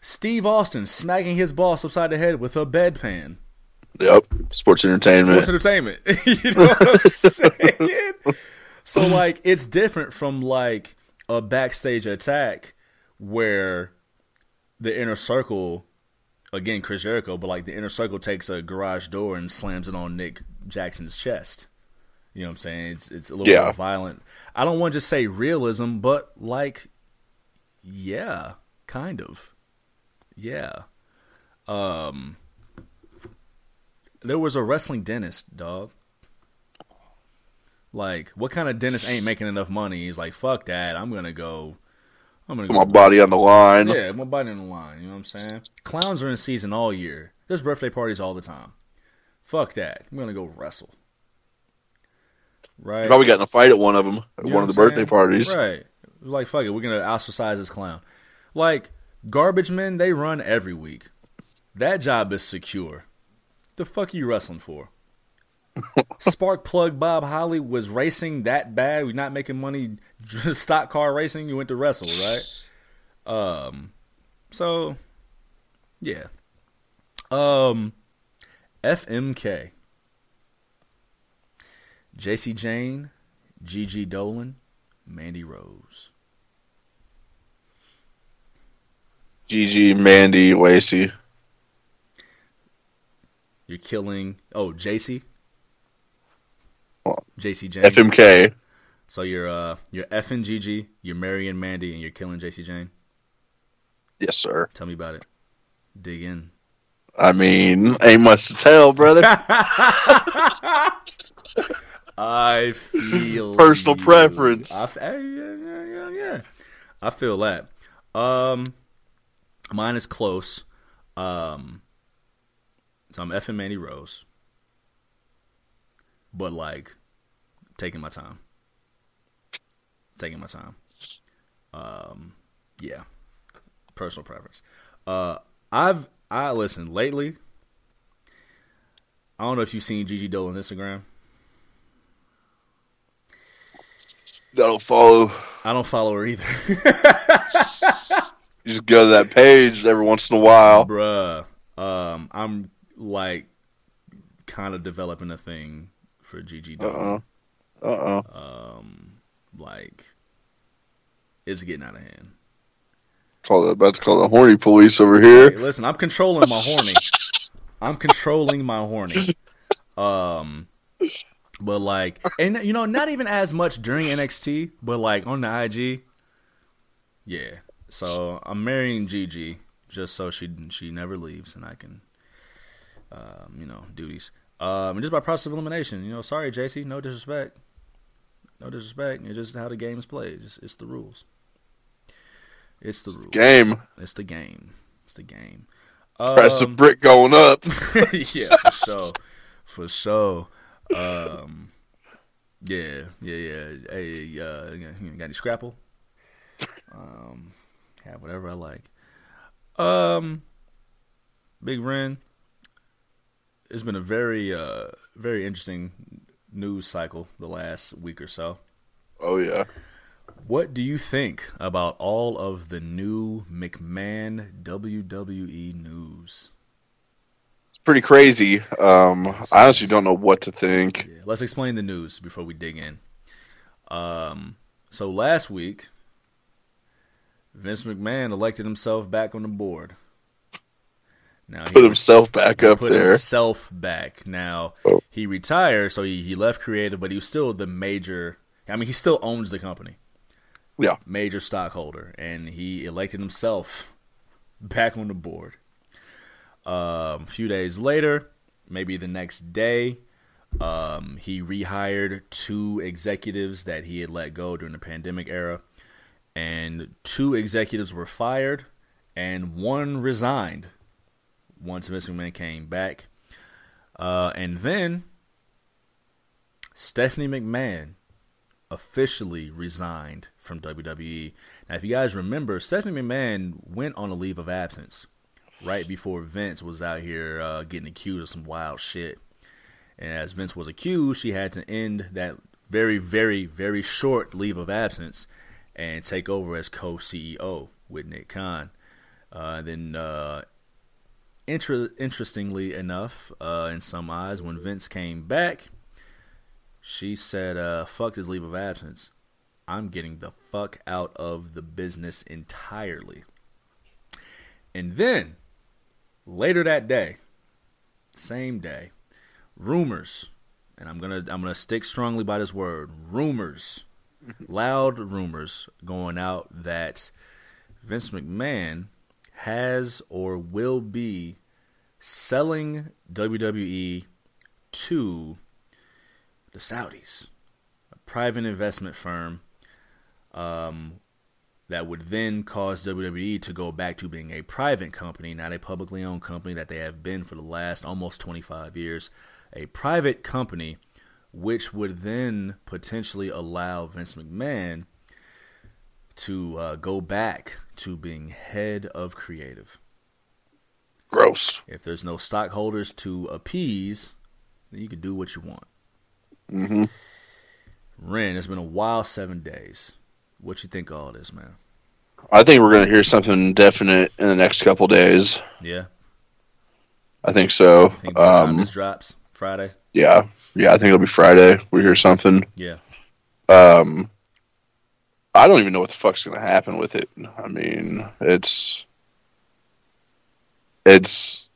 S2: steve austin smacking his boss upside the head with a bedpan
S1: yep. Sports entertainment.
S2: Sports entertainment. you know what I'm saying? so like it's different from like a backstage attack where the inner circle again Chris Jericho, but like the inner circle takes a garage door and slams it on Nick Jackson's chest. You know what I'm saying? It's it's a little
S1: Yeah.
S2: more violent. I don't want to just say realism, but like yeah, kind of. Yeah. Um there was a wrestling dentist, dog. Like, what kind of dentist ain't making enough money? He's like, fuck that. I'm gonna go. I'm gonna
S1: Put
S2: go
S1: my body on the line.
S2: Yeah, my body on the line. You know what I'm saying? Clowns are in season all year. There's birthday parties all the time. Fuck that. I'm gonna go wrestle. Right.
S1: Probably got in a fight at one of them, at
S2: You
S1: one of the
S2: I'm
S1: birthday parties.
S2: Right. Like, fuck it. We're going to ostracize this clown. Like, garbage men, they run every week. That job is secure. The fuck are you wrestling for? Spark plug Bob Holly was racing that bad. We're not making money stock car racing. You went to wrestle, right? Um, so yeah. Um, FMK, Jacy Jayne, Gigi Dolan, Mandy Rose.
S1: Gigi, Mandy, Lacey.
S2: You're killing. Oh, JC. Jacy Jayne.
S1: FMK.
S2: So you're uh you're effing Gigi, you're marrying Mandy, and you're killing Jacy Jayne.
S1: Yes, sir.
S2: Tell me about it. Dig in.
S1: I mean, ain't much to tell, brother.
S2: I feel
S1: Personal
S2: you.
S1: preference.
S2: I, yeah, yeah, yeah, yeah. I feel that. Um, mine is close. Um, so I'm effing Mandy Rose, but like taking my time. Taking my time. Um, yeah. Personal preference. Uh, I've I listen lately. I don't know if you've seen Gigi Dolan's Instagram.
S1: That'll follow.
S2: I don't follow her either.
S1: You just go to that page every once in a while.
S2: Bruh. Um, I'm like kind of developing a thing for Gigi
S1: Uh
S2: Dolan.
S1: uh-uh. uh.
S2: Um, like it's getting out of hand.
S1: Call it, about to call the horny police over
S2: Hey,
S1: here.
S2: listen, I'm controlling my horny. I'm controlling my horny. Um, But like, and you know, not even as much during NXT, but like on the IG. Yeah. So I'm marrying Gigi just so she she never leaves and I can, um, you know, duties. Um, and just by process of elimination, you know, sorry, JC, no disrespect, no disrespect. It's just how the game is played. It's, it's the rules. It's the
S1: It's
S2: rules.
S1: game.
S2: It's the game. It's the game.
S1: Price
S2: Um,
S1: of brick going up.
S2: yeah, for sure, for sure. Um, yeah, yeah, yeah. Hey, uh, you got any scrapple? Um, have whatever I like. Um, Big Ren. It's been a very, uh, very interesting news cycle the last week or so.
S1: Oh yeah.
S2: What do you think about all of the new McMahon WWE news?
S1: Pretty crazy. Um, I honestly don't know what to think.
S2: Yeah, let's explain the news before we dig in. Um, so last week, Vince McMahon elected himself back on the board. Now he
S1: Put himself back up
S2: put
S1: there.
S2: himself back. Now
S1: Oh.
S2: he retired, so he, he left creative, but he was still the major. I mean, he still owns the company.
S1: Yeah.
S2: major stockholder, and he elected himself back on the board. Um, a few days later, maybe the next day, um, he rehired two executives that he had let go during the pandemic era, and two executives were fired, and one resigned once Vince McMahon came back. Uh, and then Stephanie McMahon officially resigned from WWE. Now, if you guys remember, Stephanie McMahon went on a leave of absence right before Vince was out here uh, getting accused of some wild shit. And as Vince was accused, she had to end that very, very, very short leave of absence and take over as co CEO with Nick Khan. Uh, then, uh, inter- interestingly enough, uh, in some eyes, when Vince came back, she said, uh, fuck this leave of absence. I'm getting the fuck out of the business entirely. And then, later that day, same day, rumors, and I'm gonna I'm gonna stick strongly by this word, rumors, loud rumors going out that Vince McMahon has or will be selling WWE to the Saudis, a private investment firm. Um, that would then cause WWE to go back to being a private company, not a publicly owned company that they have been for the last almost 25 years. A private company, which would then potentially allow Vince McMahon to uh, go back to being head of creative.
S1: Gross.
S2: If there's no stockholders to appease, then you can do what you want.
S1: Mm hmm
S2: Ren, it's been a wild seven days. What you think of all this, man?
S1: I think we're gonna hear something definite in the next couple days.
S2: Yeah,
S1: I think so.
S2: think the time
S1: Um,
S2: this drops Friday.
S1: yeah, yeah. I think it'll be Friday. We hear something.
S2: Yeah,
S1: Um, I don't even know what the fuck's gonna happen with it. I mean, it's it's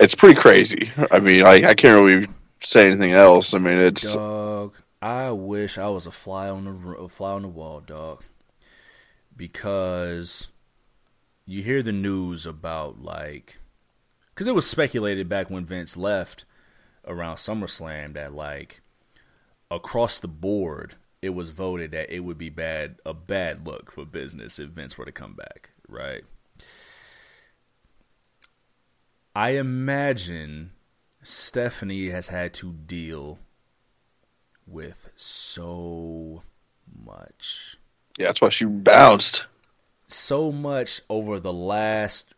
S1: it's pretty crazy. I mean, I, I can't really say anything else. I mean, it's
S2: dog. I wish I was a fly on the a fly on the wall, dog. Because you hear the news about like, because it was speculated back when Vince left around SummerSlam that like across the board it was voted that it would be bad a bad look for business if Vince were to come back, right? I imagine Stephanie has had to deal with so much.
S1: yeah. That's why she bounced.
S2: So much over the last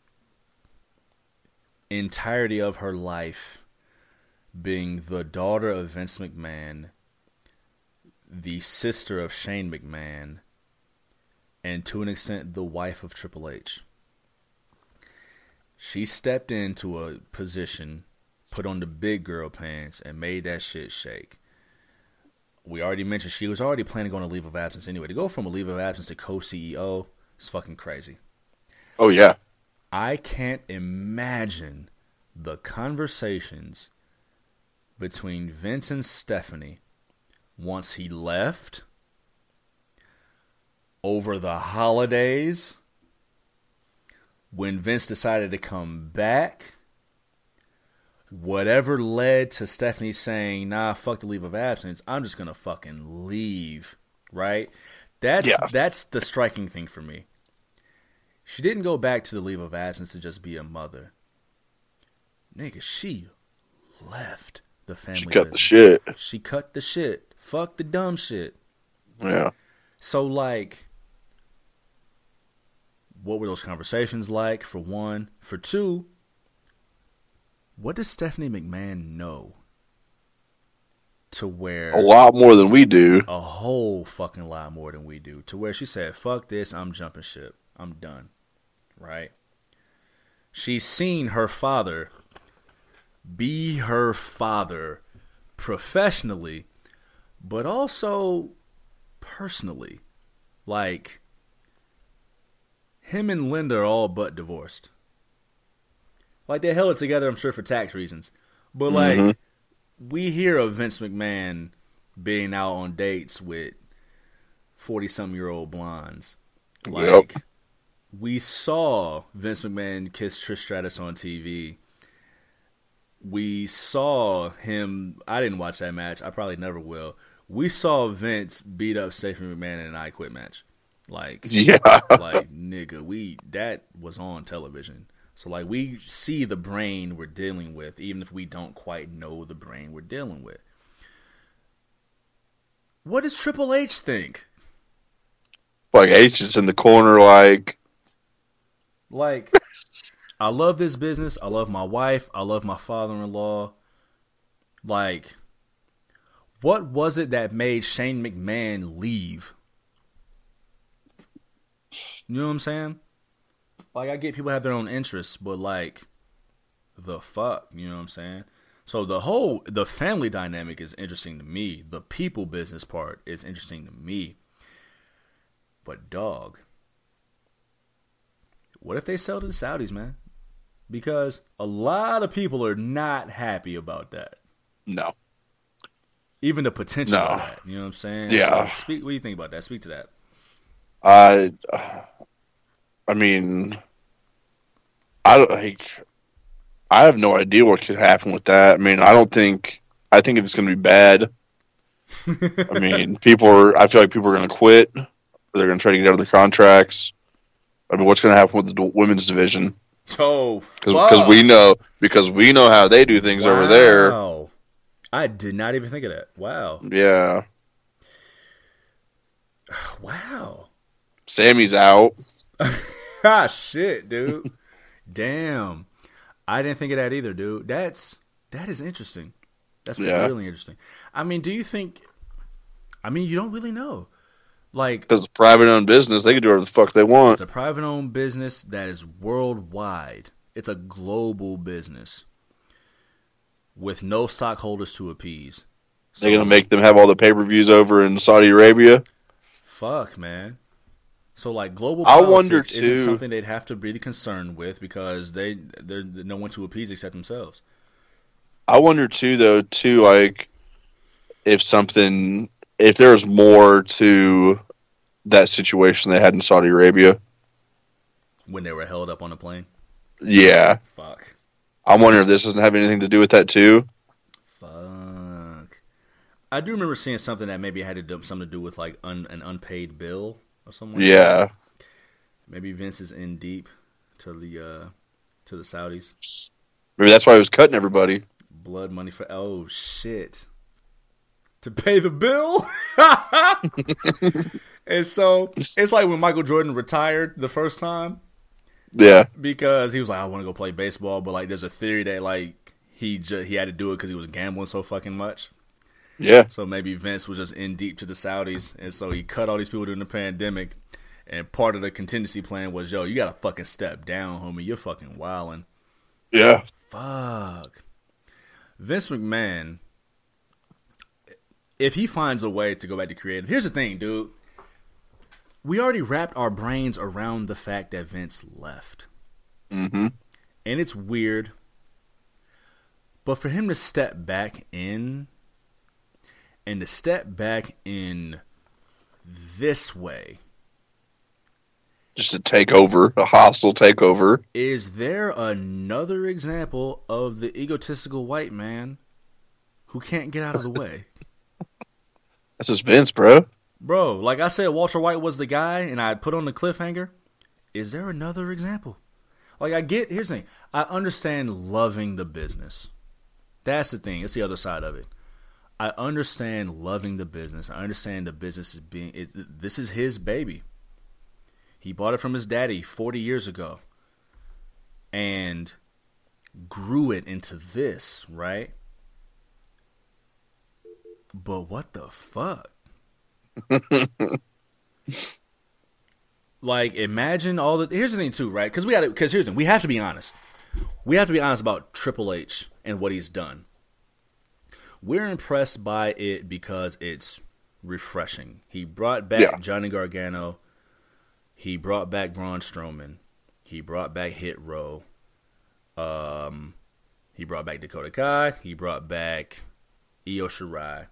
S2: entirety of her life being the daughter of Vince McMahon, the sister of Shane McMahon, and to an extent the wife of Triple H. She stepped into a position, put on the big girl pants, and made that shit shake. We already mentioned she was already planning on a leave of absence anyway. To go from a leave of absence to co CEO is fucking crazy.
S1: Oh yeah,
S2: I can't imagine the conversations between Vince and Stephanie once he left over the holidays when Vince decided to come back whatever led to Stephanie saying, "Nah, fuck the leave of absence. I'm just gonna fucking leave." Right? That's
S1: Yeah.
S2: that's the striking thing for me. She didn't go back to the leave of absence to just be a mother. Nigga, she left the family.
S1: She cut the shit.
S2: She cut the shit. Fuck the dumb shit.
S1: Yeah.
S2: So like what were those conversations like for one? For two, what does Stephanie McMahon know? To where
S1: A lot more than we do.
S2: a whole fucking lot more than we do. To where she said, "Fuck this, I'm jumping ship. I'm done." Right? She's seen her father be her father professionally, but also personally. Like him and Linda are all but divorced. Like they held it together, I'm sure for tax reasons. But like
S1: Mhm.
S2: we hear of Vince McMahon being out on dates with forty some year old blondes. Like
S1: Yep.
S2: we saw Vince McMahon kiss Trish Stratus on TV. We saw him I didn't watch that match. I probably never will. We saw Vince beat up Stephanie McMahon in an I Quit match. Like
S1: Yeah.
S2: like nigga, we that was on television. So like we see the brain we're dealing with, even if we don't quite know the brain we're dealing with. What does Triple H think?
S1: Like H is in the corner, like
S2: Like, I love this business. I love my wife. I love my father-in-law. Like, what was it that made Shane McMahon leave? You know what I'm saying? Like, I get people have their own interests, but like, the fuck, you know what I'm saying? So the whole the family dynamic is interesting to me. The people business part is interesting to me. But dog, what if they sell to the Saudis, man? Because a lot of people are not happy about that.
S1: no.
S2: Even the potential
S1: No.
S2: of that. You know what I'm saying?
S1: Yeah.
S2: So speak what do you think about that? Speak to that.
S1: I, I mean, I don't like. I have no idea what could happen with that. I mean, I don't think. I think it's going to be bad. I mean, people are. I feel like people are going to quit. They're going to try to get out of their contracts. I mean, what's going to happen with the women's division?
S2: Oh,
S1: Because we know because we know how they do things over there.
S2: Wow. I did not even think of that. Wow.
S1: Yeah,
S2: Wow.
S1: Sammy's out.
S2: ah, shit, dude. Damn. I didn't think of that either, dude. That's that is interesting. That's
S1: Yeah.
S2: really interesting. I mean, do you think? I mean, you don't really know. Like,
S1: Because it's a private owned business, they can do whatever the fuck they want.
S2: it's a private owned business that is worldwide. It's a global business with no stockholders to appease.
S1: They're gonna make them have all the pay per views over in Saudi Arabia.
S2: Fuck, man. So like global
S1: I wonder,
S2: isn't something they'd have to be concerned with because they they're no one to appease except themselves.
S1: I wonder too, though, too, like if something, if there was more to that situation they had in Saudi Arabia.
S2: When they were held up on a plane.
S1: Yeah,
S2: Fuck.
S1: I wonder if this doesn't have anything to do with that too.
S2: Fuck. I do remember seeing something that maybe had to do something to do with like un, an unpaid bill or like.
S1: Yeah,
S2: Maybe Vince is in deep to the uh to the Saudis.
S1: maybe that's why he was cutting everybody.
S2: Blood money for oh shit. To pay the bill? and so it's like when Michael Jordan retired the first time
S1: Yeah,
S2: because he was like, I want to go play baseball, but like there's a theory that like he just he had to do it because he was gambling so fucking much.
S1: Yeah,
S2: So maybe Vince was just in deep to the Saudis, and so he cut all these people during the pandemic. And part of the contingency plan was, yo, you gotta fucking step down, homie. You're fucking wilding.
S1: yeah.
S2: Fuck. Vince McMahon, if he finds a way to go back to creative, here's the thing, dude. We already wrapped our brains around the fact that Vince left.
S1: Mm-hmm.
S2: And it's weird. But for him to step back in and to step back in this way
S1: just a takeover, a hostile takeover.
S2: is there another example of the egotistical white man who can't get out of the way?
S1: That's just Vince, bro.
S2: Bro, like I said, Walter White was the guy, and I put on the cliffhanger. Is there another example? Like I get, here's the thing. I understand loving the business. That's the thing. It's the other side of it. I understand loving the business. I understand the business is being. It, this is his baby. He bought it from his daddy 40 years ago, and grew it into this, right? But what the fuck? like imagine all the here's the thing too right because we got to because here's the thing we have to be honest we have to be honest about triple h and what he's done we're impressed by it because it's refreshing he brought back
S1: Yeah.
S2: johnny gargano he brought back braun strowman he brought back hit row um he brought back dakota kai he brought back io shirai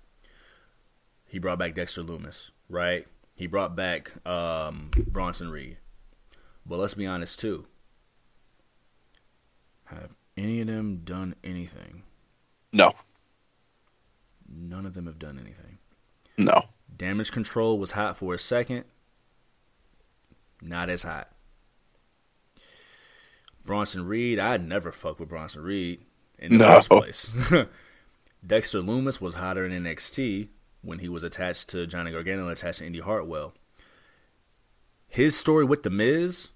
S2: he brought back dexter lumis right he brought back um, Bronson Reed. But let's be honest too. Have any of them done anything?
S1: No,
S2: None of them have done anything.
S1: no.
S2: Damage control was hot for a second. Not as hot. Bronson Reed, I'd never fuck with Bronson Reed in the
S1: No.
S2: first place. Dexter Lumis was hotter in NXT when he was attached to Johnny Gargano and attached to Indi Hartwell. His story with The Miz,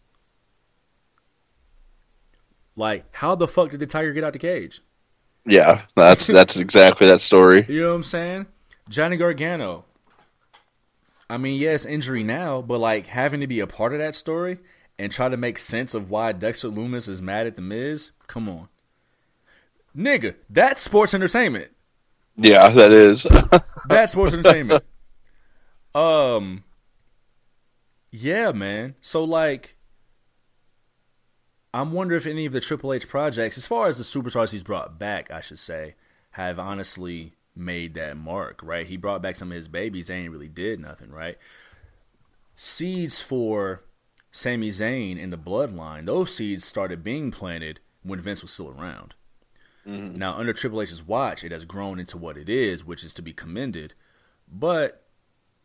S2: like, how the fuck did the Tiger get out the cage?
S1: Yeah, that's that's exactly that story.
S2: You know what I'm saying? Johnny Gargano. I mean, yes, injury now, but like having to be a part of that story and try to make sense of why Dexter Lumis is mad at the Miz. Come on, nigga, that's sports entertainment.
S1: Yeah, that is.
S2: That's sports entertainment. Um, yeah, man. So like, I'm wondering if any of the Triple H projects, as far as the superstars he's brought back, I should say, have honestly made that mark. Right? He brought back some of his babies. They ain't really did nothing. Right? Seeds for Sami Zayn in the Bloodline. Those seeds started being planted when Vince was still around. Mm-hmm. Now, under Triple H's watch, it has grown into what it is, which is to be commended. But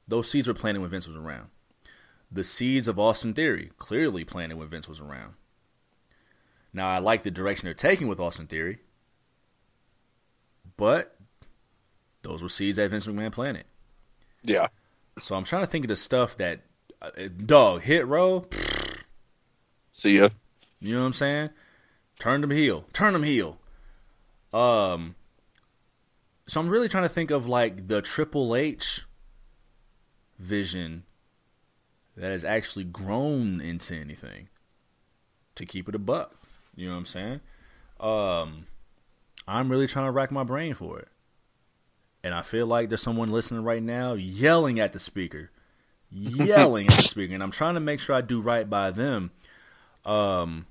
S2: those seeds were planted when Vince was around. The seeds of Austin Theory clearly planted when Vince was around. Now, I like the direction they're taking with Austin Theory, but those were seeds that Vince McMahon planted.
S1: yeah,
S2: So I'm trying to think of the stuff that, uh, dog, hit row,
S1: see ya.
S2: You know what I'm saying? Turn them heel. Turn them heel. Um so I'm really trying to think of like the Triple H vision that has actually grown into anything. To keep it a buck. You know what I'm saying? Um I'm really trying to rack my brain for it. And I feel like there's someone listening right now yelling at the speaker. Yelling at the speaker. And I'm trying to make sure I do right by them. Um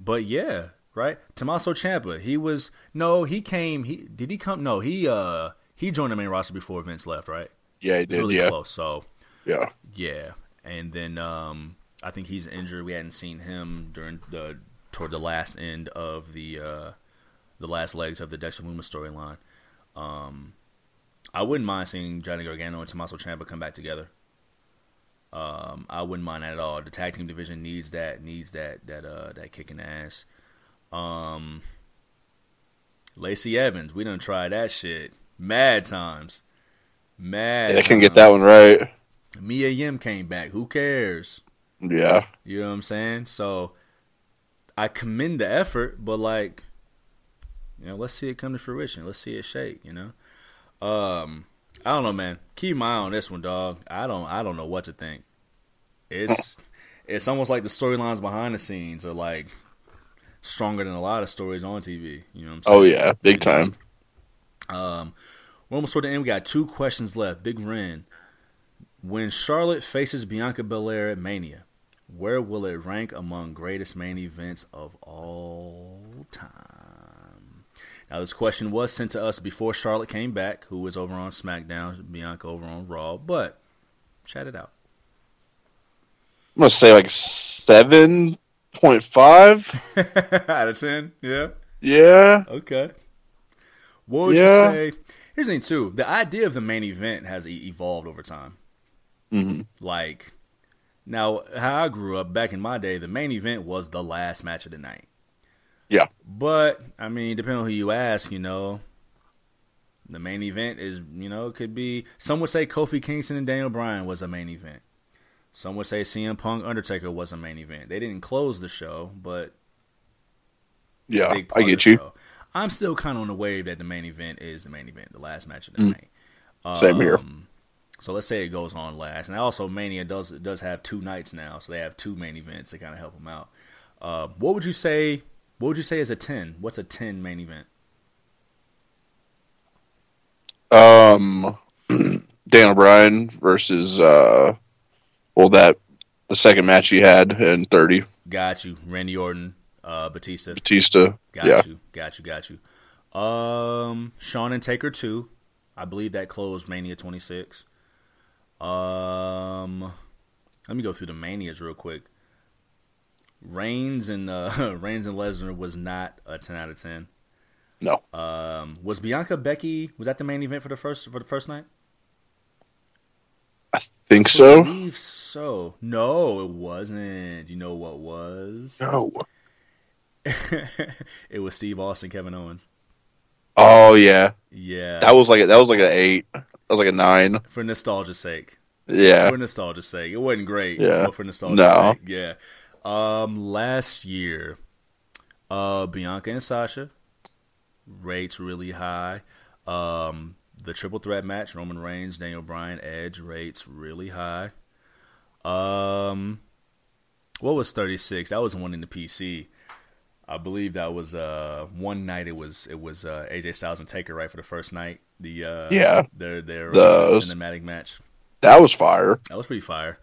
S2: but yeah, right? Tommaso Ciampa, he was no, he came. He did he come? No, he uh he joined the main roster before Vince left, right?
S1: Yeah, he did.
S2: really
S1: yeah,
S2: close. So
S1: yeah,
S2: yeah, and then um I think he's injured. We hadn't seen him during the toward the last end of the uh the last legs of the Dexter Lumis storyline. Um, I wouldn't mind seeing Johnny Gargano and Tommaso Ciampa come back together. Um, I wouldn't mind that at all. The tag team division needs that needs that that uh that kicking ass. Um, Lacey Evans, we done tried that shit mad times. Mad.
S1: yeah they can get that one right.
S2: Mia Yim came back. Who cares?
S1: Yeah,
S2: You know what I'm saying? So I commend the effort, but like, you know, let's see it come to fruition. Let's see it shake. You know, um, I don't know, man. Keep my eye on this one, dog. I don't, I don't know what to think. It's, it's almost like the storylines behind the scenes are like stronger than a lot of stories on TV. You know what I'm saying?
S1: oh yeah, big time.
S2: Um, we're almost toward the end. We got two questions left. Big Ren. When Charlotte faces Bianca Belair at Mania, where will it rank among greatest main events of all time? Now, this question was sent to us before Charlotte came back, who was over on SmackDown, Bianca over on Raw, but chat it out.
S1: I'm gonna say like seven point five
S2: out of ten. Yeah.
S1: Yeah.
S2: Okay. What would
S1: Yeah.
S2: you say? Here's the thing, too. The idea of the main event has evolved over time.
S1: hmm
S2: Like, now, how I grew up back in my day, the main event was the last match of the night.
S1: Yeah.
S2: But, I mean, depending on who you ask, you know, the main event is, you know, could be. Some would say Kofi Kingston and Daniel Bryan was a main event. Some would say CM Punk Undertaker was a main event. They didn't close the show, but
S1: Yeah. I get you.
S2: show. I'm still kind of on the wave that the main event is the main event, the last match of the
S1: Mm.
S2: night.
S1: Same here.
S2: So let's say it goes on last, and also Mania does does have two nights now, so they have two main events to kind of help them out. Uh, what would you say? What would you say is a ten? What's a ten main event?
S1: Um, Daniel Bryan versus uh, well that the second match he had in thirty
S2: Got you, Randy Orton, uh, Batista.
S1: Batista.
S2: Got
S1: yeah.
S2: you, got you, got you. Um, Shawn and Taker two, I believe that closed Mania twenty six. Um, let me go through the manias real quick. Reigns and uh, Reigns and Lesnar was not a ten out of ten.
S1: No.
S2: Um, was Bianca Becky? Was that the main event for the first for the first night?
S1: I think
S2: I
S1: so.
S2: believe so. No, it wasn't. You know what was?
S1: No.
S2: it was Steve Austin, Kevin Owens.
S1: Oh yeah,
S2: Yeah,
S1: that was like a, that was like an eight. That was like a nine.
S2: for nostalgia's sake.
S1: Yeah.
S2: For nostalgia's sake, it wasn't great.
S1: Yeah.
S2: but for nostalgia's
S1: No.
S2: sake, yeah. Um, last year, uh, Bianca and Sasha rates really high. Um, the triple threat match, Roman Reigns, Daniel Bryan, Edge rates really high. Um, what was thirty six? That was one in the PC. I believe that was uh one night. It was it was uh, AJ Styles and Taker right for the first night. The uh,
S1: Yeah.
S2: their their uh,
S1: The-
S2: cinematic match.
S1: That was fire.
S2: That was pretty fire.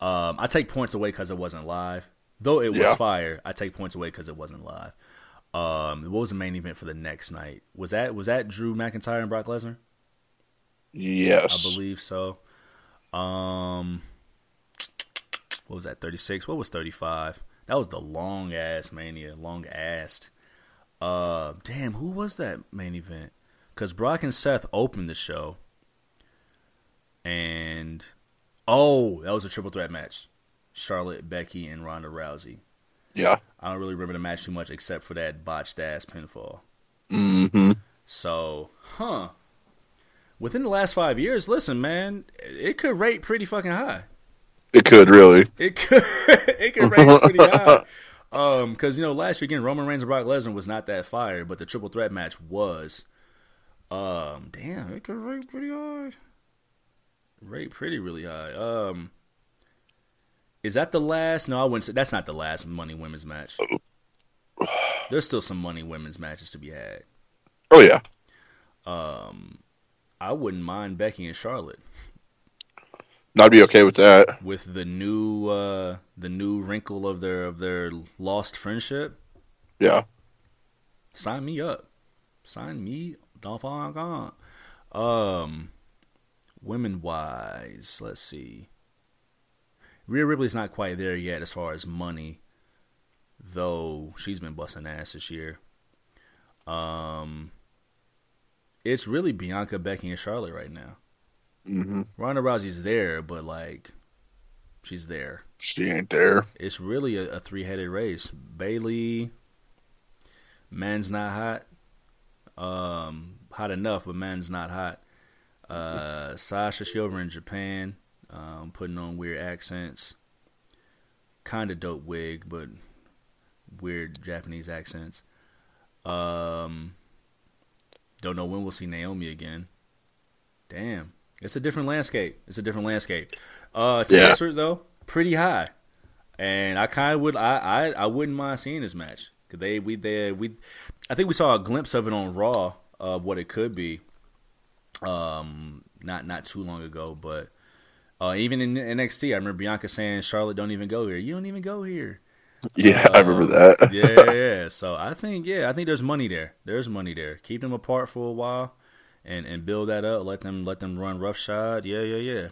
S2: Um, I take points away because it wasn't live. Though it was
S1: Yeah.
S2: fire, I take points away because it wasn't live. Um, what was the main event for the next night? Was that was that Drew McIntyre and Brock Lesnar?
S1: Yes.
S2: I believe so. Um, what was that? Thirty six. What was thirty five? That was the long ass mania, long assed. Uh, damn, who was that main event? Because Brock and Seth opened the show, and oh, that was a triple threat match: Charlotte, Becky, and Ronda Rousey.
S1: Yeah.
S2: I don't really remember the match too much except for that botched ass pinfall.
S1: hmm
S2: So, huh? Within the last five years, listen, man, it could rate pretty fucking high.
S1: It could really.
S2: It could, it could rate pretty high. Um, because you know, last year again, Roman Reigns and Brock Lesnar was not that fire, but the triple threat match was. Um, damn, it could rate pretty high. Rate pretty really high. Um, is that the last? No, I wouldn't say that's not the last Money Women's match. There's still some Money Women's matches to be had.
S1: Oh yeah.
S2: Um, I wouldn't mind Becky and Charlotte
S1: I'd be okay with that.
S2: with the new uh the new wrinkle of their of their lost friendship.
S1: Yeah.
S2: Sign me up. Sign me the. Um, women wise, let's see. Rhea Ripley's not quite there yet as far as money, though she's been busting ass this year. Um, it's really Bianca, Becky, and Charlotte right now.
S1: Hmm
S2: Ronda Rousey's there, but like, she's there.
S1: She ain't there.
S2: It's really a, a three headed race. Bayley, man's not hot. Um, hot enough, but man's not hot. Uh, Sasha, she over in Japan, um, putting on weird accents. Kind of dope wig, but weird Japanese accents. Um, don't know when we'll see Naomi again. Damn, it's a different landscape. It's a different landscape. Uh, to
S1: Yeah.
S2: answer though, pretty high, and I kind of would. I, I I wouldn't mind seeing this match because they we they we. I think we saw a glimpse of it on Raw of what it could be. Um, not not too long ago, but uh, even in NXT, I remember Bianca saying, "Charlotte, don't even go here. You don't even go here."
S1: Yeah, I remember that.
S2: yeah, yeah. So I think yeah, I think there's money there. There's money there. Keep them apart for a while, and and build that up. Let them let them run roughshod. Yeah, yeah, yeah.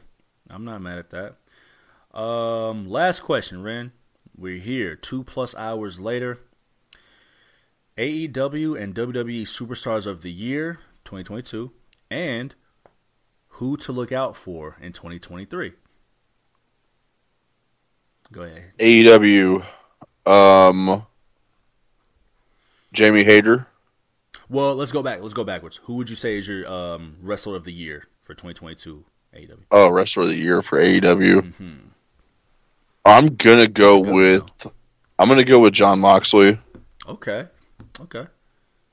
S2: I'm not mad at that. Um, last question, Ren. We're here two plus hours later. AEW and WWE Superstars of the Year 2022, and who to look out for in 2023. Go ahead.
S1: AEW, um, Jamie Hayter.
S2: Well, let's go back. Let's go backwards. Who would you say is your um, wrestler of the year for 2022 AEW?
S1: Oh, wrestler of the year for AEW. Mm-hmm. I'm gonna go with. I'm gonna go with Jon Moxley.
S2: Okay. Okay.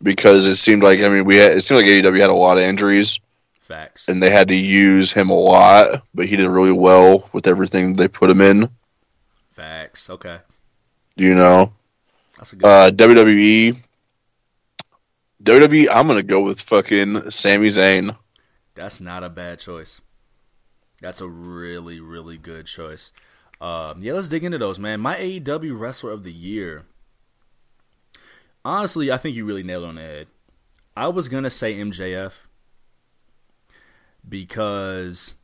S1: Because it seemed like I mean we had it seemed like AEW had a lot of injuries.
S2: Facts.
S1: And they had to use him a lot, but he did really well with everything they put him in.
S2: Facts. Okay.
S1: You know. That's a good uh, WWE. WWE. I'm gonna go with fucking Sami Zayn.
S2: That's not a bad choice. That's a really really good choice. Um, yeah, let's dig into those, man. My AEW Wrestler of the Year honestly, I think you really nailed on the head. I was gonna say MJF because,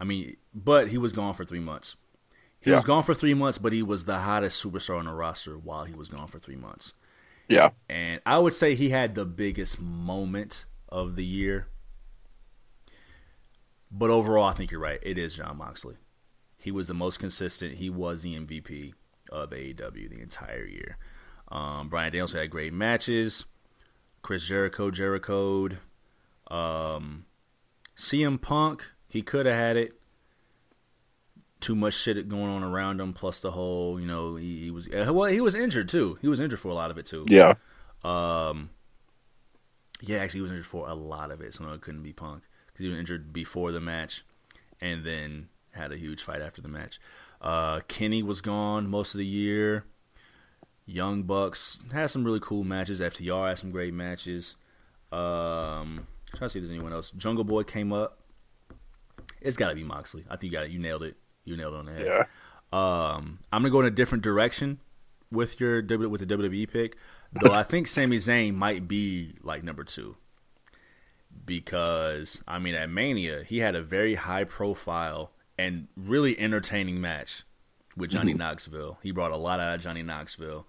S2: I mean, but he was gone for three months. He yeah. was gone for three months, but he was the hottest superstar on the roster while he was gone for three months.
S1: Yeah,
S2: and I would say he had the biggest moment of the year. But overall, I think you're right. It is Jon Moxley. He was the most consistent. He was the MVP of AEW the entire year. Um, Bryan Danielson had great matches. Chris Jericho, Jericho. Um, CM Punk, he could have had it. Too much shit going on around him, plus the whole, you know, he, he was uh, well, he was injured too. He was injured for a lot of it too.
S1: Yeah.
S2: Um. Yeah, actually, he was injured for a lot of it, so no, it couldn't be Punk because he was injured before the match, and then had a huge fight after the match. Uh, Kenny was gone most of the year. Young Bucks had some really cool matches. FTR had some great matches. Um, trying to see if there's anyone else. Jungle Boy came up. It's got to be Moxley. I think you got it. You nailed it. You nailed on the head.
S1: Yeah.
S2: Um, I'm gonna go in a different direction with your with the WWE pick, though. I think Sami Zayn might be like number two because I mean at Mania he had a very high profile and really entertaining match with Johnny mm-hmm. Knoxville. He brought a lot out of Johnny Knoxville,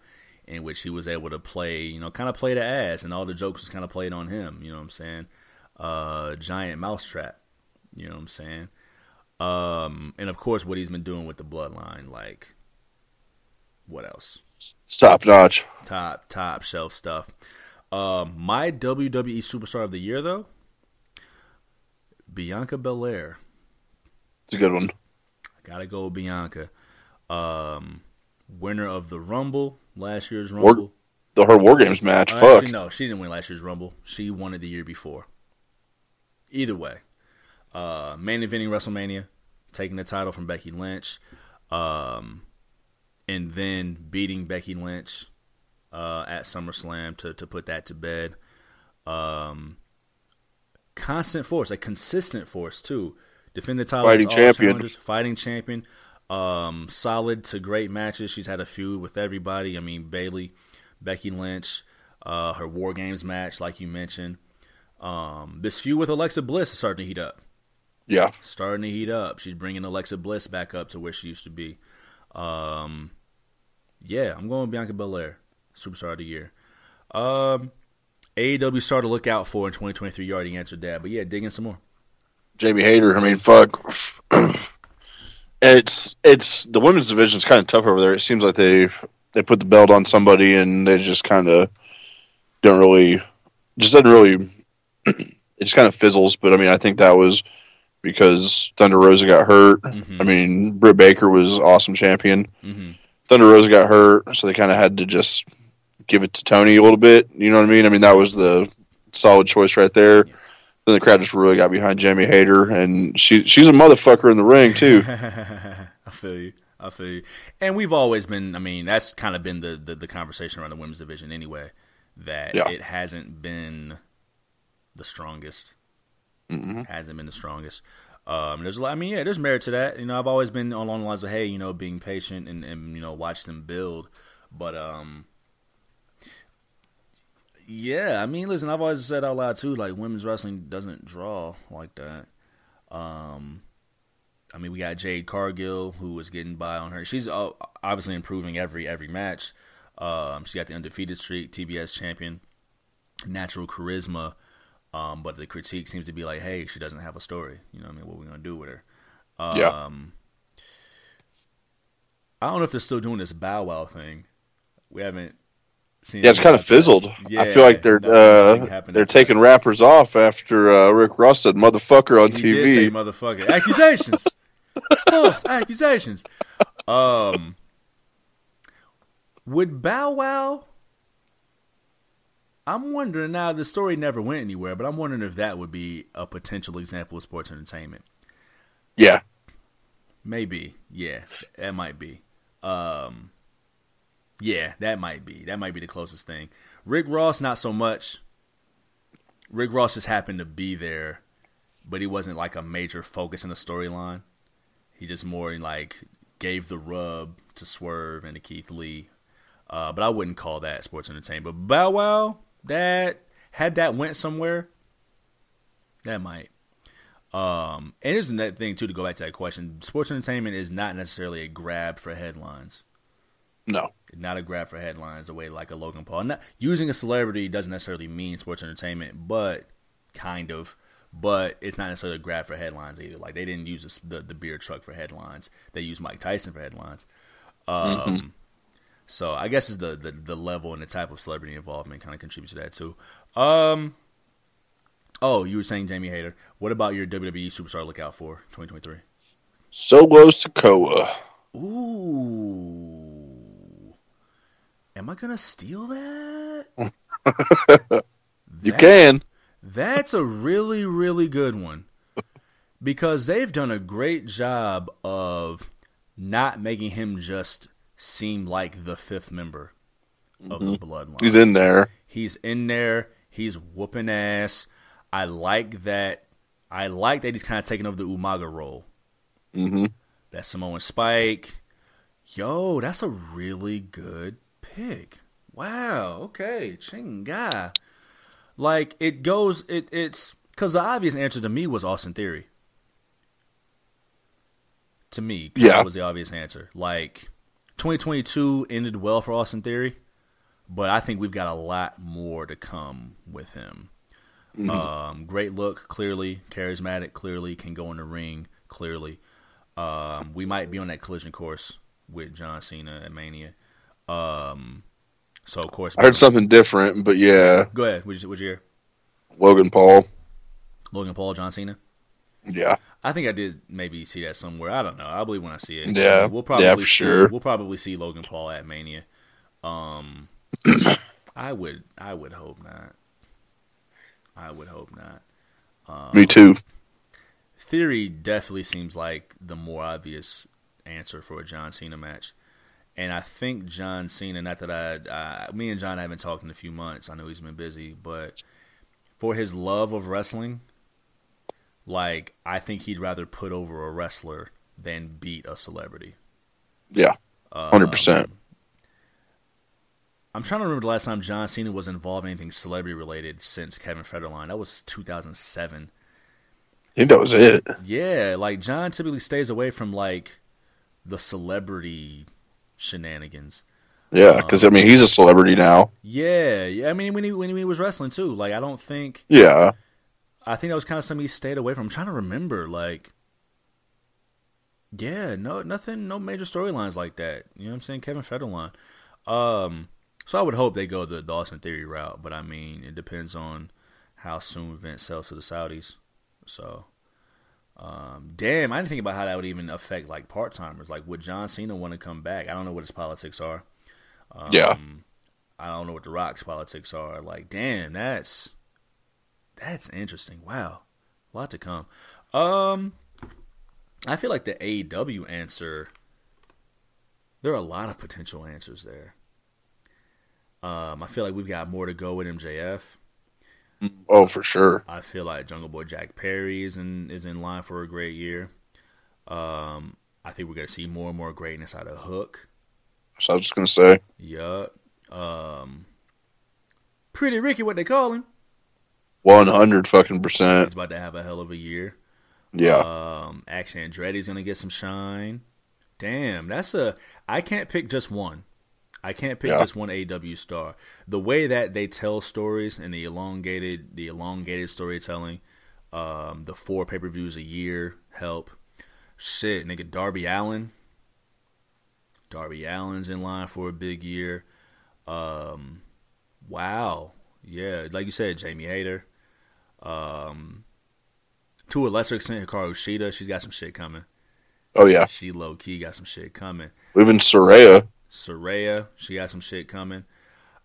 S2: in which he was able to play, you know, kind of play the ass, and all the jokes was kind of played on him. You know what I'm saying? Uh, giant mousetrap. You know what I'm saying? Um, and of course, what he's been doing with the bloodline, like, what else?
S1: Top notch.
S2: Top top shelf stuff. Um, my WWE Superstar of the Year, though, Bianca Belair.
S1: It's a good one.
S2: I gotta go with Bianca um, winner of the Rumble, last year's Rumble. War,
S1: the her War Games match. Uh, Fuck.
S2: Actually, no, she didn't win last year's Rumble. She won it the year before. Either way, uh, main eventing WrestleMania, taking the title from Becky Lynch, um, and then beating Becky Lynch uh, at SummerSlam to to put that to bed. Um, constant force, a consistent force too. Defend the title,
S1: fighting champion,
S2: fighting champion. Um, solid to great matches. She's had a feud with everybody. I mean, Bayley, Becky Lynch, uh, her War Games match, like you mentioned. Um, this feud with Alexa Bliss is starting to heat up.
S1: Yeah,
S2: starting to heat up. She's bringing Alexa Bliss back up to where she used to be. Um, yeah, I'm going with Bianca Belair, Superstar of the Year. Um, AEW star to look out for in 2023. You already answered that, but yeah, dig in some more.
S1: Jamie Hayter. I mean, fuck. It's it's the women's division is kind of tough over there. It seems like they they put the belt on somebody and they just kind of don't really just doesn't really it just kind of fizzles. But I mean, I think that was because Thunder Rosa got hurt. Mm-hmm. I mean, Britt Baker was awesome champion. Mm-hmm. Thunder Rosa got hurt, so they kind of had to just give it to Toni a little bit. You know what I mean? I mean that was the solid choice right there. Yeah. Then the crowd just really got behind Jamie Hayter, and she she's a motherfucker in the ring too.
S2: I feel you. I feel you. And we've always been. I mean, that's kind of been the, the, the conversation around the women's division anyway. That yeah. it hasn't been the strongest. Mm-hmm. Hasn't been the strongest. Um, there's a lot. I mean, yeah, there's merit to that. You know, I've always been along the lines of, hey, you know, being patient and, and you know, watch them build. But um, yeah, I mean, listen, I've always said out loud too, like women's wrestling doesn't draw like that. Um, I mean, we got Jade Cargill who was getting by on her. She's uh, obviously improving every every match. Um, she got the undefeated streak, TBS champion, natural charisma. Um, but the critique seems to be like, hey, she doesn't have a story. You know, what I mean, what are we gonna do with her? Um,
S1: Yeah.
S2: I don't know if they're still doing this Bow Wow thing. We haven't seen.
S1: Yeah, it's kind of fizzled. I feel like they're
S2: nothing
S1: uh, they're
S2: after that.
S1: taking rappers off after uh, Rick Ross said "motherfucker" on
S2: He
S1: TV.
S2: motherfucker. Accusations. False accusations. Um would Bow Wow I'm wondering now the story never went anywhere, but I'm wondering if that would be a potential example of sports entertainment.
S1: Yeah,
S2: Maybe. Yeah, that might be. Um Yeah, that might be. That might be the closest thing. Rick Ross not so much. Rick Ross just happened to be there, but he wasn't like a major focus in the storyline. He just more like gave the rub to Swerve and to Keith Lee. Uh, but I wouldn't call that sports entertainment. But Bow Wow, that had that went somewhere, that might. Um, and here's the net thing too to go back to that question: sports entertainment is not necessarily a grab for headlines.
S1: no,
S2: Not a grab for headlines, the way like a Logan Paul. Not using a celebrity doesn't necessarily mean sports entertainment, but kind of. But it's not necessarily a grab for headlines either. Like they didn't use this, the the beer truck for headlines. They used Mike Tyson for headlines. Um, so I guess it's the, the the level and the type of celebrity involvement kind of contributes to that too. Um, oh, you were saying Jamie Hayter. What about your WWE superstar lookout for 2023?
S1: Solo Sikoa.
S2: Ooh. Am I gonna steal that?
S1: You
S2: That-
S1: can.
S2: That's a really, really good one. Because they've done a great job of not making him just seem like the fifth member of the bloodline.
S1: He's in there.
S2: He's in there. He's whooping ass. I like that. I like that he's kind of taking over the Umaga role.
S1: hmm
S2: That Samoan Spike. Yo, that's a really good pick. Wow. Okay, Chinga. Like it goes. It it's because the obvious answer to me was Austin Theory. To me,
S1: Yeah.
S2: was the obvious answer. Like 2022 ended well for Austin Theory, but I think we've got a lot more to come with him. Um, great look, clearly charismatic, clearly can go in the ring, clearly. Um, we might be on that collision course with John Cena at Mania. Um, so of course,
S1: I heard something different, but yeah,
S2: Go ahead. Would you, would you hear?
S1: Logan Paul.
S2: Logan Paul, John Cena.
S1: Yeah,
S2: I think I did maybe see that somewhere. I don't know. I believe when I see it.
S1: Yeah.
S2: we'll probably
S1: Yeah, for
S2: see,
S1: sure.
S2: We'll probably see Logan Paul at Mania. Um, I would. I would hope not. I would hope not. Um,
S1: me too.
S2: Theory definitely seems like the more obvious answer for a John Cena match. And I think John Cena, not that I, I, me and John haven't talked in a few months. I know he's been busy, but for his love of wrestling, like I think he'd rather put over a wrestler than beat a celebrity.
S1: Yeah,
S2: Um,
S1: hundred percent.
S2: I'm trying to remember the last time John Cena was involved in anything celebrity related since Kevin Federline. That was 2007.
S1: I think that was it.
S2: Yeah, like John typically stays away from like the celebrity shenanigans.
S1: Yeah, because I mean he's a celebrity now.
S2: Yeah, yeah. I mean, when he when he was wrestling too, like I don't think
S1: Yeah,
S2: I think that was kind of something he stayed away from. I'm trying to remember, like, yeah, no, nothing, no major storylines like that. You know what I'm saying? Kevin Federline. Um, so I would hope they go the Austin Theory route, but I mean, it depends on how soon Vince sells to the Saudis. So, um, damn, I didn't think about how that would even affect like part timers. Like, would John Cena want to come back? I don't know what his politics are. Um,
S1: Yeah.
S2: I don't know what the Rock's politics are. Like, damn, that's that's interesting. Wow, a lot to come. Um, I feel like the AEW answer. There are a lot of potential answers there. Um, I feel like we've got more to go with MJF.
S1: Oh, for sure.
S2: I feel like Jungle Boy Jack Perry is in is in line for a great year. Um, I think we're gonna see more and more greatness out of Hook.
S1: So I was just gonna say,
S2: Yup. Um, Pretty Ricky, what they call him.
S1: One hundred fucking percent.
S2: He's about to have a hell of a year.
S1: Yeah,
S2: Um, Action Andretti's gonna get some shine. Damn, that's a. I can't pick just one. I can't pick
S1: Yeah.
S2: just one AW star. The way that they tell stories and the elongated, the elongated storytelling, um, the four pay per views a year help. Shit, nigga, Darby Allin. Darby Allin's in line for a big year. Um, wow, yeah, like you said, Jamie Hayter. Um, to a lesser extent, Hikaru Shida, she's got some shit coming.
S1: oh yeah.
S2: She low key got some shit coming.
S1: Even Saraya.
S2: Saraya, she got some shit coming.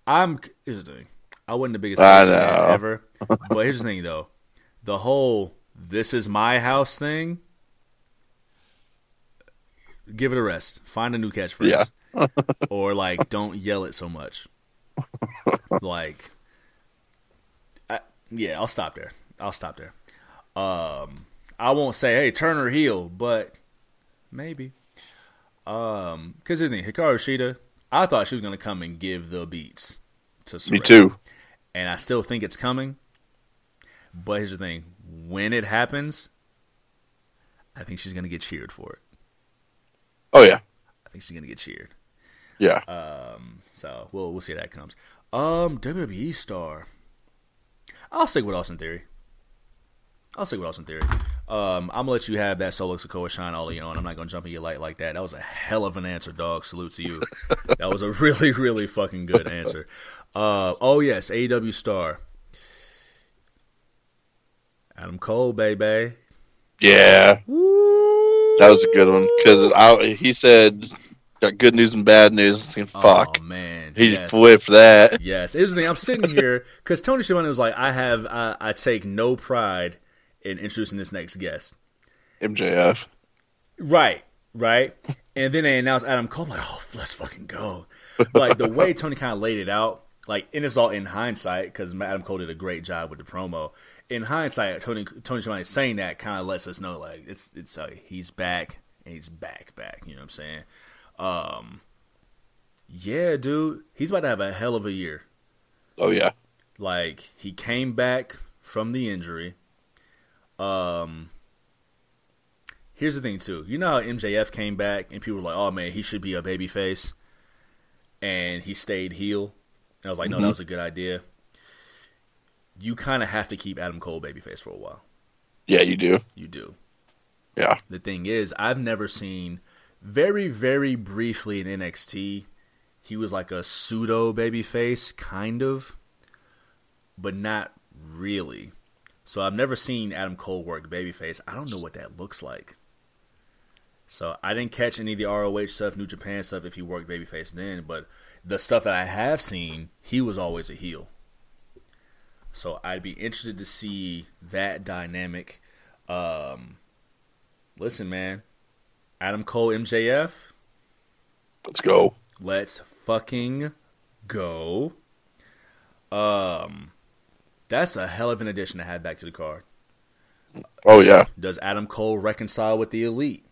S2: I'm here's the thing. I wasn't the biggest fan ever, but here's the thing though, the whole "this is my house" thing. Give it a rest. Find a new catchphrase.
S1: Yeah.
S2: or like, don't yell it so much. like, yeah, I'll stop there. I'll stop there. Um, I won't say, "Hey, turn her heel," but maybe. Um, because thing, Hikaru Shida, I thought she was gonna come and give the beats to
S1: Me too.
S2: and I still think it's coming. But here's the thing: when it happens, I think she's gonna get cheered for it.
S1: Oh yeah.
S2: I think she's gonna get cheered.
S1: Yeah.
S2: Um, so we'll we'll see how that comes. Um, WWE star. I'll stick with Austin Theory. I'll stick with Austin Theory. Um, I'm gonna let you have that solo Sikoa shine all you know, and I'm not gonna jump in your light like that. That was a hell of an answer, dog. Salute to you. that was a really, really fucking good answer. Uh, oh yes, AEW star. Adam Cole, baby.
S1: yeah. That was a good one because he said got good news and bad news. Thinking, Fuck.
S2: Oh man,
S1: he
S2: yes.
S1: flipped that.
S2: Yes, it was the thing. I'm sitting here because Tony Schiavone was like, I have, I, I take no pride in introducing this next guest.
S1: MJF.
S2: Right, right. And then they announced Adam Cole. I'm like, oh, let's fucking go. Like the way Tony kind of laid it out, like, and it's all in hindsight because Adam Cole did a great job with the promo. In hindsight, Tony Tony Schiavone saying that kind of lets us know like it's it's uh, he's back and he's back back. You know what I'm saying? Um, yeah, dude, he's about to have a hell of a year.
S1: Oh yeah.
S2: Like he came back from the injury. Um Here's the thing too. You know how MJF came back and people were like, "Oh man, he should be a babyface." And he stayed heel. And I was like, "No, that was a good idea." You kind of have to keep Adam Cole babyface for a while.
S1: Yeah, you do.
S2: You do.
S1: Yeah.
S2: The thing is, I've never seen very, very briefly in NXT, he was like a pseudo babyface, kind of, but not really. So I've never seen Adam Cole work babyface. I don't know what that looks like. So I didn't catch any of the ROH stuff, New Japan stuff if he worked babyface then, but the stuff that I have seen, he was always a heel. So I'd be interested to see that dynamic. Um, listen, man, Adam Cole, MJF,
S1: Let's go.
S2: let's fucking go. Um, that's a hell of an addition to have back to the card.
S1: Oh yeah.
S2: Does Adam Cole reconcile with the elite?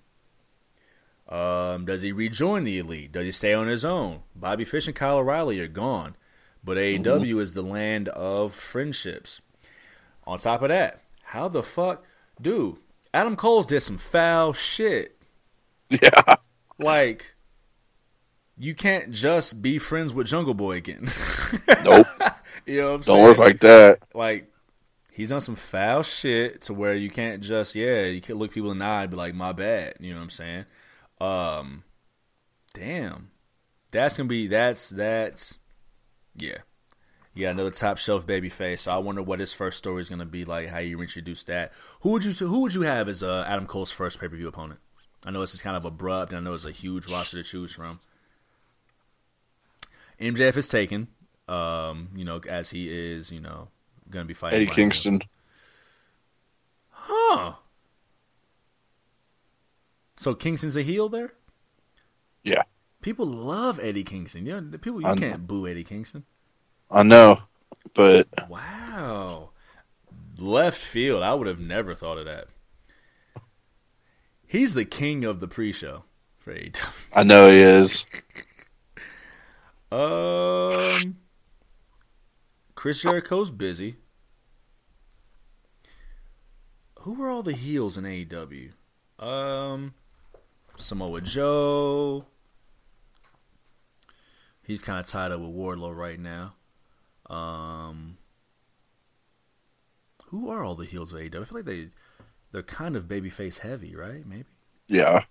S2: Um, does he rejoin the elite? Does he stay on his own? Bobby Fish and Kyle O'Reilly are gone, but AEW is the land of friendships. On top of that, how the fuck, dude? Adam Cole's did some foul shit.
S1: Yeah.
S2: Like, you can't just be friends with Jungle Boy again.
S1: Nope.
S2: you know what I'm saying?
S1: Don't
S2: saying?
S1: work like that.
S2: like he's done some foul shit to where you can't just yeah you can look people in the eye and be like my bad you know what i'm saying um damn that's gonna be that's that's yeah yeah another top shelf baby face so i wonder what his first story is gonna be like how you introduce that who would you who would you have as uh, adam cole's first pay-per-view opponent i know it's just kind of abrupt and i know it's a huge roster to choose from mjf is taken um you know as he is you know gonna be fighting
S1: Eddie
S2: Brian
S1: Kingston.
S2: Huh. So Kingston's a heel there?
S1: Yeah.
S2: People love Eddie Kingston. You know, people you
S1: I know.
S2: can't boo Eddie Kingston.
S1: I know. But
S2: Wow. left field. I would have never thought of that. He's the king of the pre-show for AEW.
S1: I know he is.
S2: Um, Chris Jericho's busy. Who were all the heels in AEW? Um, Samoa Joe. He's kind of tied up with Wardlow right now. Um, who are all the heels of AEW? I feel like they they're kind of babyface heavy, right? Maybe.
S1: Yeah.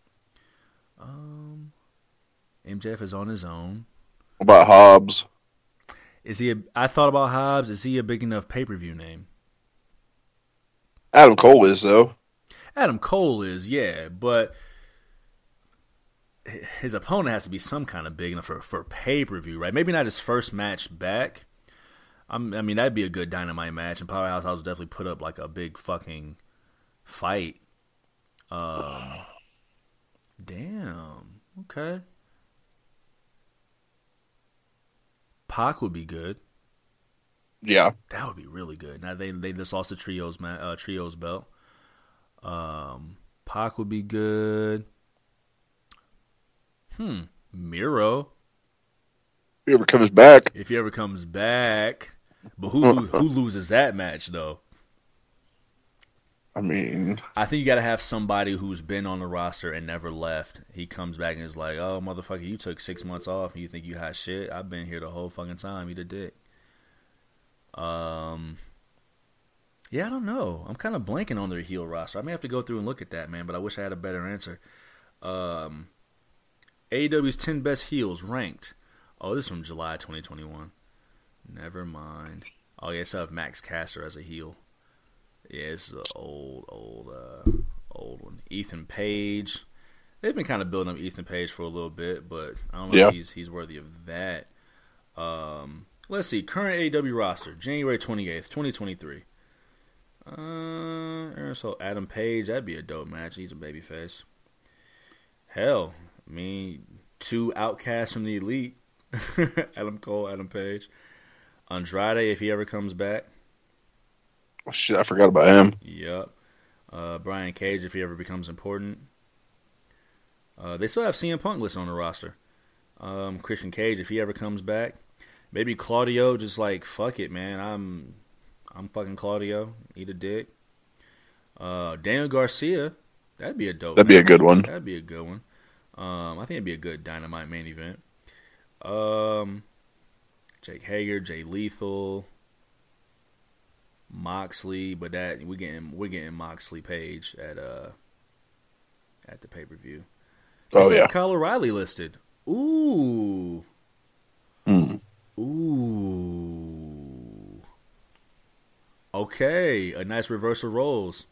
S2: Um, MJF is on his own.
S1: What about Hobbs?
S2: Is he? A, I thought about Hobbs. Is he a big enough pay per view name?
S1: Adam Cole is though.
S2: Adam Cole is, yeah, but his opponent has to be some kind of big enough for for pay per view, right? Maybe not his first match back. I'm, I mean, that'd be a good dynamite match, and Powerhouse Hobbs would definitely put up like a big fucking fight. Um, damn. Okay. Pac would be good.
S1: Yeah.
S2: That would be really good. Now they they just lost the trios uh, trios belt. Um, Pac would be good. Hmm, Miro
S1: If he ever comes back.
S2: if he ever comes back. But who who loses that match though?
S1: I mean,
S2: I think you got to have somebody who's been on the roster and never left. He comes back and is like, "Oh, motherfucker, you took six months off and you think you hot shit? I've been here the whole fucking time. You the dick." Um, yeah, I don't know. I'm kind of blanking on their heel roster. I may have to go through and look at that, man. But I wish I had a better answer. Um, AEW's ten best heels ranked. Oh, this is from July 2021. Never mind. Oh, yeah, so I have Max Caster as a heel. Yeah, this is an old, old, uh, old one. Ethan Page. They've been kind of building up Ethan Page for a little bit, but I don't know
S1: Yeah.
S2: if he's he's worthy of that. Um, let's see. Current AEW roster, January twenty eighth, twenty twenty three. Uh, so Adam Page, that'd be a dope match. He's a babyface. Hell, I mean, two outcasts from the elite. Adam Cole, Adam Page. Andrade, if he ever comes back.
S1: Oh, shit, I forgot about him.
S2: Yep. Uh, Brian Cage, if he ever becomes important. Uh, they still have CM Punk listed on the roster. Um, Christian Cage, if he ever comes back. Maybe Claudio, just like fuck it, man. I'm, I'm fucking Claudio. Eat a dick. Uh, Daniel Garcia, that'd be a dope.
S1: That'd be a good one.
S2: That'd be a good one. Um, I think it'd be a good Dynamite main event. Um, Jake Hager, Jay Lethal, Moxley, but that we getting we're getting Moxley Page at uh at the pay per view.
S1: Oh yeah.
S2: Kyle O'Reilly listed. Ooh,
S1: Hmm.
S2: ooh. Okay, a nice reversal roles.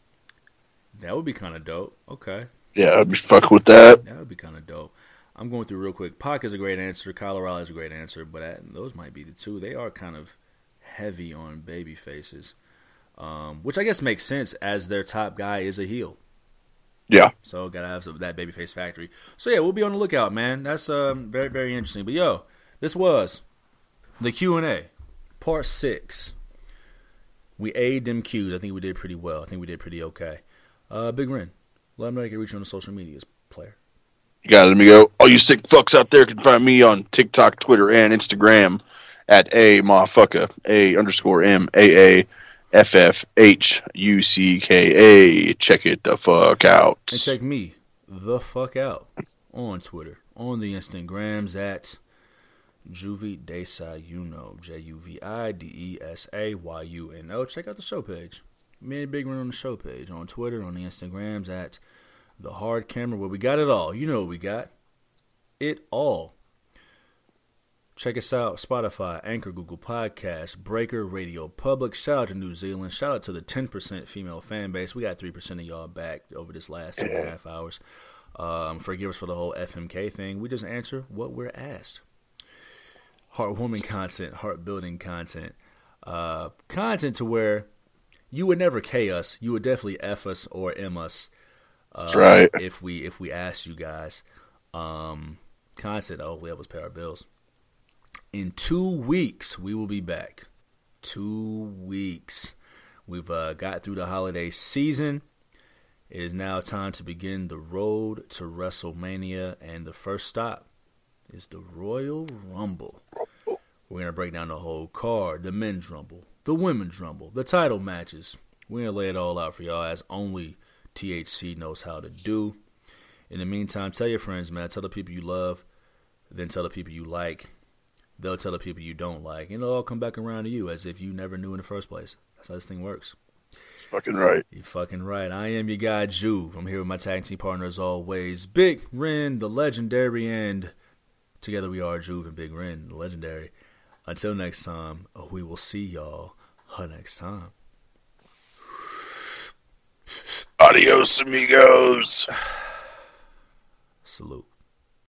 S2: That would be kind of dope. Okay.
S1: Yeah, I'd be fucking with that.
S2: That would be kind of dope. I'm going through real quick. Pac is a great answer. Kyle O'Reilly is a great answer, but uh, those might be the two. They are kind of heavy on baby faces, um, which I guess makes sense as their top guy is a heel.
S1: Yeah.
S2: So gotta have some that babyface factory. So yeah, we'll be on the lookout, man. That's um, very very interesting. But yo, this was the Q and A, part six. We aid them Qs. I think we did pretty well. I think we did pretty okay. Uh, Big Ren, let them know you can reach you on the social medias, player.
S1: You got it. Let me go. All you sick fucks out there can find me on TikTok, Twitter, and Instagram at a motherfucker a underscore m a a f f h u c k a. Check it the fuck out.
S2: And check me the fuck out on Twitter, on the Instagrams at Juvie Desayuno, J U V I D E S A Y U N O. Check out the show page. Me and Big Ren on the show page, on Twitter, on the Instagrams at The Hard Camera, where we got it all. You know what we got. It all. Check us out Spotify, Anchor, Google Podcasts, Breaker, Radio Public. Shout out to New Zealand. Shout out to the 10% female fan base. We got 3% of y'all back over this last two and a half hours. Um, forgive us for the whole FMK thing. We just answer what we're asked. Heartwarming content, heart building content. Uh, content to where you would never K us. You would definitely F us or M us. Uh,
S1: That's right.
S2: If we if we asked you guys, um, content that hopefully help us pay our bills. In two weeks, we will be back. Two weeks. We've uh, got through the holiday season. It is now time to begin the road to WrestleMania, and the first stop is the Royal Rumble. We're going to break down the whole card, the men's rumble, the women's rumble, the title matches. We're going to lay it all out for y'all as only THC knows how to do. In the meantime, tell your friends, man. Tell the people you love, then tell the people you like. They'll tell the people you don't like, and it'll all come back around to you as if you never knew in the first place. That's how this thing works.
S1: Fucking right.
S2: You fucking right. I am your guy Juve. I'm here with my tag team partner as always, Big Ren, the legendary, and together we are Juve and Big Ren, the legendary. Until next time, we will see y'all next time.
S1: Adios, amigos.
S2: Salute.